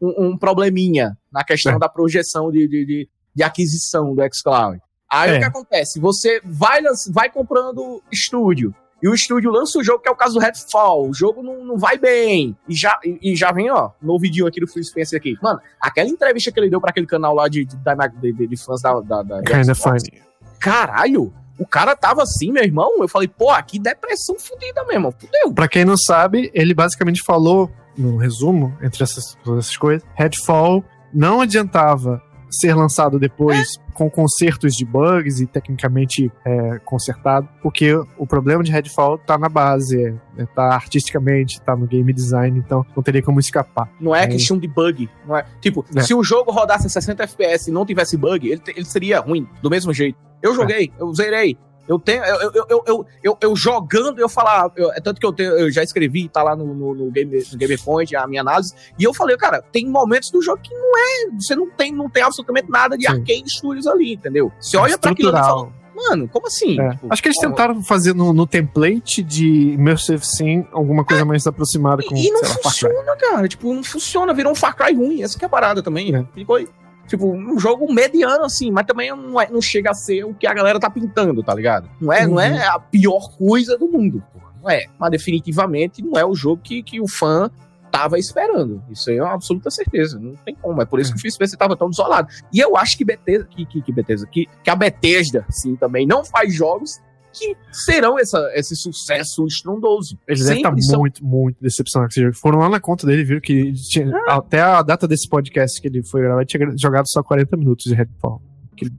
um, um probleminha na questão é. da projeção de, de, de, de, aquisição do xCloud. Aí é. o que acontece? Você vai, vai comprando estúdio, e o estúdio lança o jogo, que é o caso do Redfall. O jogo não, não vai bem. E já, e, e já vem, ó, no vídeo aqui do Phil Spencer aqui. Mano, aquela entrevista que ele deu para aquele canal lá de, de, de, de, fãs da. da, da Kinda funny. Caralho! O cara tava assim, meu irmão. Eu falei, pô, que depressão fodida mesmo. Fudeu. Pra quem não sabe, ele basicamente falou, no resumo, entre essas, essas coisas, Redfall não adiantava ser lançado depois é. com consertos de bugs e tecnicamente é, consertado, porque o problema de Redfall tá na base, é, tá artisticamente, tá no game design, então não teria como escapar. Não é, é. questão de bug, não é? Tipo, é. se o jogo rodasse 60 FPS e não tivesse bug, ele, ele seria ruim, do mesmo jeito. Eu joguei, eu zerei, eu tenho, eu, eu, eu, eu, jogando, eu falar, é tanto que eu, tenho, eu já escrevi, tá lá no, no, no, Game, no Game Point, a minha análise, e eu falei, cara, tem momentos do jogo que não é, você não tem, não tem absolutamente nada de Sim. arcade studios ali, entendeu? Você olha pra aquilo e fala, mano, como assim? É. Tipo, Acho que eles tentaram fazer no, no, template de Immersive Sim alguma coisa é. mais aproximada com E não funciona, cara. Tipo, não funciona, virou um Far Cry ruim. Essa que é a parada também. É. Ficou aí. Tipo, um jogo mediano, assim, mas também não, é, não chega a ser o que a galera tá pintando, tá ligado? Não é, uhum. não é uhum. a pior coisa do mundo, porra. Não é. Mas definitivamente não é o jogo que, que o fã tava esperando. Isso aí é uma absoluta certeza. Não tem como. É por isso que o Phil Spencer tava tão desolado. E eu acho que Bethesda, que, que, que Bethesda, que, que a Bethesda, sim, também não faz jogos que serão essa, esse sucesso estrondoso. Eles devem estar são... muito, muito decepcionados. Foram lá na conta dele, viram que tinha, ah. até a data desse podcast que ele foi gravar, tinha jogado só 40 minutos de Redfall. Que ele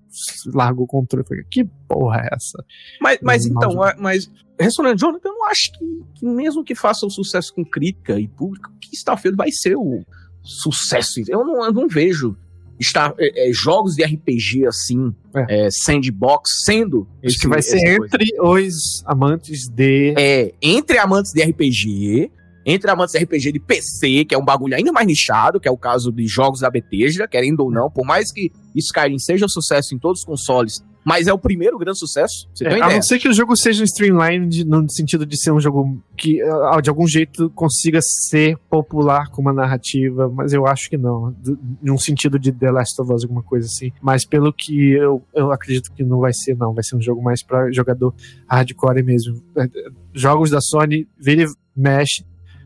largou o controle. Falei, que porra é essa? Mas, mas então, mas respondendo, Jonathan, eu não acho que, que, mesmo que faça o um sucesso com crítica e público, que Starfield vai ser o sucesso. Eu não, eu não vejo estar é, é, jogos de RPG assim, é. é. sandbox, sendo. Esse, que vai ser entre coisa. os amantes de. É, entre amantes de RPG, entre amantes de RPG de PC, que é um bagulho ainda mais nichado, que é o caso de jogos da Bethesda, querendo ou não, por mais que Skyrim seja um sucesso em todos os consoles, mas é o primeiro grande sucesso. Você é, a não ser que o jogo seja streamlined no sentido de ser um jogo que ah, de algum jeito consiga ser popular com uma narrativa, mas eu acho que não. Em um sentido de The Last of Us, alguma coisa assim. Mas pelo que eu, eu acredito que não vai ser, não. Vai ser um jogo mais para jogador hardcore mesmo. É, jogos da Sony, vire mexe,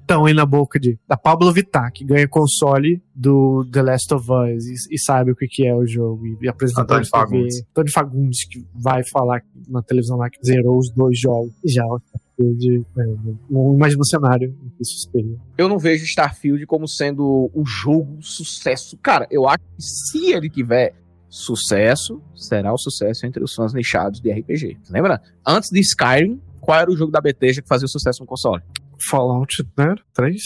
estão aí na boca de, da Pablo Vittar, que ganha console do The Last of Us e, e sabe o que, que é o jogo. E, e apresentador de TV, Antônio Fagundes, que vai falar na televisão lá que zerou os dois jogos. E já, de, é, não imagino o cenário que isso seria. Eu não vejo Starfield como sendo o jogo sucesso. Cara, eu acho que se ele tiver sucesso, será o sucesso entre os fãs nichados de RPG. Lembra? Antes de Skyrim, qual era o jogo da Bethesda que fazia sucesso no console? Fallout, né? 3?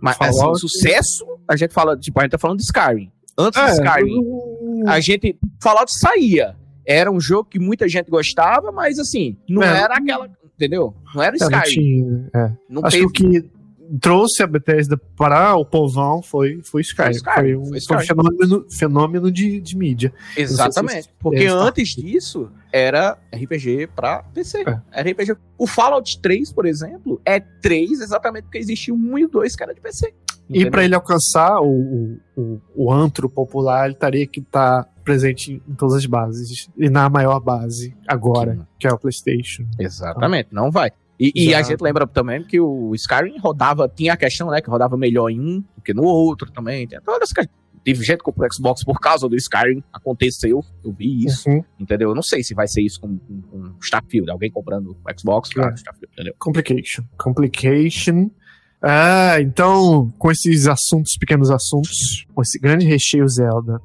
Mas assim, Fallout... assim, sucesso, a gente fala, tipo, a gente tá falando de Skyrim. Antes é, de Skyrim, eu... a gente. Fallout saía. Era um jogo que muita gente gostava, mas assim, não é. era aquela. Entendeu? Não era Skyrim. Não tinha, é. não Acho teve... o que trouxe a Bethesda para o povão foi, foi Skyrim. Foi, Skyrim, foi um, foi Skyrim. Foi um fenômeno, fenômeno de, de mídia. Exatamente. Se porque antes disso, era RPG para PC. É. Era RPG. O Fallout 3, por exemplo, é 3 exatamente porque existia um e o 2 que era de PC. Entendeu? E para ele alcançar o, o, o, antro popular, ele teria que estar tá presente em todas as bases. E na maior base agora, Sim. que é o PlayStation. Exatamente, então, não vai. E, e, a gente lembra também que o Skyrim rodava, tinha a questão, né, que rodava melhor em um do que no outro também. Tem todas essas Teve gente que comprou Xbox por causa do Skyrim, aconteceu, eu vi isso, uhum. entendeu? Eu não sei se vai ser isso com, com, com Starfield, alguém comprando Xbox por é. Starfield, entendeu? Complication. Complication. Ah, então, com esses assuntos, pequenos assuntos, com esse grande recheio Zelda,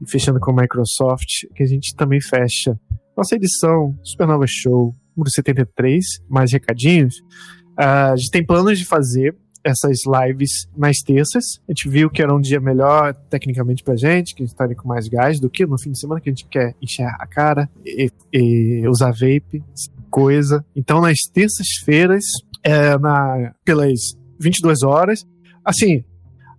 e fechando com a Microsoft, que a gente também fecha nossa edição Supernova Show número 73, mais recadinhos. Uh, a gente tem planos de fazer essas lives nas terças. A gente viu que era um dia melhor tecnicamente pra gente, que a gente estaria com mais gás do que no fim de semana, que a gente quer encher a cara e, e usar vape, coisa. Então, nas terças-feiras, é, na, pelas 22 horas, assim,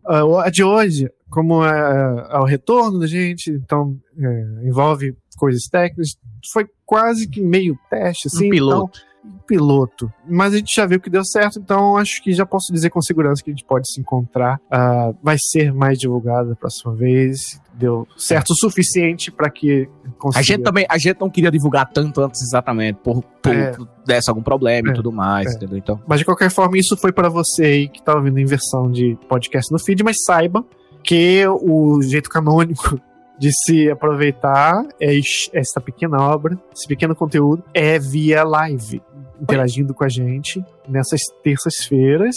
a de hoje, como é, é o retorno da gente, então é, envolve coisas técnicas, foi quase que meio teste, assim. Um piloto. Então, piloto. Mas a gente já viu que deu certo, então acho que já posso dizer com segurança que a gente pode se encontrar. Uh, vai ser mais divulgado da próxima vez. Deu certo o suficiente para que consiga. A gente também, a gente não queria divulgar tanto antes exatamente, por, por é. desse algum problema é. e tudo mais, é. entendeu? Então. Mas de qualquer forma, isso foi para você aí que tá ouvindo em versão de podcast no feed, mas saiba que o jeito canônico de se aproveitar essa pequena obra, esse pequeno conteúdo, é via live, interagindo com a gente nessas terças-feiras.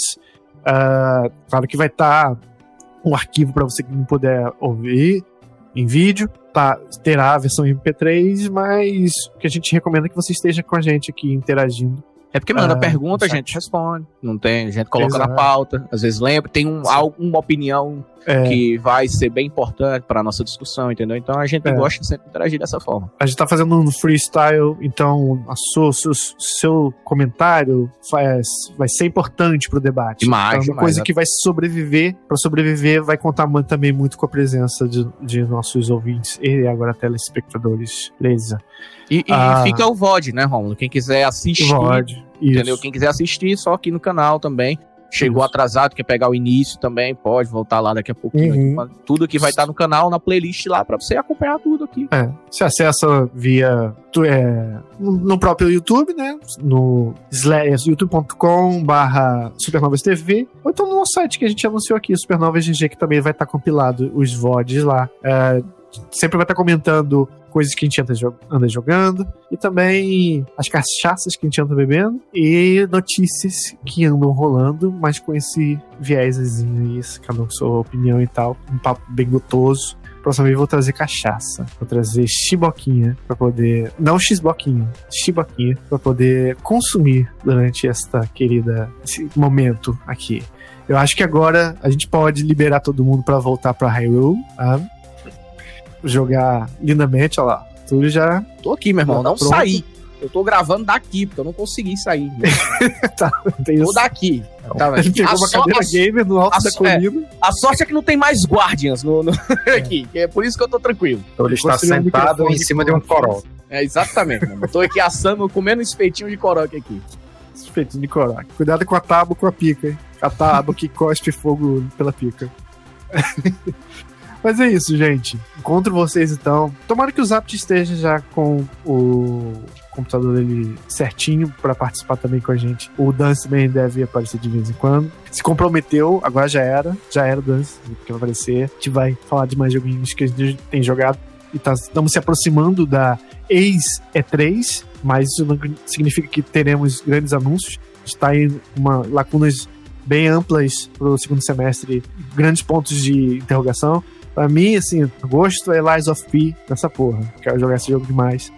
Uh, claro que vai estar tá um arquivo para você que não puder ouvir em vídeo, tá, terá a versão MP3, mas o que a gente recomenda é que você esteja com a gente aqui interagindo é porque manda ah, pergunta, a gente responde. Não tem, a gente coloca Exato. na pauta. Às vezes lembra, tem um, alguma opinião é. que vai ser bem importante para nossa discussão, entendeu? Então a gente é. gosta de sempre interagir dessa forma. A gente tá fazendo um freestyle, então a sua, seu, seu comentário faz, vai ser importante pro debate. Demais, é uma demais, coisa que vai sobreviver. Para sobreviver, vai contar também muito com a presença de, de nossos ouvintes e agora telespectadores. Beleza? E, e ah, fica o VOD, né, Romulo? Quem quiser assistir. VOD, entendeu? Quem quiser assistir, só aqui no canal também. Chegou atrasado, quer pegar o início também, pode voltar lá daqui a pouquinho. Uhum. Tudo que vai estar no canal, na playlist lá, para você acompanhar tudo aqui. É, você acessa via é, no próprio YouTube, né? No youtube.com barra Supernovas TV, ou então no site que a gente anunciou aqui, Supernovas GG, que também vai estar compilado os VODs lá. É, sempre vai estar comentando coisas que a gente anda, jogando, e também as cachaças que a gente anda bebendo, e notícias que andam rolando, mas com esse viesezinho aí, cada um com sua opinião e tal. Um papo bem gotoso. Próxima vez vou trazer cachaça. Vou trazer chiboquinha para poder. Não xboquinha, chiboquinha para poder consumir durante esta querida esse momento aqui. Eu acho que agora a gente pode liberar todo mundo para voltar para Hyrule. Tá? Jogar lindamente, olha lá. Tu já. Tô aqui, meu irmão, tá não pronto. saí. Eu tô gravando daqui, porque eu não consegui sair. [laughs] tá, tem tô daqui. Tá, Ele pegou a uma so, cadeira a, gamer no alto da colina. É, a sorte é que não tem mais guardians no, no [laughs] é. aqui. É por isso que eu tô tranquilo. Então ele está sentado em cima de um coró. É, exatamente. Mano. Tô aqui assando, comendo um espetinho de coroque aqui. Espetinho de coroque. Cuidado com a tábua com a pica, hein? A tábua que cospe fogo pela pica. [laughs] Mas é isso, gente. Encontro vocês então. Tomara que o Zapt esteja já com o computador dele certinho para participar também com a gente. O Dance também deve aparecer de vez em quando. Se comprometeu, agora já era. Já era o Dance, que vai aparecer. A gente vai falar de mais joguinhos que a gente tem jogado. E tá, estamos se aproximando da ex-E3, mas isso não significa que teremos grandes anúncios. Está em uma lacunas bem amplas para o segundo semestre, grandes pontos de interrogação. Pra mim, assim, gosto é Lies of P nessa porra. Quero jogar esse jogo demais.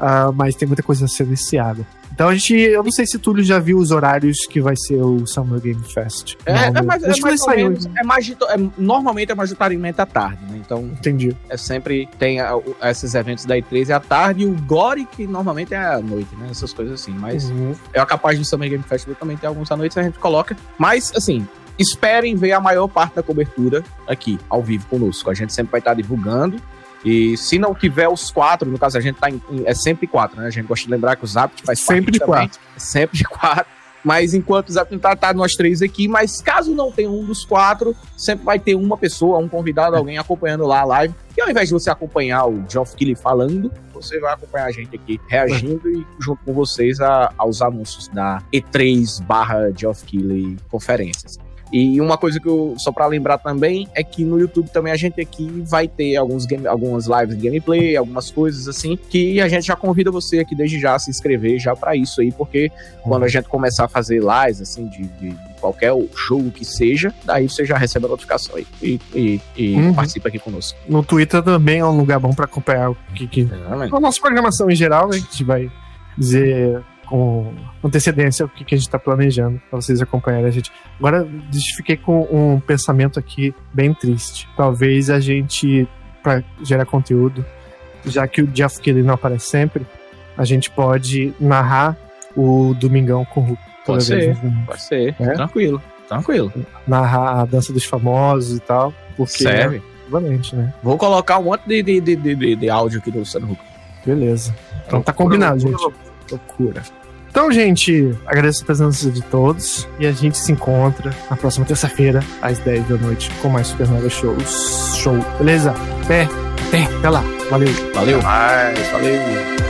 Uh, mas tem muita coisa a ser iniciada. Então a gente. Eu não sei se Túlio já viu os horários que vai ser o Summer Game Fest. É, é mais, é mais ou menos, é mais, é, normalmente é majoritariamente à tarde, né? Então. Entendi. É sempre tem a, esses eventos da E3 à tarde e o Gore, que normalmente é à noite, né? Essas coisas assim. Mas uhum. é capaz do Summer Game Fest também tem alguns à noite a gente coloca. Mas, assim, Esperem ver a maior parte da cobertura aqui, ao vivo conosco. A gente sempre vai estar divulgando. E se não tiver os quatro, no caso a gente tá em, é sempre quatro, né? A gente gosta de lembrar que o Zap faz sempre de também, quatro. É sempre de quatro. Mas enquanto o Zap tá, tá nós três aqui, mas caso não tenha um dos quatro, sempre vai ter uma pessoa, um convidado, alguém acompanhando lá a live. E ao invés de você acompanhar o Geoff Keighley falando, você vai acompanhar a gente aqui reagindo e junto com vocês a, aos anúncios da E3 barra Geoff Keighley conferências. E uma coisa que eu, só para lembrar também, é que no YouTube também a gente aqui vai ter alguns game, algumas lives de gameplay, algumas coisas assim, que a gente já convida você aqui desde já a se inscrever já para isso aí, porque quando a gente começar a fazer lives, assim, de, de qualquer jogo que seja, daí você já recebe a notificação aí e, e, e uhum. participa aqui conosco. No Twitter também é um lugar bom para acompanhar o que, que... a nossa programação em geral, né, que a gente vai dizer com antecedência o que, que a gente está planejando para vocês acompanharem a gente. Agora, fiquei com um pensamento aqui bem triste. Talvez a gente, para gerar conteúdo, já que o Jeff Kelly não aparece sempre, a gente pode narrar o Domingão com o Hulk. Pode ser, pode ser. É? Tranquilo, tranquilo. Narrar a dança dos famosos e tal. Porque, Serve. Obviamente, né? Vou colocar um monte de, de, de, de, de áudio aqui do Luciano Huck. Beleza. Então tá combinado, gente. Loucura. Então, gente, agradeço a presença de todos e a gente se encontra na próxima terça-feira, às 10 da noite, com mais Supernova Shows. Show, beleza? Até, até, até lá. Valeu. Valeu. Mais, valeu.